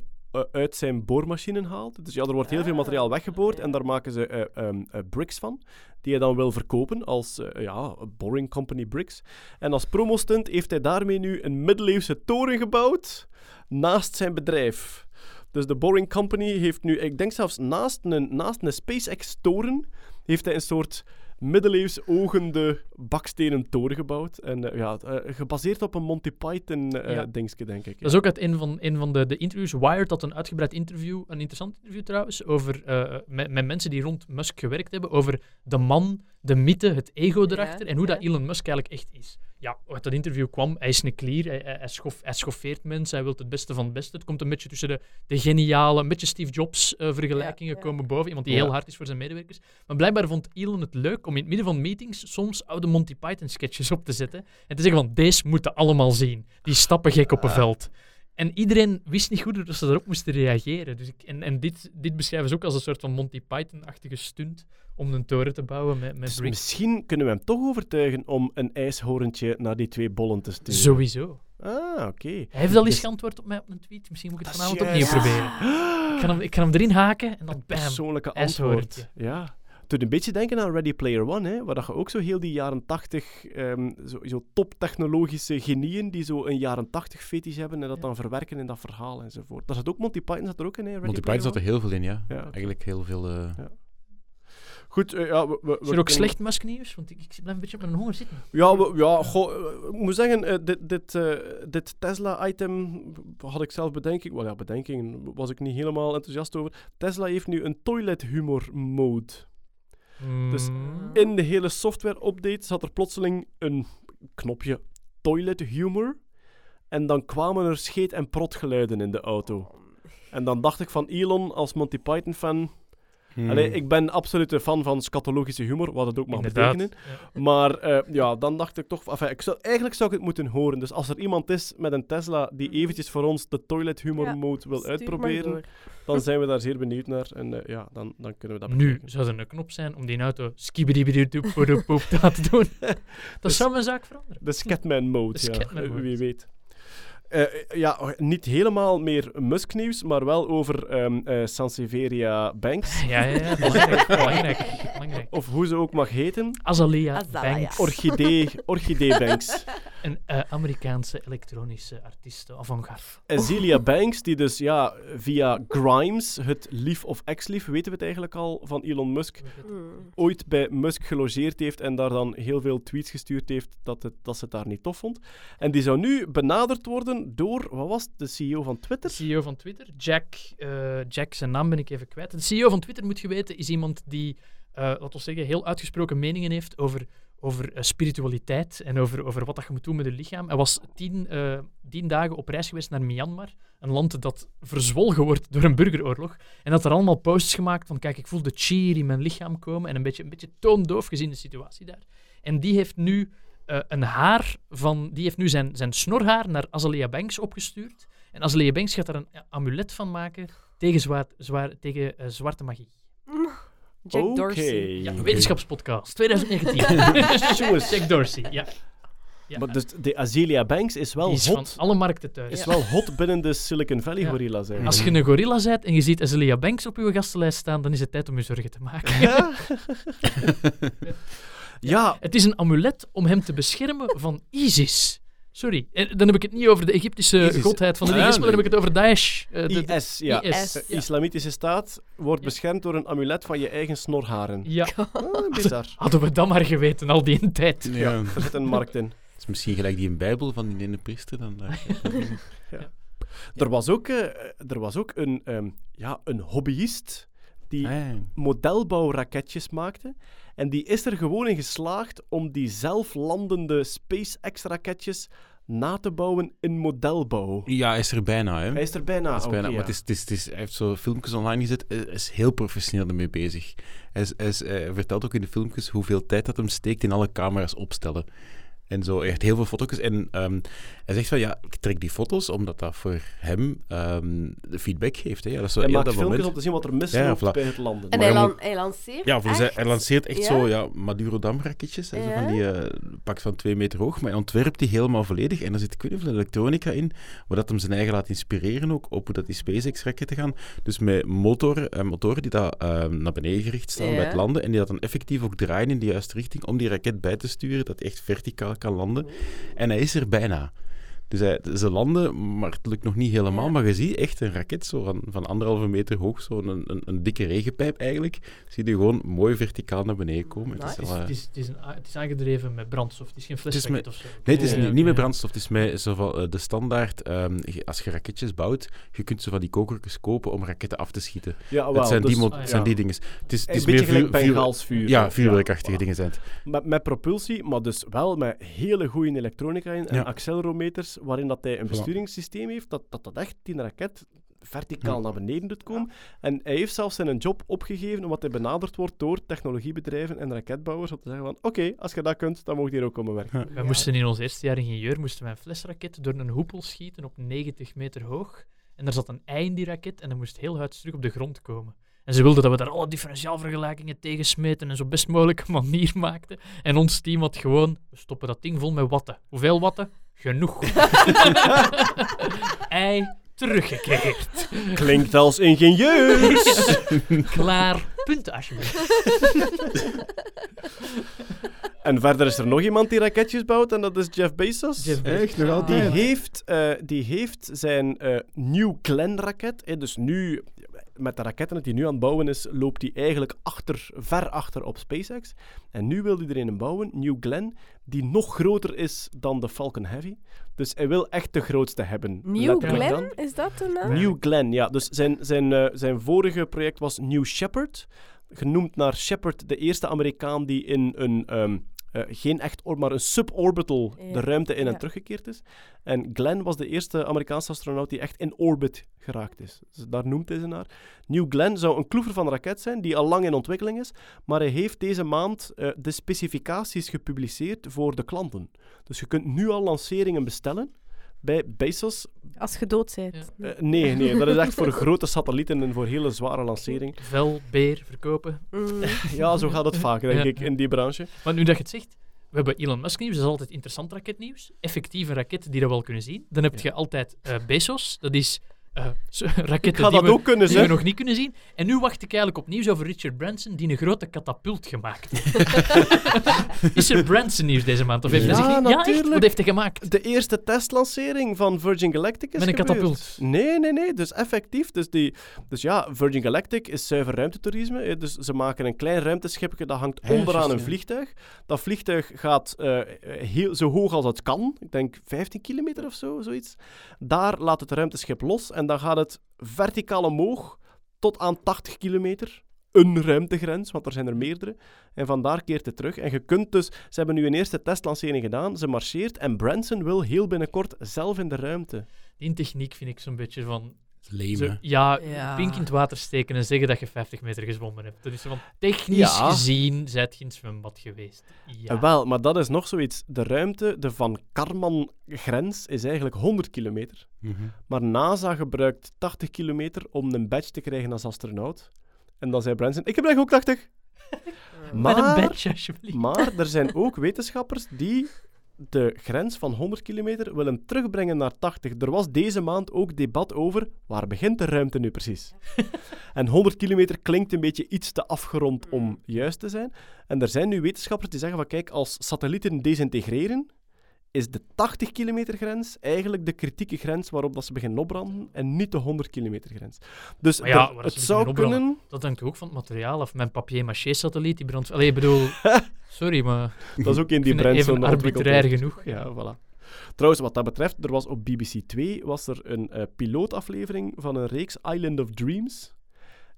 uit zijn boormachine haalt. Dus ja, er wordt heel veel materiaal weggeboord en daar maken ze eh, ehm, eh, bricks van, die hij dan wil verkopen als eh, ja, Boring Company bricks. En als promostunt heeft hij daarmee nu een middeleeuwse toren gebouwd naast zijn bedrijf. Dus de Boring Company heeft nu, ik denk zelfs naast een, naast een SpaceX-toren, heeft hij een soort middeleeuws ogende bakstenen toren gebouwd. En eh, ja, eh, gebaseerd op een Monty Python Ja. dingetje, denk ik. Dat is ook uit een van, een van de, de interviews. Wired had een uitgebreid interview, een interessant interview trouwens, over, eh, met, met mensen die rond Musk gewerkt hebben, over de man, de mythe, het ego Ja, erachter en hoe dat. Elon Musk eigenlijk echt is. Ja, uit dat interview kwam, hij is een klier, hij, schof- hij schoffeert mensen, hij wil het beste van het beste. Het komt een beetje tussen de, de geniale, een beetje Steve Jobs eh, vergelijkingen Ja, ja. komen boven, iemand die Ja. heel hard is voor zijn medewerkers. Maar blijkbaar vond Elon het leuk om in het midden van meetings soms oude Monty Python sketches op te zetten en te zeggen van, deze moeten allemaal zien. Die stappen gek op een veld. En iedereen wist niet goed hoe ze daarop moesten reageren. Dus ik, en en dit, dit beschrijven ze ook als een soort van Monty Python-achtige stunt om een toren te bouwen met, met Dus misschien kunnen we hem toch overtuigen om een ijshorentje naar die twee bollen te sturen. Sowieso. Ah, oké. Hij heeft al eens Dus- geantwoord op mij op een tweet. Misschien moet ik het vanavond opnieuw proberen. Ik kan, hem, ik kan hem erin haken en dan bam. Persoonlijke antwoord. Ja. Het doet een beetje denken aan Ready Player One, hè, waar dat je ook zo heel die jaren tachtig, ehm, zo, zo toptechnologische genieën die zo een jaren tachtig fetish hebben en dat Ja. dan verwerken in dat verhaal enzovoort. Daar zat ook Monty Python zat er ook in, hè, Ready Monty Python zat er heel veel in, ja. Ja. Eigenlijk heel veel... eh, Goed, eh, ja, we, we, Is er ook kunnen- slecht musknieuws? Want ik, ik blijf een beetje op mijn honger zitten. Ja, we- ja goh, eh, ik moet zeggen, dit, dit, eh, dit Tesla-item had ik zelf bedenking... Wel ja, bedenking was ik niet helemaal enthousiast over. Tesla heeft nu een toilet humor mode. Dus Mm. In de hele software-update zat er plotseling een knopje toilet humor. En dan kwamen er scheet- en protgeluiden in de auto. En dan dacht ik van Elon als Monty Python-fan... hmm. Allee, ik ben absoluut een fan van scatologische humor, wat het ook mag Inderdaad. betekenen. Ja. Maar eh, ja, dan dacht ik toch... Enfin, ik zou, eigenlijk zou ik het moeten horen. Dus als er iemand is met een Tesla die eventjes voor ons de toilet humor Ja, mode wil uitproberen, dan zijn we daar zeer benieuwd naar. En eh, ja, dan, dan kunnen we dat Nu bekijken. zou er een knop zijn om die auto skibidi-bidi-doep-doep te laten doen. Dat zou mijn zaak veranderen. De Scatman mode, De ja. Scatman mode. Wie weet. Eh, ja, niet helemaal meer Musk-nieuws, maar wel over ehm eh, Sansevieria Banks. Ja, ja, ja. Belangrijk. belangrijk, belangrijk. Of hoe ze ook mag heten. Azalea Azalea. Banks. Orchidee, Orchidee Banks. Een eh, Amerikaanse elektronische artiest, avant-garde. Azealia Banks, die dus ja, via Grimes, het lief of ex-lief, weten we het eigenlijk al, van Elon Musk, Hmm. ooit bij Musk gelogeerd heeft en daar dan heel veel tweets gestuurd heeft dat, het, dat ze het daar niet tof vond. En die zou nu benaderd worden door, wat was de CEO van Twitter? CEO van Twitter, Jack, eh, Jack, zijn naam ben ik even kwijt. De CEO van Twitter, moet je weten, is iemand die, eh laten we zeggen, heel uitgesproken meningen heeft over, over eh, spiritualiteit en over, over wat dat je moet doen met je lichaam. Hij was tien, tien dagen op reis geweest naar Myanmar, een land dat verzwolgen wordt door een burgeroorlog. En dat er allemaal posts gemaakt van, kijk, ik voel de chi hier in mijn lichaam komen en een beetje, een beetje toondoof gezien de situatie daar. En die heeft nu eh, een haar van, die heeft nu zijn, zijn snorhaar naar Azalea Banks opgestuurd. En Azalea Banks gaat daar een amulet van maken tegen, zwaar, zwaar, tegen eh, zwarte magie. Jack Oké. Dorsey. Ja, wetenschapspodcast 2019. Jongens. Jack Dorsey, ja. ja. Maar dus de Azealia Banks is wel is hot. van alle markten thuis. Is wel hot binnen de Silicon Valley Ja. gorilla's eigenlijk. Als je een gorilla bent en je ziet Azalea Banks op je gastenlijst staan, dan is het tijd om je zorgen te maken. Ja. ja, Het is een amulet om hem te beschermen van ISIS. Sorry, eh, dan heb ik het niet over de Egyptische ISIS. godheid van de Ah, dinges, maar dan heb ik het over Daesh. eh, de- de- IS, ja. IS, De ja. Islamitische staat wordt Ja. beschermd door een amulet van je eigen snorharen. Ja, Ah, bizar. hadden we dat maar geweten al die tijd. Ja. Er zit een markt in. Het is misschien gelijk die in Bijbel van die ene priester. Dan daar. Er was ook, eh, er was ook een, ehm, ja, een hobbyist die Ah, modelbouwraketjes maakte. En die is er gewoon in geslaagd om die zelflandende SpaceX-raketjes na te bouwen in modelbouw. ja, hij is er bijna. Hè. Hij is er bijna. Hij is bijna, maar het is, het is, het is, hij heeft zo filmpjes online gezet. Hij is heel professioneel ermee bezig. Hij, is, hij, is- hij vertelt ook in de filmpjes hoeveel tijd dat hem steekt in alle camera's opstellen. En zo, hij heeft heel veel foto's. En ehm, hij zegt van, ja, ik trek die foto's omdat dat voor hem ehm, de feedback geeft. Hè. Ja, dat is zo Hij maakt dat filmpjes moment. om te zien wat er misloopt Ja, voilà. bij het landen. En Maar hij, lan- lanceert Ja, hij, hij echt? lanceert echt Ja? zo ja, Madurodam-raketjes. hè, zo Ja. Van die eh, pak van twee meter hoog. Maar hij ontwerpt die helemaal volledig. En er zit ik weet niet hoeveel elektronica in, waar dat hem zijn eigen laat inspireren ook op hoe dat die SpaceX-raketten gaan. Dus met motoren, eh, motoren die dat, eh, naar beneden gericht staan Ja. bij het landen. En die dat dan effectief ook draaien in de juiste richting om die raket bij te sturen, dat die echt verticaal kan landen. En hij is er bijna. Dus hij, ze landen, maar het lukt nog niet helemaal. Ja. Maar je ziet echt een raket zo van, van anderhalve meter hoog, zo een, een, een dikke regenpijp eigenlijk. Zie je gewoon mooi verticaal naar beneden komen. Het is Het is, het, is, het, is een, a- het is aangedreven met brandstof. Het is geen flesraket met- of zo. Nee, het is Ja, niet, niet met brandstof. Het is met zo van, eh, de standaard. ehm, als je raketjes bouwt, je kunt zo van die kokertjes kopen om raketten af te schieten. Ja, dat wel, zijn, dus, die, mo- ah, ja. zijn die dingen. Het is, het Een is beetje meer gelijk vuur, vuur- Bengaalsvuur. ja, vuurwerkachtige Ja, dingen zijn het. Met, met propulsie, maar dus wel met hele goede elektronica in en Ja. Waarin dat hij een besturingssysteem heeft, dat dat, dat echt die raket verticaal Ja. naar beneden doet komen. En hij heeft zelfs zijn job opgegeven, omdat hij benaderd wordt door technologiebedrijven en raketbouwers, om te zeggen van, oké, als je dat kunt, dan mocht je hier ook komen werken. Wij moesten in ons eerste jaar ingenieur moesten wij een flesraket door een hoepel schieten op 90 meter hoog. En er zat een ei in die raket en dat moest heel hard terug op de grond komen. En ze wilden dat we daar alle differentiaalvergelijkingen tegen smeten en zo best mogelijke manier maakten. En ons team had gewoon, we stoppen dat ding vol met watten. Hoeveel watten? Genoeg. ei teruggekeerd. Klinkt als ingenieus! Klaar. Punten alsjeblieft. en verder is er nog iemand die raketjes bouwt, en dat is Jeff Bezos. Jeff Bezos. Echt, nog Die altijd? heeft, eh, die heeft zijn eh, New Glenn-raket. eh, dus nu, met de raketten die hij nu aan het bouwen is, loopt hij eigenlijk achter, ver achter op SpaceX. En nu wil hij er een bouwen, New Glenn, die nog groter is dan de Falcon Heavy. Dus hij wil echt de grootste hebben. New Glenn, dan. is dat de naam? New Glenn, ja. Dus zijn, zijn, eh, zijn vorige project was New Shepard. Genoemd naar Shepard, de eerste Amerikaan die in een, ehm, eh, geen echt, or- maar een suborbital de ruimte in en Ja. teruggekeerd is. En Glenn was de eerste Amerikaanse astronaut die echt in orbit geraakt is. Dus daar noemt hij ze naar. New Glenn zou een kloever van een raket zijn, die al lang in ontwikkeling is. Maar hij heeft deze maand eh, de specificaties gepubliceerd voor de klanten. Dus je kunt nu al lanceringen bestellen bij Bezos. Als je dood bent. Ja. Eh, nee, nee, dat is echt voor grote satellieten en voor hele zware lanceringen. Vel, beer, verkopen. Mm. Ja, zo gaat het vaak, denk Ja. ik, in die branche. Maar nu dat je het zegt, we hebben Elon Musk nieuws, dat is altijd interessant raketnieuws. Effectieve raketten die we wel kunnen zien. Dan heb je altijd eh, Bezos, dat is eh, zo- raketten Ik ga die, dat we, ook kunnen die we nog niet kunnen zien. En nu wacht ik eigenlijk op nieuws over Richard Branson, die een grote katapult gemaakt heeft. is er Branson nieuws deze maand? Of heeft hij Ja, zich niet- Ja, natuurlijk. Wat heeft hij gemaakt? De eerste testlancering van Virgin Galactic is Met een gebeurd. katapult. Nee, nee, nee. Dus effectief. Dus, die, dus ja, Virgin Galactic is zuiver ruimtetoerisme. eh, Dus ze maken een klein ruimteschipje dat hangt ja, onderaan een ja. vliegtuig. Dat vliegtuig gaat eh, heel, zo hoog als het kan. Ik denk 15 kilometer of zo, zoiets. Daar laat het ruimteschip los en dan gaat het verticaal omhoog tot aan 80 kilometer. Een ruimtegrens, want er zijn er meerdere. En vandaar keert het terug. En je kunt dus... Ze hebben nu een eerste testlancering gedaan. Ze marcheert en Branson wil heel binnenkort zelf in de ruimte. Die techniek vind ik zo'n beetje van... Zo, ja, Ja. pink in het water steken en zeggen dat je 50 meter gezwommen hebt. Dat is zo van, technisch Ja. gezien, zijt geen zwembad geweest. Ja. Eh, wel, maar dat is nog zoiets. De ruimte, de Van Karman-grens, is eigenlijk 100 kilometer. Mhm. Maar NASA gebruikt 80 kilometer om een badge te krijgen als astronaut. En dan zei Branson, ik gebruik ook 80. Met een Maar, badge, alsjeblieft. maar er zijn ook wetenschappers die de grens van 100 kilometer willen terugbrengen naar 80. Er was deze maand ook debat over waar begint de ruimte nu precies. en 100 kilometer klinkt een beetje iets te afgerond om juist te zijn. En er zijn nu wetenschappers die zeggen van kijk, als satellieten desintegreren, is de 80 kilometer grens eigenlijk de kritieke grens waarop dat ze beginnen opbranden en niet de 100 kilometer grens. Dus Maar ja, het zou kunnen... Dat hangt toch ook van het materiaal af. Mijn papier-maché-satelliet, die brandt... Allee, ik bedoel... Sorry, maar Dat is ook in ik die ontwikkeld arbitrair genoeg. Ja, voilà. Trouwens, wat dat betreft, er was op BBC 2 was er een eh, pilootaflevering van een reeks Island of Dreams.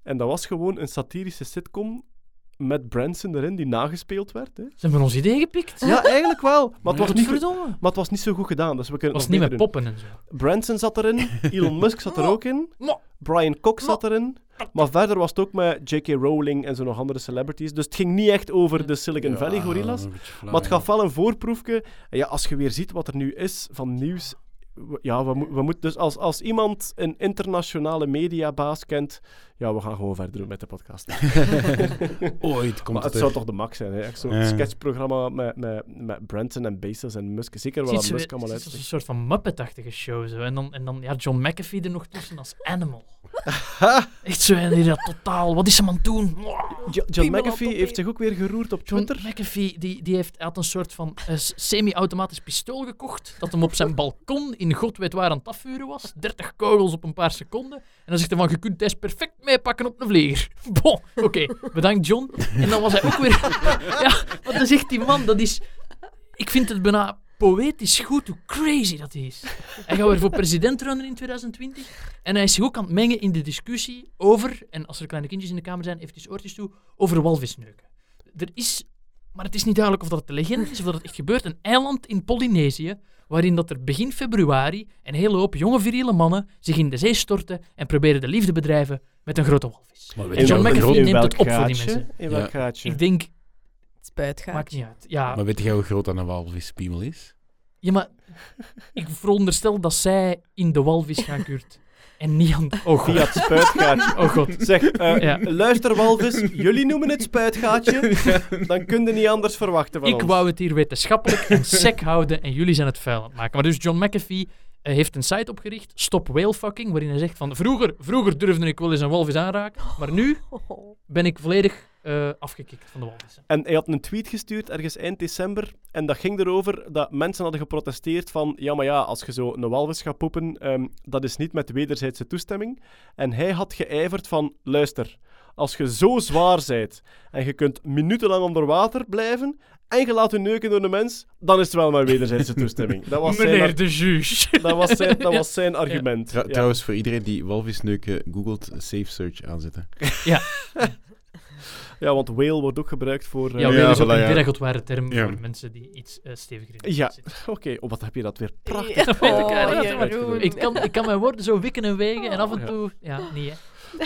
En dat was gewoon een satirische sitcom met Branson erin, die nagespeeld werd. Hè. Ze hebben ons idee gepikt. Ja, eigenlijk wel. Maar het, was niet, maar het was niet zo goed gedaan, dus we kunnen was het nog niet met poppen en zo. Branson zat erin, Elon Musk zat er ook in. Brian Cox zat erin. Maar verder was het ook met J.K. Rowling en zo nog andere celebrities. Dus het ging niet echt over de Silicon Valley gorillas. flauw, Maar het gaf wel een voorproefje. En ja, als je weer ziet wat er nu is van nieuws, ja, we, we moeten dus als, als iemand een internationale mediabaas kent, ja, we gaan gewoon verder doen met de podcast. Ooit komt maar het het zou toch de max zijn, hè? Echt zo'n Ja. sketchprogramma met, met, met Branson en Bezos en Musk. Zeker wel is Musk allemaal het is een soort van Muppet-achtige show. Zo. En, dan, en dan ja, John McAfee er nog tussen als Animal. Echt zo, en die dat totaal... Wat is hem aan het doen? Jo- John Piemel McAfee heeft zich ook weer geroerd op John Twitter. McAfee die, die heeft, had een soort van eh, semi-automatisch pistool gekocht. Dat hem op zijn balkon in god weet waar aan het afvuren was. 30 kogels op een paar seconden. En dan zegt hij van, je kunt deze perfect meepakken op een vlieger. Bon, oké, bedankt John. En dan was hij ook weer... ja, want dan zegt die man, dat is... Ik vind het bijna poëtisch goed hoe crazy dat is. Hij gaat weer voor president runnen in 2020. En hij is zich ook aan het mengen in de discussie over, en als er kleine kindjes in de kamer zijn, eventjes oortjes toe, over walvisneuken. Er is, maar het is niet duidelijk of dat een legende is of dat het echt gebeurt, een eiland in Polynesië, waarin dat er begin februari een hele hoop jonge viriele mannen zich in de zee storten en proberen de liefde bedrijven met een grote walvis. Maar weet En je John McAfee neemt het op voor die mensen. In welk gaatje? Ik denk, Spuitgaat. maakt niet uit. Ja, Maar weet jij hoe groot dan een walvispiemel is? Ja, maar ik veronderstel dat zij in de walvis gaan kuurt. En niet aan... Oh god. Via het spuitgaatje. Oh god. Zeg, eh, Ja. luister Walvis, jullie noemen het spuitgaatje, dan kun je niet anders verwachten van Ik ons. wou het hier wetenschappelijk en sec houden en jullie zijn het vuil aan het maken. Maar dus John McAfee eh, heeft een site opgericht, Stop Whalefucking, waarin hij zegt van vroeger, vroeger durfde ik wel eens een walvis aanraken, maar nu ben ik volledig eh, afgekikt van de walvissen. En hij had een tweet gestuurd ergens eind december. En dat ging erover dat mensen hadden geprotesteerd van... Ja, maar ja, als je zo een walvis gaat poepen, ehm, dat is niet met wederzijdse toestemming. En hij had geijverd van... Luister, als je zo zwaar bent en je kunt minutenlang onder water blijven... En je laat je neuken door een mens, dan is het wel met wederzijdse toestemming. Dat was zijn, Meneer ar- de juge. dat was zijn, dat Ja. was zijn argument. Ja. Trouwens, voor iedereen die walvisneuken googelt, safe search aanzetten. Ja, want whale wordt ook gebruikt voor... eh, Ja, Ja, weer is ook een ja. term Ja. voor mensen die iets eh, steviger in de Ja. Oké, oh, wat heb je dat weer prachtig Ja, ik kan, ik kan mijn woorden zo wikken en wegen en af en Ja. toe... Ja, niet hè.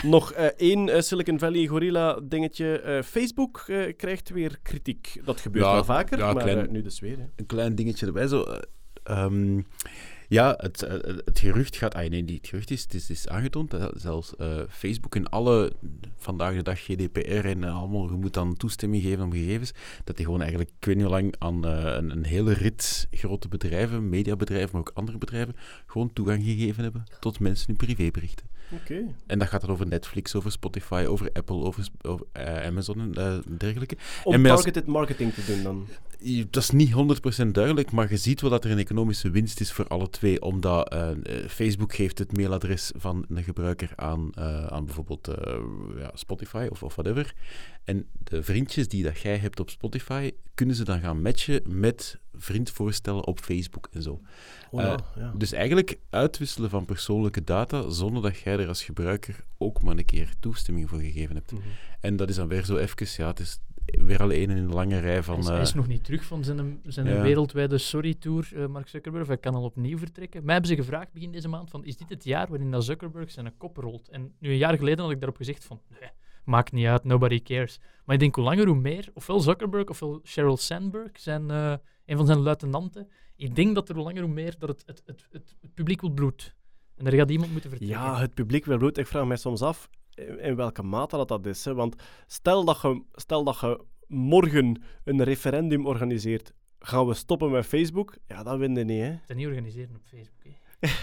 Nog eh, één Silicon Valley Gorilla dingetje. Eh, Facebook eh, krijgt weer kritiek. Dat gebeurt Ja, wel vaker, ja, maar klein- nu dus weer. Hè. Een klein dingetje erbij. Zo, eh, ehm, ja, het, eh, het gerucht gaat... Ah, nee, niet het gerucht is, het is, is aangetoond dat zelfs eh, Facebook en alle, vandaag de dag GDPR en eh, allemaal, je moet dan toestemming geven om gegevens, dat die gewoon eigenlijk, ik weet niet hoe lang, aan eh, een, een hele rit grote bedrijven, mediabedrijven, maar ook andere bedrijven, gewoon toegang gegeven hebben tot mensen hun privéberichten. En dat gaat dan over Netflix, over Spotify, over Apple, over, eh, Amazon en eh, dergelijke. Om En als- targeted marketing te doen dan. Dat is niet 100% duidelijk, maar je ziet wel dat er een economische winst is voor alle twee. Omdat eh, Facebook geeft het mailadres van een gebruiker aan, aan bijvoorbeeld ja, Spotify of, of whatever. En de vriendjes die dat jij hebt op Spotify, kunnen ze dan gaan matchen met vriendvoorstellen op Facebook en zo. Oh, ja, Eh, ja. Dus eigenlijk uitwisselen van persoonlijke data zonder dat jij er als gebruiker ook maar een keer toestemming voor gegeven hebt. Mhm. En dat is dan weer zo even, ja, het is weer al een in een lange rij Hij van... is, hij eh, is nog niet terug van zijn, zijn ja. wereldwijde sorry-tour, eh, Mark Zuckerberg. Hij kan al opnieuw vertrekken. Mij hebben ze gevraagd begin deze maand van, is dit het jaar waarin dat Zuckerberg zijn kop rolt? En nu een jaar geleden had ik daarop gezegd van, nee, maakt niet uit, nobody cares. Maar ik denk hoe langer hoe meer, ofwel Zuckerberg ofwel Sheryl Sandberg, zijn, eh, een van zijn luitenanten. Ik denk dat er hoe langer hoe meer dat het, het, het, het, publiek wil bloed. En daar gaat iemand moeten vertrekken. Ja, het publiek wil bloed. Ik vraag mij soms af in in welke mate dat, dat is. Hè? Want stel dat, je, stel dat je morgen een referendum organiseert. Gaan we stoppen met Facebook? Ja, dat winnen niet, hè? Het niet organiseren op Facebook. hè.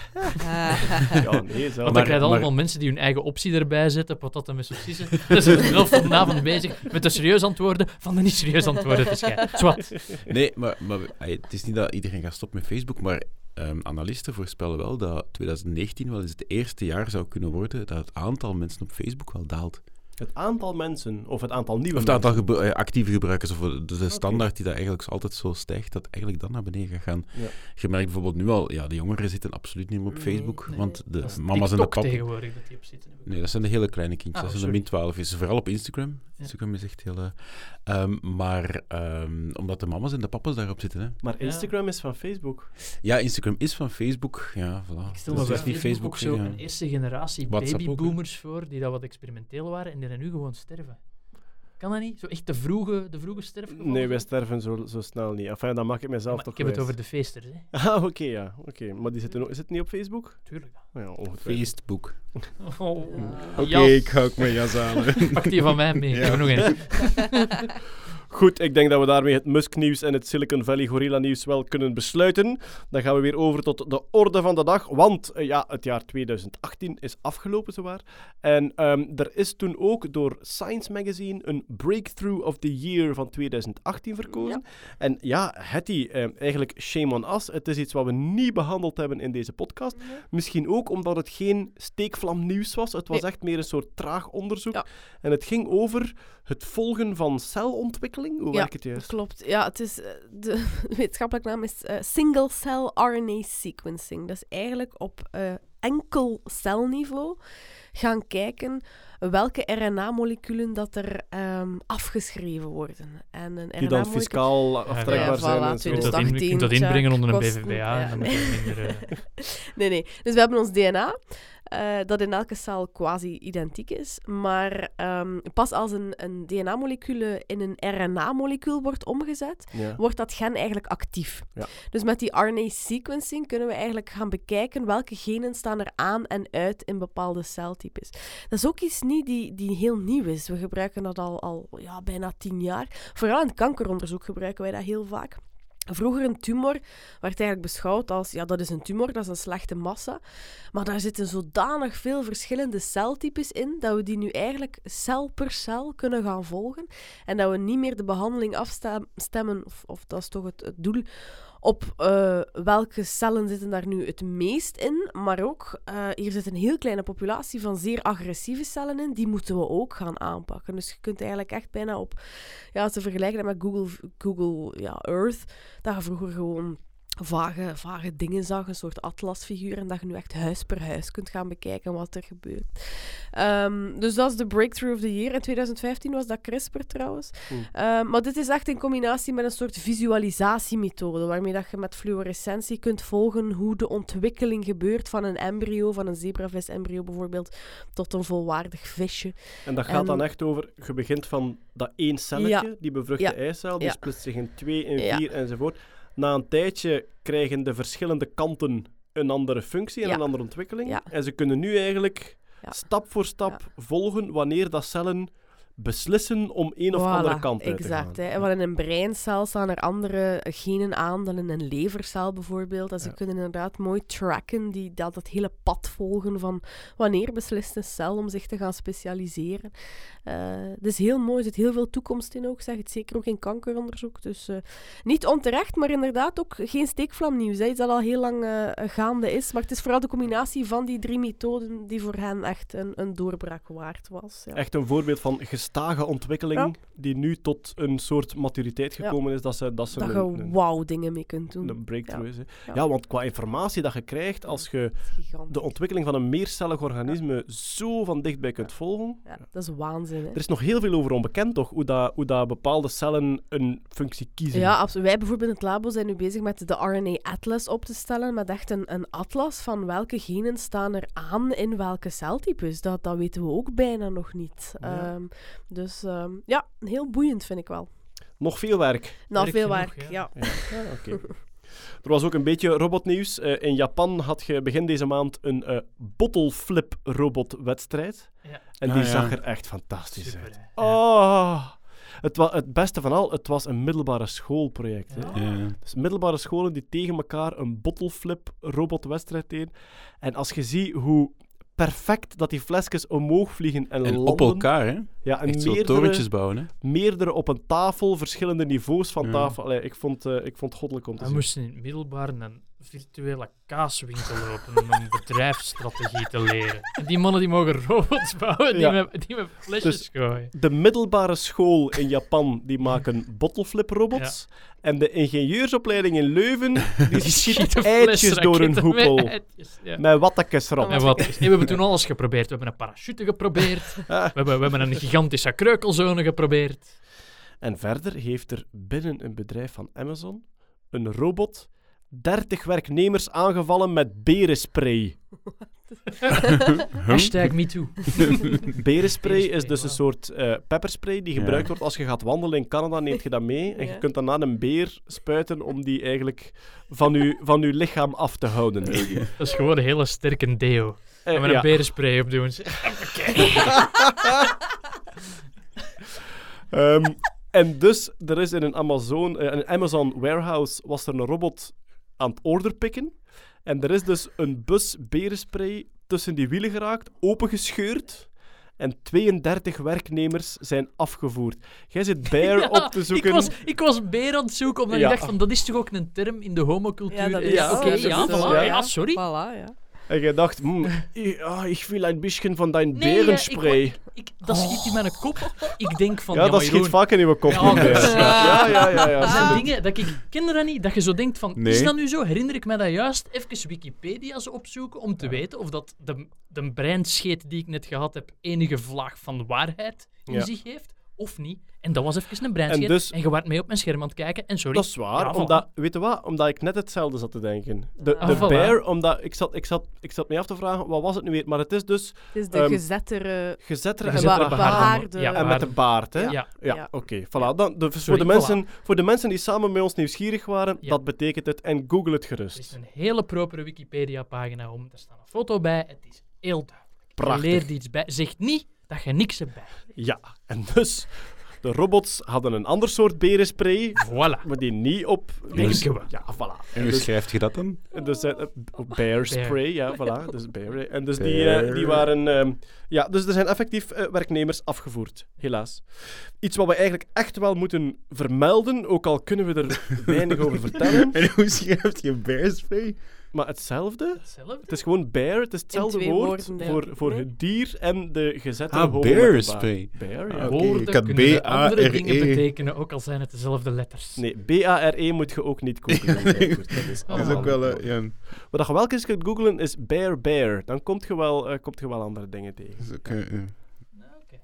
Ja, nee, zo. Want dan Maar- krijg je allemaal mensen die hun eigen optie erbij zetten, patatten met saucissen. Dan zijn ze de helft van de avond bezig met de serieus antwoorden van de niet serieus antwoorden te scheiden. Zwat. Nee, maar, maar het is niet dat iedereen gaat stoppen met Facebook, maar ehm, analisten voorspellen wel dat 2019 wel eens het eerste jaar zou kunnen worden dat het aantal mensen op Facebook wel daalt. Het aantal mensen, of het aantal nieuwe Of het aantal mensen. gebru- eh, actieve gebruikers, of de, de standaard die dat eigenlijk altijd zo stijgt, dat eigenlijk dan naar beneden gaat gaan. Ja. Je merkt bijvoorbeeld nu al, ja, de jongeren zitten absoluut niet meer op Nee, Facebook, Nee, want de mama's en de papa's... tegenwoordig dat die op zitten. Nee, dat zijn de hele kleine kindjes. Ah, dat zijn de min 12 is. Vooral op Instagram. Instagram is echt heel... ehm, maar ehm, omdat de mama's en de papa's daarop zitten. Hè. Maar Ja. Instagram is van Facebook. Ja, Instagram is van Facebook. Ja, voilà. Ik stel me niet Facebook, zo ja. een eerste generatie WhatsApp ook, babyboomers voor die dat wat experimenteel waren en die er nu gewoon sterven. Kan dat niet? Zo echt de vroege, de vroege sterfgevallen? Nee, wij sterven zo, zo snel niet. Enfin, dan maak ik mezelf Maar toch ik heb het over de feesters, hè. Ah, oké, ja. Oké, maar die zitten ook... Is het niet op Facebook? Tuurlijk. Oh ja, ongetwijfeld. Facebook. Oh, Oké, jas. ik ga ook mijn jas aan. Pak die van mij mee. Ik Ja. heb er nog een. Goed, ik denk dat we daarmee het Musk-nieuws en het Silicon Valley Gorilla-nieuws wel kunnen besluiten. Dan gaan we weer over tot de orde van de dag. Want eh, ja, het jaar 2018 is afgelopen, zowaar. En ehm, er is toen ook door Science Magazine een Breakthrough of the Year van 2018 verkozen. En ja, Hetty, eh, eigenlijk shame on us. Het is iets wat we niet behandeld hebben in deze podcast. Misschien ook omdat het geen steekvlamnieuws was. Het was Nee. echt meer een soort traag onderzoek. Ja. En het ging over het volgen van celontwikkeling. Hoe Ja, werkt het juist? Klopt. Ja, het is, eh, de wetenschappelijke naam is eh, single cell RNA sequencing. Dat is eigenlijk op eh, enkel celniveau gaan kijken welke RNA-moleculen dat er ehm, afgeschreven worden. En een Die dan fiscaal aftrekbaar Ja, zijn. voilà, en zo. Je kunt dat, in, je 2018, kunt dat inbrengen onder een BVBA. ja, en dan nee. moet je minder... Nee, nee. Dus we hebben ons DNA, eh, dat in elke cel quasi identiek is. Maar ehm, pas als een, een DNA-molecuul in een RNA-molecuul wordt omgezet, Ja. wordt dat gen eigenlijk actief. Ja. Dus met die RNA-sequencing kunnen we eigenlijk gaan bekijken welke genen staan er aan en uit in bepaalde celtypes. Dat is ook iets niet die, die heel nieuw is. We gebruiken dat al, al ja, bijna tien jaar. Vooral in het kankeronderzoek gebruiken wij dat heel vaak. Vroeger een tumor werd eigenlijk beschouwd als, ja, dat is een tumor, dat is een slechte massa. Maar daar zitten zodanig veel verschillende celtypes in, dat we die nu eigenlijk cel per cel kunnen gaan volgen. En dat we niet meer de behandeling afstemmen, of, of dat is toch het, het doel, op eh, welke cellen zitten daar nu het meest in. Maar ook, eh, hier zit een heel kleine populatie van zeer agressieve cellen in, die moeten we ook gaan aanpakken. Dus je kunt eigenlijk echt bijna op, ja, te vergelijken met Google, Google ja, Earth, dat je vroeger gewoon vage, vage dingen zag, een soort atlasfiguur, en dat je nu echt huis per huis kunt gaan bekijken wat er gebeurt. Ehm, dus dat is de breakthrough of the year. In 2015 was dat CRISPR trouwens. Ehm, maar dit is echt in combinatie met een soort visualisatiemethode, waarmee dat je met fluorescentie kunt volgen hoe de ontwikkeling gebeurt van een embryo, van een zebravis-embryo bijvoorbeeld, tot een volwaardig visje. En dat gaat En- dan echt over, je begint van dat één celletje, Ja. die bevruchte Ja. eicel, die Ja. splitst zich in twee, in vier enzovoort. Na een tijdje krijgen de verschillende kanten een andere functie en Ja. een andere ontwikkeling. Ja. En ze kunnen nu eigenlijk stap voor stap volgen wanneer dat cellen beslissen om een of Voilà, andere kant uit te gaan. exact. Wel in een breincel staan er andere genen aan dan in een levercel bijvoorbeeld. En ze Ja. kunnen inderdaad mooi tracken, die, dat, dat hele pad volgen van wanneer beslist een cel om zich te gaan specialiseren. Het is heel mooi, er zit heel veel toekomst in ook, zeg het zeker ook in kankeronderzoek. Dus eh, niet onterecht, maar inderdaad ook geen steekvlamnieuws. Hè. Iets dat al heel lang eh, gaande is. Maar het is vooral de combinatie van die drie methoden die voor hen echt een, een doorbraak waard was. Ja. Echt een voorbeeld van gestage ontwikkeling Ja. die nu tot een soort maturiteit Ja. gekomen is dat ze, dat ze dat een, je wauw dingen mee kunt doen. een breakthrough Ja. is. Hè. Ja. Want qua informatie dat je krijgt als je de ontwikkeling van een meercellig organisme zo van dichtbij kunt volgen. Ja, dat is waanzin. Hè? Er is nog heel veel over onbekend, toch? Hoe, dat, hoe dat bepaalde cellen een functie kiezen. Ja, absoluut. Wij bijvoorbeeld in het labo zijn nu bezig met de RNA-atlas op te stellen, met echt een, een atlas van welke genen staan er aan in welke celtypes. Dat, dat weten we ook bijna nog niet. Ja. Ehm, dus ehm, ja, heel boeiend vind ik wel. Nog veel werk. Nou, Werk veel genoeg, werk, ja. ja. Ja, oké. Er was ook een beetje robotnieuws. Eh, in Japan had je begin deze maand een eh bottle flip robotwedstrijd. Ja. En Ah, die ja. zag er echt fantastisch Super, uit. Oh, het, wa- het beste van al, het was een middelbare schoolproject. Hè? Ja. Ja. Dus middelbare scholen die tegen elkaar een bottle flip robotwedstrijd deden. En als je ziet hoe perfect dat die flesjes omhoog vliegen en, En landen. op elkaar, hè? Ja, en Echt zo meerdere, torentjes bouwen, hè? meerdere op een tafel, verschillende niveaus van Ja. tafel. Allee, ik, vond, eh, ik vond het goddelijk om te We zien. moesten in het middelbaar een virtuele kaaswinkel openen om bedrijfsstrategie te leren. En die mannen die mogen robots bouwen die, Ja. met, die met flesjes Dus- gooien. De middelbare school in Japan die maken bottleflip robots. En de ingenieursopleiding in Leuven die schiet eitjes door een met hoepel. eitjes, ja. Met wattekes erop. En wat, nee, we hebben toen alles geprobeerd. We hebben een parachute geprobeerd. We hebben, we hebben een gigantische kreukelzone geprobeerd. En verder heeft er binnen een bedrijf van Amazon een robot 30 werknemers aangevallen met berenspray. Hashtag MeToo. Berenspray is dus een soort eh, pepperspray die Ja. gebruikt wordt als je gaat wandelen in Canada, neemt je dat mee. En je Ja. kunt daarna een beer spuiten om die eigenlijk van je, van uw lichaam af te houden. Dat is gewoon een hele sterke deo. Eh, En met ja. een berenspray op doen. Ehm, en dus, er is in een Amazon, eh, een Amazon warehouse was er een robot aan het orderpikken. En er is dus een bus berenspray tussen die wielen geraakt, opengescheurd. En 32 werknemers zijn afgevoerd. Jij zit bear Ja, op te zoeken. Ik was, ik was beer aan het zoeken, omdat Ja. ik dacht van, dat is toch ook een term in de homocultuur? Ja, dat Eh, is- Ja, voilà, ja. ja, sorry. Voilà, ja. En jij dacht, hmm, ik, ah, ik wil een beetje van dein Nee, berenspray. Ik, dat schiet in mijn kop. Ik denk van, ja, ja, dat schiet vaak in uw kop. Ja, ja, ja, ja. ja, Dat zijn dingen dat ik dat niet, dat je zo denkt van, Nee. is dat nu zo? Herinner ik me dat juist? Even Wikipedia's opzoeken om te weten of dat de, de breinscheet die ik net gehad heb enige vlaag van waarheid in zich heeft, of niet. En dat was even een breinscheet. En En, dus- je werd mee op mijn scherm aan het kijken. En sorry. Dat is waar, Ja, voilà. omdat, weet je wat? Omdat ik net hetzelfde zat te denken. De, Ah, de voilà. bear, omdat ik zat, ik, zat, ik zat me af te vragen, wat was het nu weer? Maar het is dus Het is de Ehm, gezettere... gezettere De en, gezettere behaarde-. Ja, en met de baard, hè? Ja. Ja, Ja. oké. Voilà. Dan, de, voor, Sorry, de mensen, voor de mensen die samen met ons nieuwsgierig waren, Ja. dat betekent het. En google het Er is gerust. een hele propere Wikipedia-pagina om. Er staat een foto bij. Het is heel duidelijk. Je Prachtig. leert iets bij. Zeg niet dat je niks hebt bij. Ja, en dus, de robots hadden een ander soort berenspray, Voilà. maar die niet op... Denken we. Ja, voilà. En hoe Dus- schrijft je dat dan? Dus eh, bear spray, ja, voilà. Dus bear. eh. En dus die, Bear. eh, die waren... ehm, ja, dus er zijn effectief eh, werknemers afgevoerd, helaas. Iets wat we eigenlijk echt wel moeten vermelden, ook al kunnen we er weinig over vertellen. En hoe schrijft je bearspray? Maar hetzelfde. Hetzelfde. Het is gewoon bear, het is hetzelfde woord woorden, voor, voor Nee. het dier en de gezette Ah, bear spray. Bear, ja. Ah. Woorden ik had kunnen de andere B-A-R-E. dingen betekenen, ook al zijn het dezelfde letters. Nee, B-A-R-E moet je ook niet googlen. Nee. Dat is Dat is allemaal ook wel... ja, Wat je wel eens kunt googlen is bear bear. Dan komt je wel, eh, komt je wel andere dingen tegen. dat is ook, eh, ja. Nou, oké.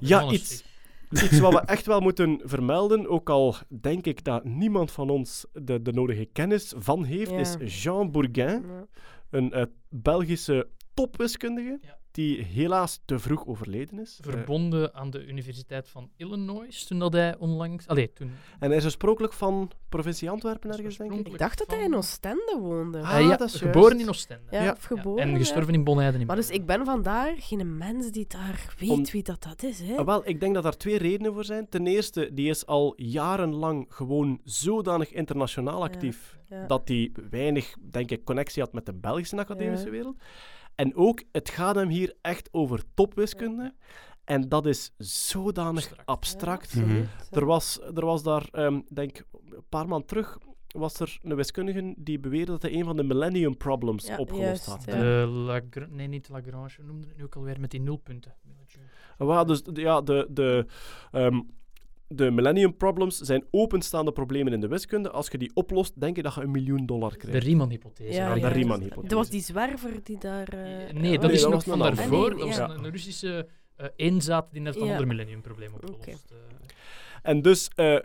Ja, iets. Iets wat we echt wel moeten vermelden, ook al denk ik dat niemand van ons de, de nodige kennis van heeft, Ja. is Jean Bourguin, Ja. een eh, Belgische topwiskundige, Ja. Die helaas te vroeg overleden is. Eh, Verbonden aan de Universiteit van Illinois, toen dat hij onlangs... Allee, toen... en hij is oorspronkelijk van provincie Antwerpen ergens, denk ik. Ik dacht dat hij in Oostende woonde. Ah, Eh, ja, dat is geboren juist. in Oostende. ja, ja. of geboren. En ja. gestorven in Bonheiden in Maar dus ik ben vandaar geen mens die daar weet Om- wie dat, dat is. Hè? Ah, wel, ik denk dat daar twee redenen voor zijn. Ten eerste, die is al jarenlang gewoon zodanig internationaal actief Ja. dat hij weinig, denk ik, connectie had met de Belgische academische Ja. wereld. En ook, het gaat hem hier echt over topwiskunde. En dat is zodanig Abstract. abstract. Ja, absoluut. Er, was, er was daar, ehm, denk ik, een paar maanden terug, was er een wiskundige die beweerde dat hij een van de Millennium Problems Ja, opgelost juist, had. ja. De Lagr- nee, niet Lagrange, noemde het nu ook alweer met die nulpunten. Wel, dus ja, de, de, ehm, de Millennium Problems zijn openstaande problemen in de wiskunde. Als je die oplost, denk je dat je een miljoen dollar De krijgt. Riemann-hypothese. Ja, de ja. Riemann-hypothese. Dat was die zwerver die daar... eh, Nee, dat Nee, is dat nog van daarvoor. Nee, dat was een, een Russische eh eenzaad die net een Ja. ander millenniumprobleem opgelost. Oké. eh. En dus, eh,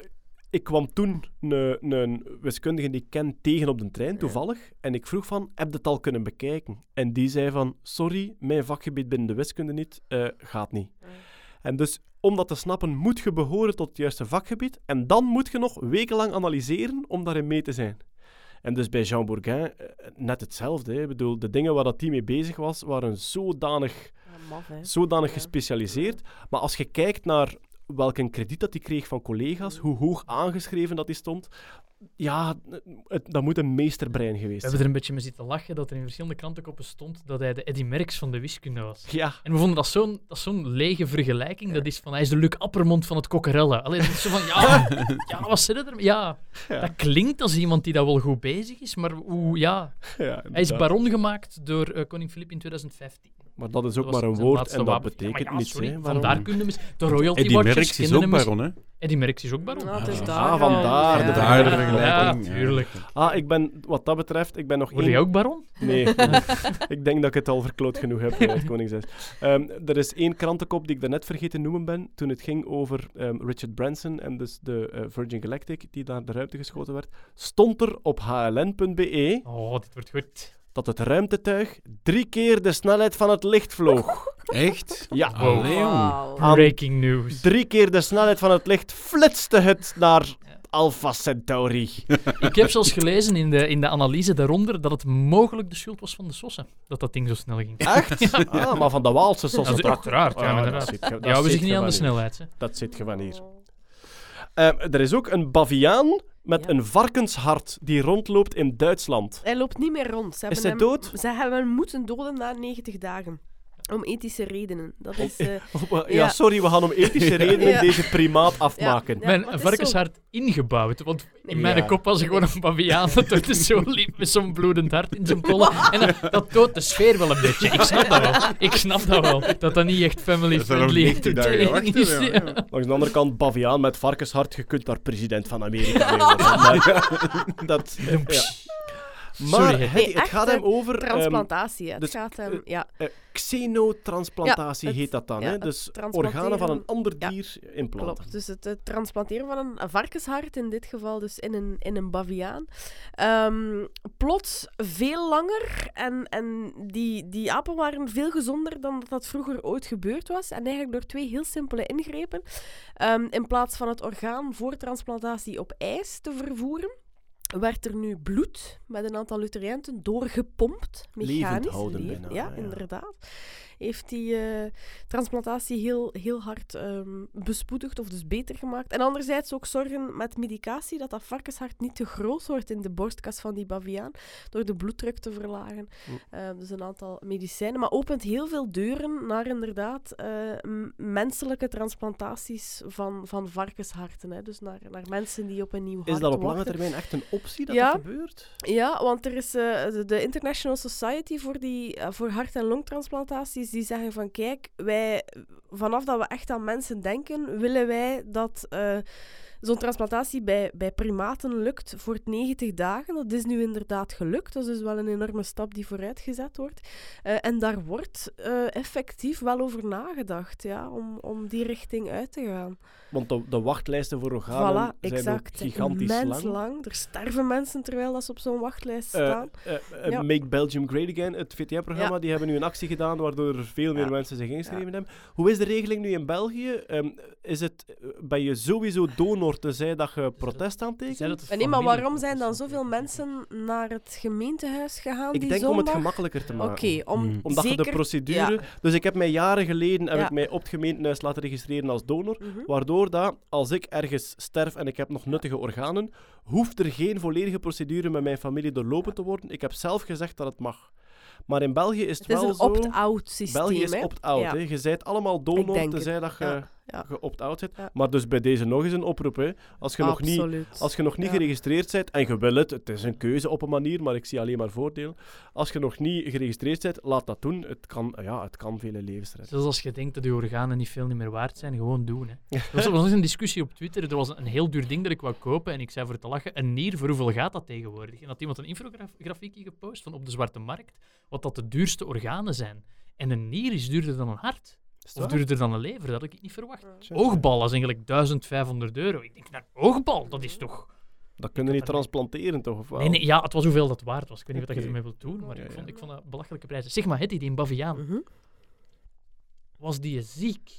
ik kwam toen een, een wiskundige die ik ken tegen op de trein, toevallig. En ik vroeg van, heb je het al kunnen bekijken? En die zei van, sorry, mijn vakgebied binnen de wiskunde niet, eh, gaat niet. En dus, om dat te snappen, moet je behoren tot het juiste vakgebied. En dan moet je nog wekenlang analyseren om daarin mee te zijn. En dus bij Jean Bourguin eh, net hetzelfde. Hè. Ik bedoel, de dingen waar dat team mee bezig was, waren zodanig Ja, maf, hè. zodanig Ja. gespecialiseerd. Maar als je kijkt naar welke krediet dat hij kreeg van collega's, hoe hoog aangeschreven dat hij stond, ja, het, dat moet een meesterbrein We geweest hebben zijn. er een beetje mee zitten lachen dat er in verschillende krantenkoppen stond dat hij de Eddie Merckx van de wiskunde was. Ja, En we vonden dat zo'n zo'n lege vergelijking. Dat is van, hij is de Luc Appermond van het kokkerellen. Alleen dat is zo van, ja, ja wat zit er? Ja, Ja. dat klinkt als iemand die dat wel goed bezig is, maar hoe, ja. Hij is baron gemaakt door eh, koning Filip in 2015. Maar dat is ook Dat maar een woord en dat. Ja, betekent ja, niets. hè. Vandaar kunnen we... De royalty Eddie Merckx is ook baron, hè? Eddie Merckx is ook baron. Is Ah, daar ah, vandaar de ja. Daar de Ja, vergelijking, ja. tuurlijk. Ah, ik ben, wat dat betreft, ik ben nog Word één... jij ook baron? Nee, ik denk dat ik het al verkloot genoeg heb bij het Koningshuis. Ehm, er is één krantenkop die ik daarnet vergeten noemen ben, toen het ging over ehm, Richard Branson en dus de eh, Virgin Galactic, die naar de ruimte geschoten werd, stond er op hln.be Oh, dit wordt goed. Dat het ruimtetuig drie keer de snelheid van het licht vloog. Echt? Ja. Aan- Breaking news. drie keer de snelheid van het licht flitste het naar Alpha Centauri. Ik heb zelfs gelezen in de, in de analyse daaronder dat het mogelijk de schuld was van de sossen. Dat dat ding zo snel ging. Echt? Ah, maar van de Waalse Ja, sossen toch? uiteraard, ja, Ah, dat inderdaad. zit ge- dat Ja, we zit zich ge niet aan de snelheid. Hè. Dat zit je van hier. Ehm, er is ook een baviaan met Ja. een varkenshart die rondloopt in Duitsland. Hij loopt niet meer rond. Ze Is hebben hij hem- dood? Ze hebben hem moeten doden na 90 dagen. Om ethische redenen. Dat is... eh, ja. Ja. sorry, we gaan om ethische redenen Ja. deze primaat afmaken. Ja, Mijn varkenshart ingebouwd. Want in mijn kop was ik gewoon een baviaan dat door de zo liep met zo'n bloedend hart in zijn pollen. En dat, dat toont de sfeer wel een beetje. Ik snap dat wel. Ik snap dat wel. Dat dat niet echt family Dat is nog friendly 90 dagen entertaining wachten, is. ja, ja. ja. Langs de andere kant, baviaan met varkenshart, je kunt daar president van Amerika mee worden. Maar, dat, ja. Maar Sorry, het, Nee, het echt, gaat hem over... ehm, transplantatie. Het dus, gaat hem... eh, Ja. eh, xenotransplantatie Ja, het- heet dat dan. ja, hè? Dus organen van een ander ja, dier implanten. Klopt. Dus het, eh, transplanteren van een varkenshart, in dit geval dus in een, in een baviaan. Ehm, plots veel langer en, en die, die apen waren veel gezonder dan dat, dat vroeger ooit gebeurd was. En eigenlijk door twee heel simpele ingrepen. Ehm, in plaats van het orgaan voor transplantatie op ijs te vervoeren, werd er nu bloed met een aantal nutriënten doorgepompt. Levend Mechanisch. houden Levend, bijna, ja, ja. inderdaad. Heeft die eh, transplantatie heel, heel hard ehm, bespoedigd of dus beter gemaakt. En anderzijds ook zorgen met medicatie dat dat varkenshart niet te groot wordt in de borstkas van die baviaan, door de bloeddruk te verlagen. Hm. Eh, dus een aantal medicijnen, maar opent heel veel deuren naar inderdaad eh, menselijke transplantaties van, van varkensharten. Hè. Dus naar, naar mensen die op een nieuw hart Is dat op lange wachten. termijn echt een optie dat Ja. dat gebeurt? Ja, want er is eh, de, International Society voor, die, voor hart- en longtransplantaties, die zeggen van kijk, wij, vanaf dat we echt aan mensen denken, willen wij dat eh, zo'n transplantatie bij, bij primaten lukt voor 90 dagen. Dat is nu inderdaad gelukt. Dat is dus wel een enorme stap die vooruitgezet wordt. Eh, en daar wordt eh, effectief wel over nagedacht, ja, om, om die richting uit te gaan. Want de, de wachtlijsten voor organen voilà, zijn exact. ook gigantisch Immens lang. lang. Er sterven mensen terwijl dat ze op zo'n wachtlijst Eh, staan. Ja. Make Belgium Great Again, het VTM-programma, Ja. die hebben nu een actie gedaan waardoor er veel meer Ja. mensen zich ingeschreven hebben. Hoe is de regeling nu in België? Ehm, is het, ben je sowieso donor tenzij dat je protest aantekent? Nee, maar waarom zijn dan zoveel mensen naar het gemeentehuis gegaan Ik die denk om het gemakkelijker te maken. Oké, om Hmm. Omdat zeker... je de procedure... ja. Dus ik heb mij jaren geleden heb Ja. ik mij op het gemeentehuis laten registreren als donor. Mhm. Waardoor dat, als ik ergens sterf en ik heb nog nuttige organen, hoeft er geen volledige procedure met mijn familie doorlopen te worden. Ik heb zelf gezegd dat het mag. Maar in België is het, Het is wel een zo... opt-out systeem, België is opt-out. Ja. Je bent allemaal donor, tenzij het, dat je, ja, ja. je opt-out bent. Ja. Maar dus bij deze nog eens een oproep. Hè. Als, je nog niet, als je nog niet Ja. geregistreerd bent, en je wil het, het is een keuze op een manier, maar ik zie alleen maar voordelen. Als je nog niet geregistreerd bent, laat dat doen. Het kan, ja, het kan vele levens redden. Zelfs als je denkt dat je organen niet veel meer waard zijn, gewoon doen. Hè. Er was, er was een discussie op Twitter. Er was een heel duur ding dat ik wou kopen. En ik zei voor te lachen: een nier, voor hoeveel gaat dat tegenwoordig? En had iemand een infografiekje gepost van op de zwarte markt, wat dat de duurste organen zijn. En een nier is duurder dan een hart. Of duurder dan een lever, dat had ik niet verwacht. Oogbal is eigenlijk 1500 euro. Ik denk, nou, oogbal, dat is toch. Dat kunnen niet transplanteren, toch? Of wel? Nee, nee, ja, het was hoeveel dat waard was. Ik weet niet wat je ermee wilt doen, maar Ja, ik, vond, ik vond dat belachelijke prijzen. Zeg maar, Hetty, die in Baviaan, Mhm. was die ziek?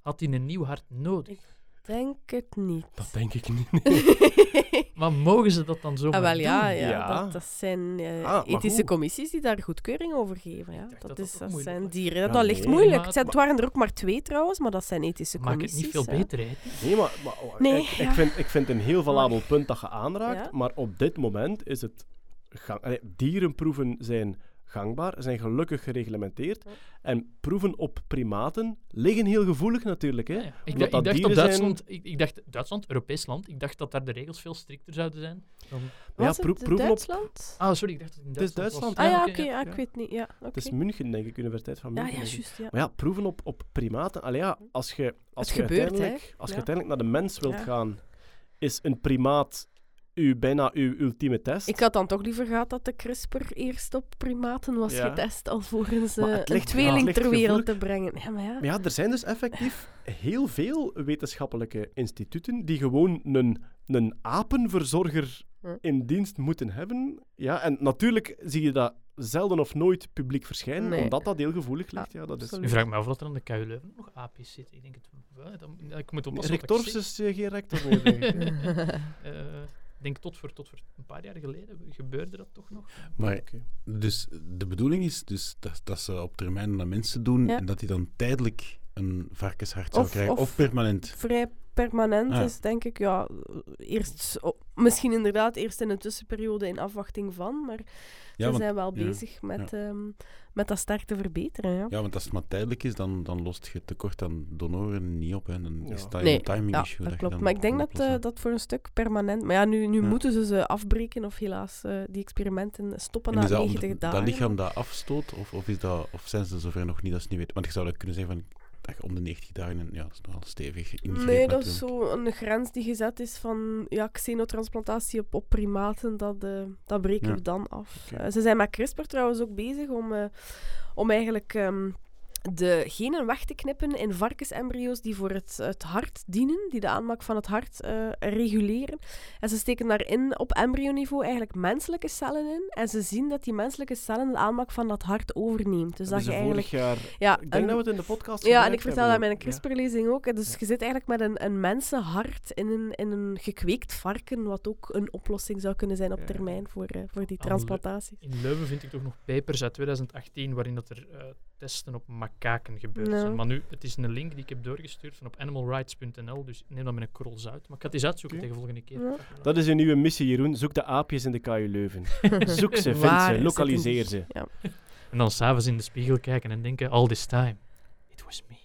Had hij een nieuw hart nodig? Denk het niet. Dat denk ik niet. Maar mogen ze dat dan zo Ah, wel ja, doen? ja, Ja. Dat, dat zijn eh, Ah, ethische hoe? commissies die daar goedkeuring over geven. Ja. Dat, is, dat zijn dieren. Dat, Ja, dat ligt nee, moeilijk. maar- Het, zijn, het waren er ook maar twee trouwens, maar dat zijn ethische Maakt het commissies. niet veel beter, hè? Nee, maar, maar Nee, ik, vind, ik vind een heel valabel punt dat je aanraakt. Ja. Maar op dit moment is het... Allee, dierenproeven zijn gangbaar, zijn gelukkig gereglementeerd. En proeven op primaten liggen heel gevoelig natuurlijk. Hè? Ja, ja. Ik, dacht- dat ik dacht op zijn- Duitsland, ik, ik dacht Duitsland, Europees land, ik dacht dat daar de regels veel strikter zouden zijn. Dan... Maar ja, de proeven op... Duitsland? Ah, sorry, ik dacht dat het in Het is Duitsland, Duitsland, was. Ah ja, oké, oké, ja, ik weet het niet. Ja, Het is. München, denk ik, Universiteit van München. ja, juist. Ja. Maar ja, proeven op, op primaten. Allee, ja, als je, als Het je, gebeurt, uiteindelijk, hè. als je Ja. uiteindelijk naar de mens wilt Ja. gaan, is een primaat uw, bijna uw ultieme test. Ik had dan toch liever gehad dat de CRISPR eerst op primaten was Ja. getest, alvorens Maar eh, een ligt- tweeling ter wereld te brengen. Ja, maar ja. Maar ja, er zijn dus effectief heel veel wetenschappelijke instituten die gewoon een, een apenverzorger in dienst moeten hebben. Ja, en natuurlijk zie je dat zelden of nooit publiek verschijnen, Nee. omdat dat heel gevoelig ligt. Ja, dat is... absoluut. Nu vraag ik me af of er aan de KU Leuven nog api's zitten. Ik denk het wel. Ik moet oppassen is eh, geen rector meer, denk ik. Eh, Ik denk tot voor, tot voor een paar jaar geleden gebeurde dat toch nog. Maar dus de bedoeling is dus dat, dat ze op termijn naar mensen doen Ja. en dat die dan tijdelijk een varkenshart zou Of- krijgen. of- Of, permanent. Vrij permanent Ah. is, denk ik, ja, eerst, oh, misschien inderdaad eerst in een tussenperiode in afwachting van, maar want, zijn wel ja, bezig met, ehm, met dat sterk te verbeteren. Ja. ja, want als het maar tijdelijk is, dan, dan lost je tekort aan donoren niet op. Hè. Dan Ja. is dat Nee, een timing Ja, issue. dat je klopt. dan Maar ik denk dat eh, dat voor een stuk permanent... Maar ja, nu, nu Ja. moeten ze ze afbreken of helaas eh, die experimenten stoppen En na is dat 90 omdat dagen. dat lichaam dat afstoot, of, of, is dat, of zijn ze zover nog niet dat ze niet weten? Want je zou dat kunnen zeggen van om de 90 dagen, en ja, dat is nogal stevig ingreep Nee, dat is natuurlijk. zo een grens die gezet is van ja, xenotransplantatie op, op primaten. Dat, eh, dat breken Ja. we dan af. Eh, ze zijn met CRISPR trouwens ook bezig om, eh, om eigenlijk ehm, de genen weg te knippen in varkensembryo's die voor het, het hart dienen, die de aanmaak van het hart eh, reguleren. En ze steken daarin op embryoniveau eigenlijk menselijke cellen in. En ze zien dat die menselijke cellen de aanmaak van dat hart overneemt. Dus dat, is je eigenlijk... jaar... Ja, Ik denk en- dat we het in de podcast ja, en ik vertel dat ook. Ja. CRISPR-lezing ook. Dus je zit eigenlijk met een, een mensenhart in een, in een gekweekt varken, wat ook een oplossing zou kunnen zijn op Ja. termijn voor, eh, voor die transplantatie. In Leuven vind ik toch nog papers uit 2018 waarin dat er eh, testen op makaken gebeurd zijn. Maar nu, het is een link die ik heb doorgestuurd van op animalrights.nl, dus neem dat met een korrel zout. Maar ik ga het eens uitzoeken Oké. tegen volgende keer. Dat is een nieuwe missie, Jeroen. Zoek de aapjes in de KU Leuven. Zoek ze, vind ze, lokaliseer ze. Ja. En dan s'avonds in de spiegel kijken en denken, all this time, it was me.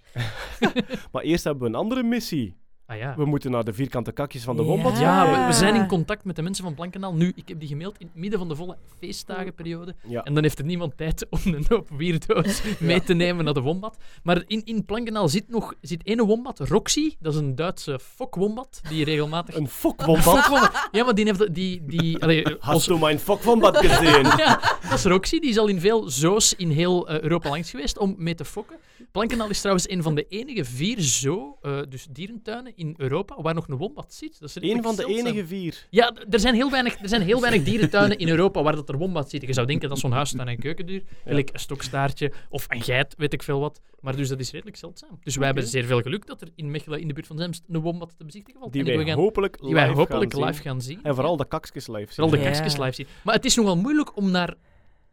Maar eerst hebben we een andere missie. Ah ja. We moeten naar de vierkante kakjes van de wombat. Ja, we, we zijn in contact met de mensen van Plankenaal. Nu, ik heb die gemaild in het midden van de volle feestdagenperiode. Ja. En dan heeft er niemand tijd om een hoop weirdo's mee te nemen naar de wombat. Maar in, in Plankenaal zit nog zit ene wombat, Roxy. Dat is een Duitse fokwombat die regelmatig... Een fokwombat. Ja, maar die heeft... Die, die, allee, Hast du mijn fokwombat gezien? ja, dat is Roxy. Die is al in veel zoos in heel eh, Europa langs geweest om mee te fokken. Plankenaal is trouwens een van de enige vier zo, eh, dus dierentuinen in Europa, waar nog een wombat zit. Dat is Eén redelijk van de enige vier. Ja, er zijn heel weinig, er zijn heel weinig dierentuinen in Europa waar dat er wombat zitten. Je zou denken dat zo'n huistuin en keukenduur, gelijk een stokstaartje of een geit, weet ik veel wat. Maar dus dat is redelijk zeldzaam. Dus wij hebben zeer veel geluk dat er in Mechelen, in de buurt van Zemst, een wombat te bezichtigen valt. Die wij we gaan, hopelijk die wij live hopelijk gaan live zien. gaan zien. En vooral de kakskes live zien. Vooral de Ja. kakjes live zien. Maar het is nogal moeilijk om naar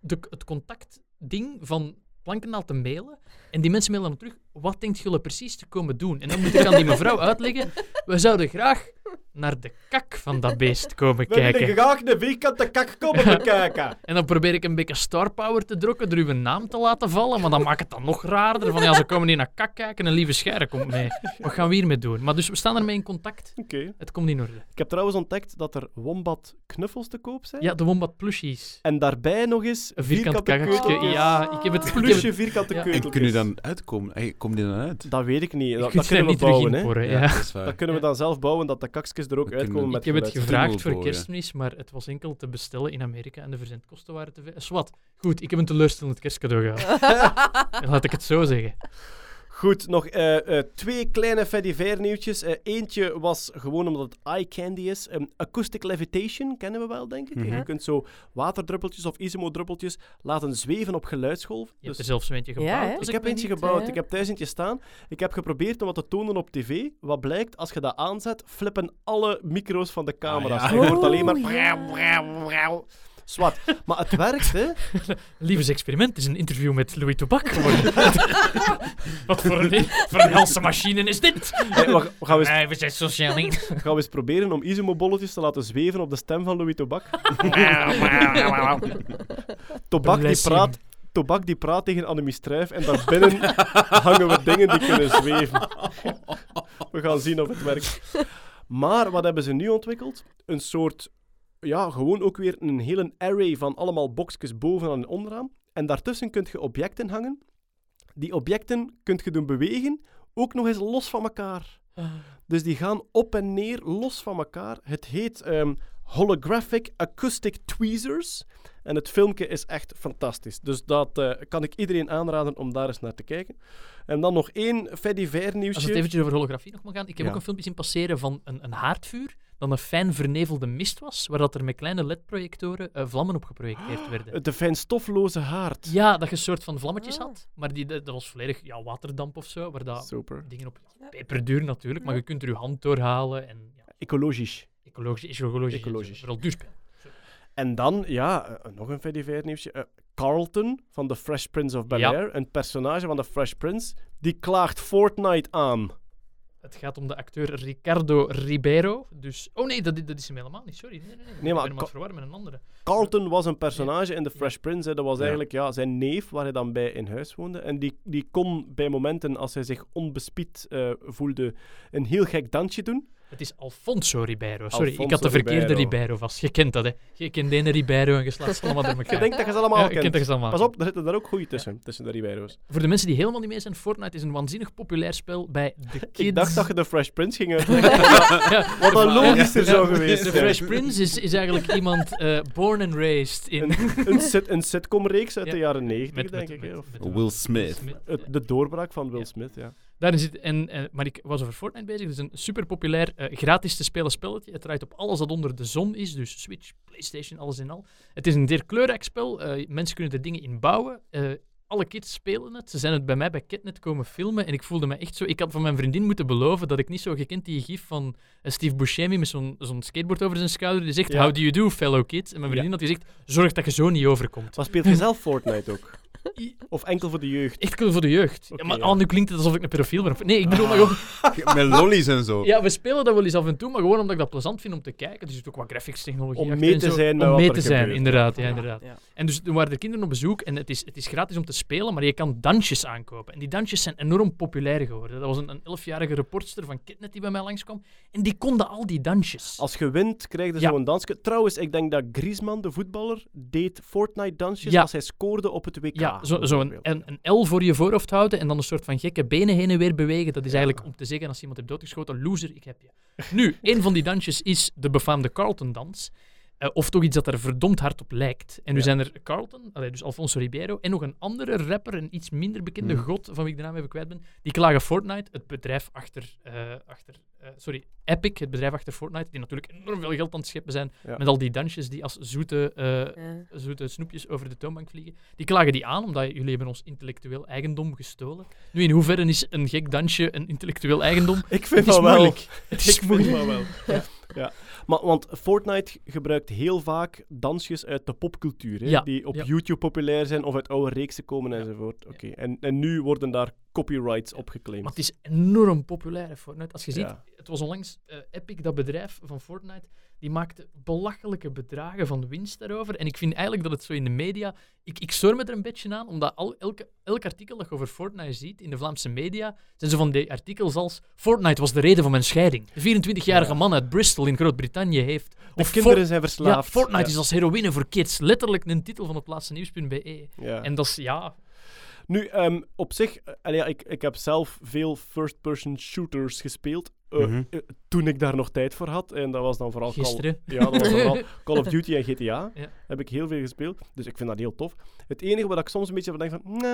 de, het contactding van Plankenaal te mailen. En die mensen mailen dan terug, wat denkt jullie precies te komen doen? En dan moet ik aan die mevrouw uitleggen, we zouden graag naar de kak van dat beest komen We willen kijken. graag de vierkante kak komen bekijken. En dan probeer ik een beetje star power te drukken door uw naam te laten vallen, maar dan maakt het dan nog raarder. Van ja, ze komen hier naar kak kijken en lieve Scheire komt mee. Wat gaan we hiermee doen? Maar dus we staan ermee in contact. Oké. Het komt in orde. Ik heb trouwens ontdekt dat er wombat knuffels te koop zijn. Ja, de Wombat plushies. En daarbij nog eens Een vierkant vierkante kakkertje. keuteltjes. Ja, ik heb het... Plusje vierkante Ja. En kunnen die dan uitkomen? Hey, Die dan uit? Dat weet ik niet. Dat, kunnen we niet bouwen, hè. inporen, ja. dat kunnen we dan zelf bouwen, dat de kakskes er ook We kunnen- uitkomen met Ik heb het gevraagd voor kerstmis, maar het was enkel te bestellen in Amerika en de verzendkosten waren te veel. Zwat, goed, ik heb een teleurstellend kerstcadeau gehad. Laat ik het zo zeggen. Goed, nog eh, eh, twee kleine Fediver nieuwtjes. Eh, eentje was gewoon omdat het eye candy is. Um, acoustic levitation kennen we wel, denk ik. Mhm. Je kunt zo waterdruppeltjes of isomodruppeltjes laten zweven op geluidsgolf. Je Dus hebt er zelfs een eentje Ja, gebouwd. als ik heb me eentje niet- gebouwd. Ik heb thuis eentje staan. Ik heb geprobeerd om dat te tonen op tv. Wat blijkt, als je dat aanzet, flippen alle micro's van de camera's. Ah, ja. En je hoort alleen maar... ja. Zwart. Maar het werkt, hè. Liefdesexperiment is een interview met Louis geworden. Wat voor een, voor een helse machine is dit? We gaan we eens, Nee, we zijn sociaal niet. gaan we eens proberen om Isimo-bolletjes te laten zweven op de stem van Louis Tobak. Tobak die praat... Tobak die praat tegen Annemie Struijf en daarbinnen hangen we dingen die kunnen zweven. We gaan zien of het werkt. Maar wat hebben ze nu ontwikkeld? Een soort, ja, gewoon ook weer een hele array van allemaal boxjes bovenaan en onderaan. En daartussen kun je objecten hangen. Die objecten kun je doen bewegen, ook nog eens los van elkaar. Dus die gaan op en neer, los van elkaar. Het heet ehm, Holographic Acoustic Tweezers. En het filmpje is echt fantastisch. Dus dat eh, kan ik iedereen aanraden om daar eens naar te kijken. En dan nog één Fediver Als nieuwsje. het eventjes over holografie nog mag gaan. Ik heb Ja. ook een filmpje zien passeren van een, een haardvuur dat een fijn vernevelde mist was, waar dat er met kleine ledprojectoren eh, vlammen op geprojecteerd werden. De fijnstofloze haard. Ja, dat je een soort van vlammetjes had, maar die, dat was volledig ja, waterdamp of zo, waar dat Super. dingen op... Peperduur natuurlijk, maar je kunt er je hand doorhalen en ja, Ecologisch. ecologisch, ecologisch, Ecologisch. Vooral duurspel. En dan, ja, eh, nog een Fediver nieuwsje. Eh, Carlton van The Fresh Prince of Bel-Air, een personage van The Fresh Prince, die klaagt Fortnite aan. Het gaat om de acteur Ricardo Ribeiro. Dus... Oh nee, dat, dat is hem helemaal niet. Sorry. Nee, nee, nee. Nee, maar ik ben hem aan Ca- het verwarren met een andere. Carlton was een personage in The Fresh Prince. Hè. Dat was Ja. eigenlijk ja, zijn neef, waar hij dan bij in huis woonde. En die, die kon bij momenten, als hij zich onbespied eh, voelde, een heel gek dansje doen. Het is Alfonso Ribeiro. Sorry, ik had de verkeerde Ribeiro. Ribeiro. vast. Je kent dat, hè. Je kent de ene Ribeiro en je slaat ze allemaal door elkaar. Je denkt dat je ze allemaal ja, kent. ken dat je ze allemaal Pas op, er zitten daar ook goeie tussen, tussen de Ribeiro's. Voor de mensen die helemaal niet mee zijn, Fortnite is een waanzinnig populair spel bij de kids. Ik dacht dat je The Fresh Prince ging uitleggen. Ja, Wat ja, logischer zou ja. geweest De. Fresh Prince is, is eigenlijk iemand eh, born and raised in... Een, een, sit, een sitcom-reeks uit Ja. de jaren 90, met- denk met- ik. met- of- met- Will Smith. het, de doorbraak van Will Ja. Smith, ja. Daarin zit, en, en, maar ik was over Fortnite bezig. Het is een super populair, eh, gratis te spelen spelletje. Het draait op alles dat onder de zon is. Dus Switch, PlayStation, alles in al. Het is een zeer kleurrijk spel. Eh, mensen kunnen er dingen in bouwen. Eh, alle kids spelen het. Ze zijn het bij mij bij Kidnet komen filmen. En ik voelde me echt zo. Ik had van mijn vriendin moeten beloven dat ik niet zo gekend die gif van eh, Steve Buscemi met zo'n zo'n skateboard over zijn schouder. Die zegt: Ja. How do you do, fellow kids? En mijn vriendin had gezegd: Zorg dat je zo niet overkomt. Maar speelt je zelf Fortnite ook? Of enkel voor de jeugd? Echt cool voor de jeugd. Ja, maar ja. oh, nu klinkt het alsof ik een pedofiel ben. Nee, ik bedoel maar gewoon. Met lollies en zo. Ja, we spelen dat wel eens af en toe, maar gewoon omdat ik dat plezant vind om te kijken. Er zit ook wat graphics technologie Om mee en te zo. zijn met Om wat mee er te zijn, gebeurt. inderdaad. Ja, inderdaad. Ja. En dus toen waren er kinderen op bezoek en het is, het is gratis om te spelen, maar je kan dansjes aankopen. En die dansjes zijn enorm populair geworden. Dat was een, een elfjarige reportster van Kidnet die bij mij langskwam. En die konden al die dansjes. Als je wint, krijg je Ja. zo'n dansje. Trouwens, ik denk dat Griezmann, de voetballer, deed Fortnite-dansjes Ja. als hij scoorde op het WK. Ja, zo, zo een, bijvoorbeeld. een, een L voor je voorhoofd houden en dan een soort van gekke benen heen en weer bewegen. Dat is eigenlijk om te zeggen als iemand hebt doodgeschoten, loser, ik heb je. Nu, een van die dansjes is de befaamde Carlton-dans. Eh, of toch iets dat er verdomd hard op lijkt. En nu Ja. zijn er Carlton, allee, dus Alfonso Ribeiro, en nog een andere rapper, een iets minder bekende Hmm. god, van wie ik de naam even kwijt ben. Die klagen Fortnite, het bedrijf achter, eh, achter eh, sorry, Epic, het bedrijf achter Fortnite, die natuurlijk enorm veel geld aan het scheppen zijn Ja. met al die dansjes die als zoete, eh, Ja. zoete snoepjes over de toonbank vliegen. Die klagen die aan, omdat jullie hebben ons intellectueel eigendom gestolen. Nu, in hoeverre is een gek dansje een intellectueel eigendom? Ik vind Het is wel. moeilijk. Het is Ik moeilijk. wel. Ja. Maar, want Fortnite gebruikt heel vaak dansjes uit de popcultuur, hè, Ja, die op ja. YouTube populair zijn of uit oude reeksen komen enzovoort. Oké. En, en nu worden daar copyrights opgeclaimd. Maar het is enorm populair, Fortnite. Als je ziet. Het was onlangs eh, Epic, dat bedrijf van Fortnite, die maakte belachelijke bedragen van winst daarover. En ik vind eigenlijk dat het zo in de media... Ik, ik me er een beetje aan, omdat al, elke, elk artikel dat je over Fortnite ziet in de Vlaamse media, zijn zo van die artikels als Fortnite was de reden van mijn scheiding. De 24-jarige Ja. man uit Bristol in Groot-Brittannië heeft... de Of kinderen For- zijn ja, verslaafd. Fortnite Ja. is als heroïne voor kids. Letterlijk een titel van het laatste nieuws.be. En dat is, ja... Nu, ehm, op zich, eh, ja, ik, ik heb zelf veel first-person shooters gespeeld. Eh, Mhm. eh, toen ik daar nog tijd voor had. En dat was dan vooral Call, ja, dat was vooral Call of Duty en GTA. Ja. Heb ik heel veel gespeeld. Dus ik vind dat heel tof. Het enige wat ik soms een beetje van denk van...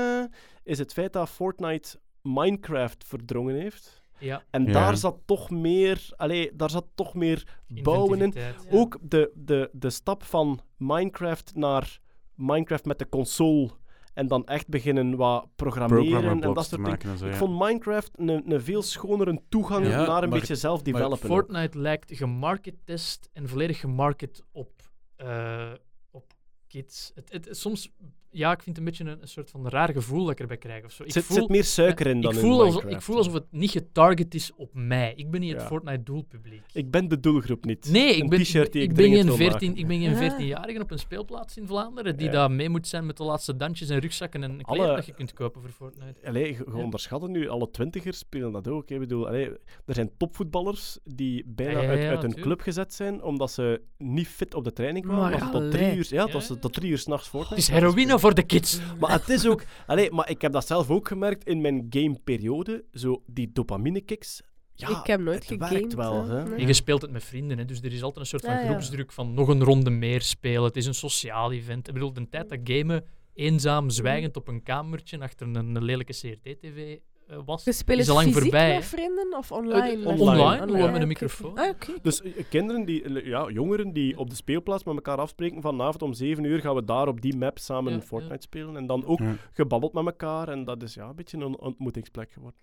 is het feit dat Fortnite Minecraft verdrongen heeft. Ja, En Ja. daar zat toch meer... Allee, daar zat toch meer bouwen in. ja. Ook de, de, de stap van Minecraft naar Minecraft met de console. En dan echt beginnen wat programmeren Programmer en dat soort dingen. Ik vond Minecraft een, een veel schonere toegang Ja, naar een maar- beetje zelf maar developen. Fortnite lijkt gemarkettest en volledig gemarket op, eh, op kids. Het, het, soms, ja, ik vind het een beetje een, een soort van raar gevoel dat ik erbij krijg. Of zo. Ik Er zit, voel, zit meer suiker in dan ik in voel, alsof, Minecraft. ik voel alsof het niet getarget is op mij. Ik ben niet het. Fortnite-doelpubliek. Ik ben de doelgroep niet. Nee, Een ik ben, ik, ik ben dringend geen wil 14, maken. ik ben geen Ah. 14-jarige op een speelplaats in Vlaanderen die Ja. daar mee moet zijn met de laatste dansjes en rugzakken en kleren Alle- dat je kunt kopen voor Fortnite. Allee, je, je Ja. onderschat het nu. Alle twintigers spelen dat ook. hè. Ik bedoel, allee, er zijn topvoetballers die bijna Ja, ja, uit, ja, uit hun club gezet zijn omdat ze niet fit op de training kwamen. Maar tot drie uur, ja, Ja, tot, ze ja. tot drie uur s'nachts Het Fortnite is zaten heroïne voor de kids. Maar het is ook... Allee, maar ik heb dat zelf ook gemerkt in mijn gameperiode. Zo die dopamine-kicks. Ja, ik heb nooit het gegamed. werkt wel. hè. Hè? Nee. En je speelt het met vrienden, hè, dus er is altijd een soort van ja. groepsdruk van nog een ronde meer spelen. Het is een sociaal event. Ik bedoel, de tijd dat gamen eenzaam, zwijgend op een kamertje achter een, een lelijke CRT-tv was, Je speelt is al lang fysiek voorbij. met vrienden of Eh, online? de- Online. online, Online. gewoon met een oké. microfoon. Ah. Dus eh, kinderen die, eh, ja, jongeren die op de speelplaats met elkaar afspreken vanavond om 7 uur gaan we daar op die map samen Ja, Fortnite ja. spelen. En dan ook Ja. gebabbeld met elkaar. En dat is ja, een beetje een ontmoetingsplek geworden.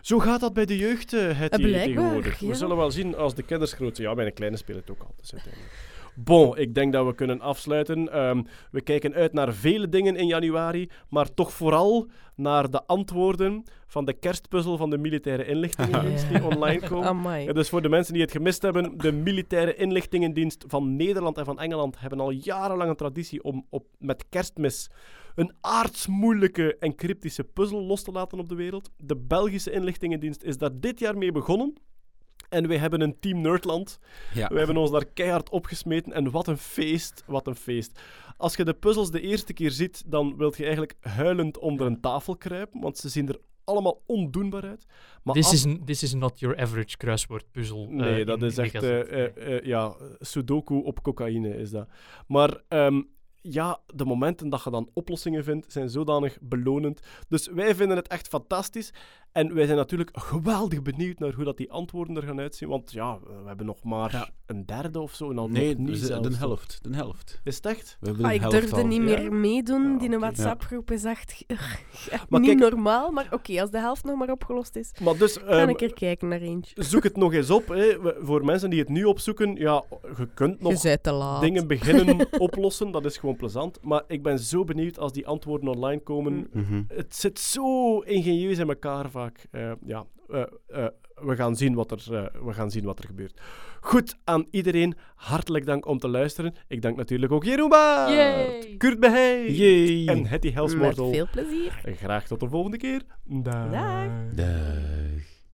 Zo gaat dat bij de jeugd, eh, het Eh, tegenwoordig. We zullen wel zien als de kinders groot zijn. Ja, mijn kleine spelen het ook al. Dus uiteindelijk. Bon, ik denk dat we kunnen afsluiten. Ehm, we kijken uit naar vele dingen in januari, maar toch vooral naar de antwoorden van de kerstpuzzel van de militaire inlichtingendienst die online komen. Ja, dus voor de mensen die het gemist hebben, de militaire inlichtingendienst van Nederland en van Engeland hebben al jarenlang een traditie om op, met kerstmis een aardsmoeilijke en cryptische puzzel los te laten op de wereld. De Belgische inlichtingendienst is daar dit jaar mee begonnen. En wij hebben een Team Nerdland. Ja. We hebben ons daar keihard opgesmeten en wat een feest, wat een feest. Als je de puzzels de eerste keer ziet, dan wilt je eigenlijk huilend onder een tafel kruipen, want ze zien er allemaal ondoenbaar uit. Maar This, is, this is not your average kruiswoordpuzzel. eh, Nee, dat is echt, eh, eh, ja, sudoku op cocaïne is dat. Maar ehm, ja, de momenten dat je dan oplossingen vindt, zijn zodanig belonend. Dus wij vinden het echt fantastisch. En wij zijn natuurlijk geweldig benieuwd naar hoe dat die antwoorden er gaan uitzien. Want ja, we hebben nog maar Ja. een derde of zo. En al Nee, niet zelfs, de helft. De helft. Is het echt? We hebben Ah, ik helft durfde al. niet Ja? meer meedoen. Ja, die oké. WhatsApp-groep is echt, niet kijk- normaal. Maar oké, als de helft nog maar opgelost is, Maar dus... ga ehm, ik er kijken naar eentje. Zoek het nog eens op. Hè. Voor mensen die het nu opzoeken, ja, je kunt nog bent te laat. dingen beginnen oplossen. Dat is gewoon plezant. Maar ik ben zo benieuwd als die antwoorden online komen. Mm. Mhm. Het zit zo ingenieus in elkaar vaak. Eh, ja, eh, eh, we, gaan zien wat er, eh, we gaan zien wat er gebeurt. Goed, aan iedereen hartelijk dank om te luisteren. Ik dank natuurlijk ook Jeroen Yay! Kurt Behey Yay. en Hetty Met Helsmortel. veel plezier. En graag tot de volgende keer. Dag. Dag. Dag.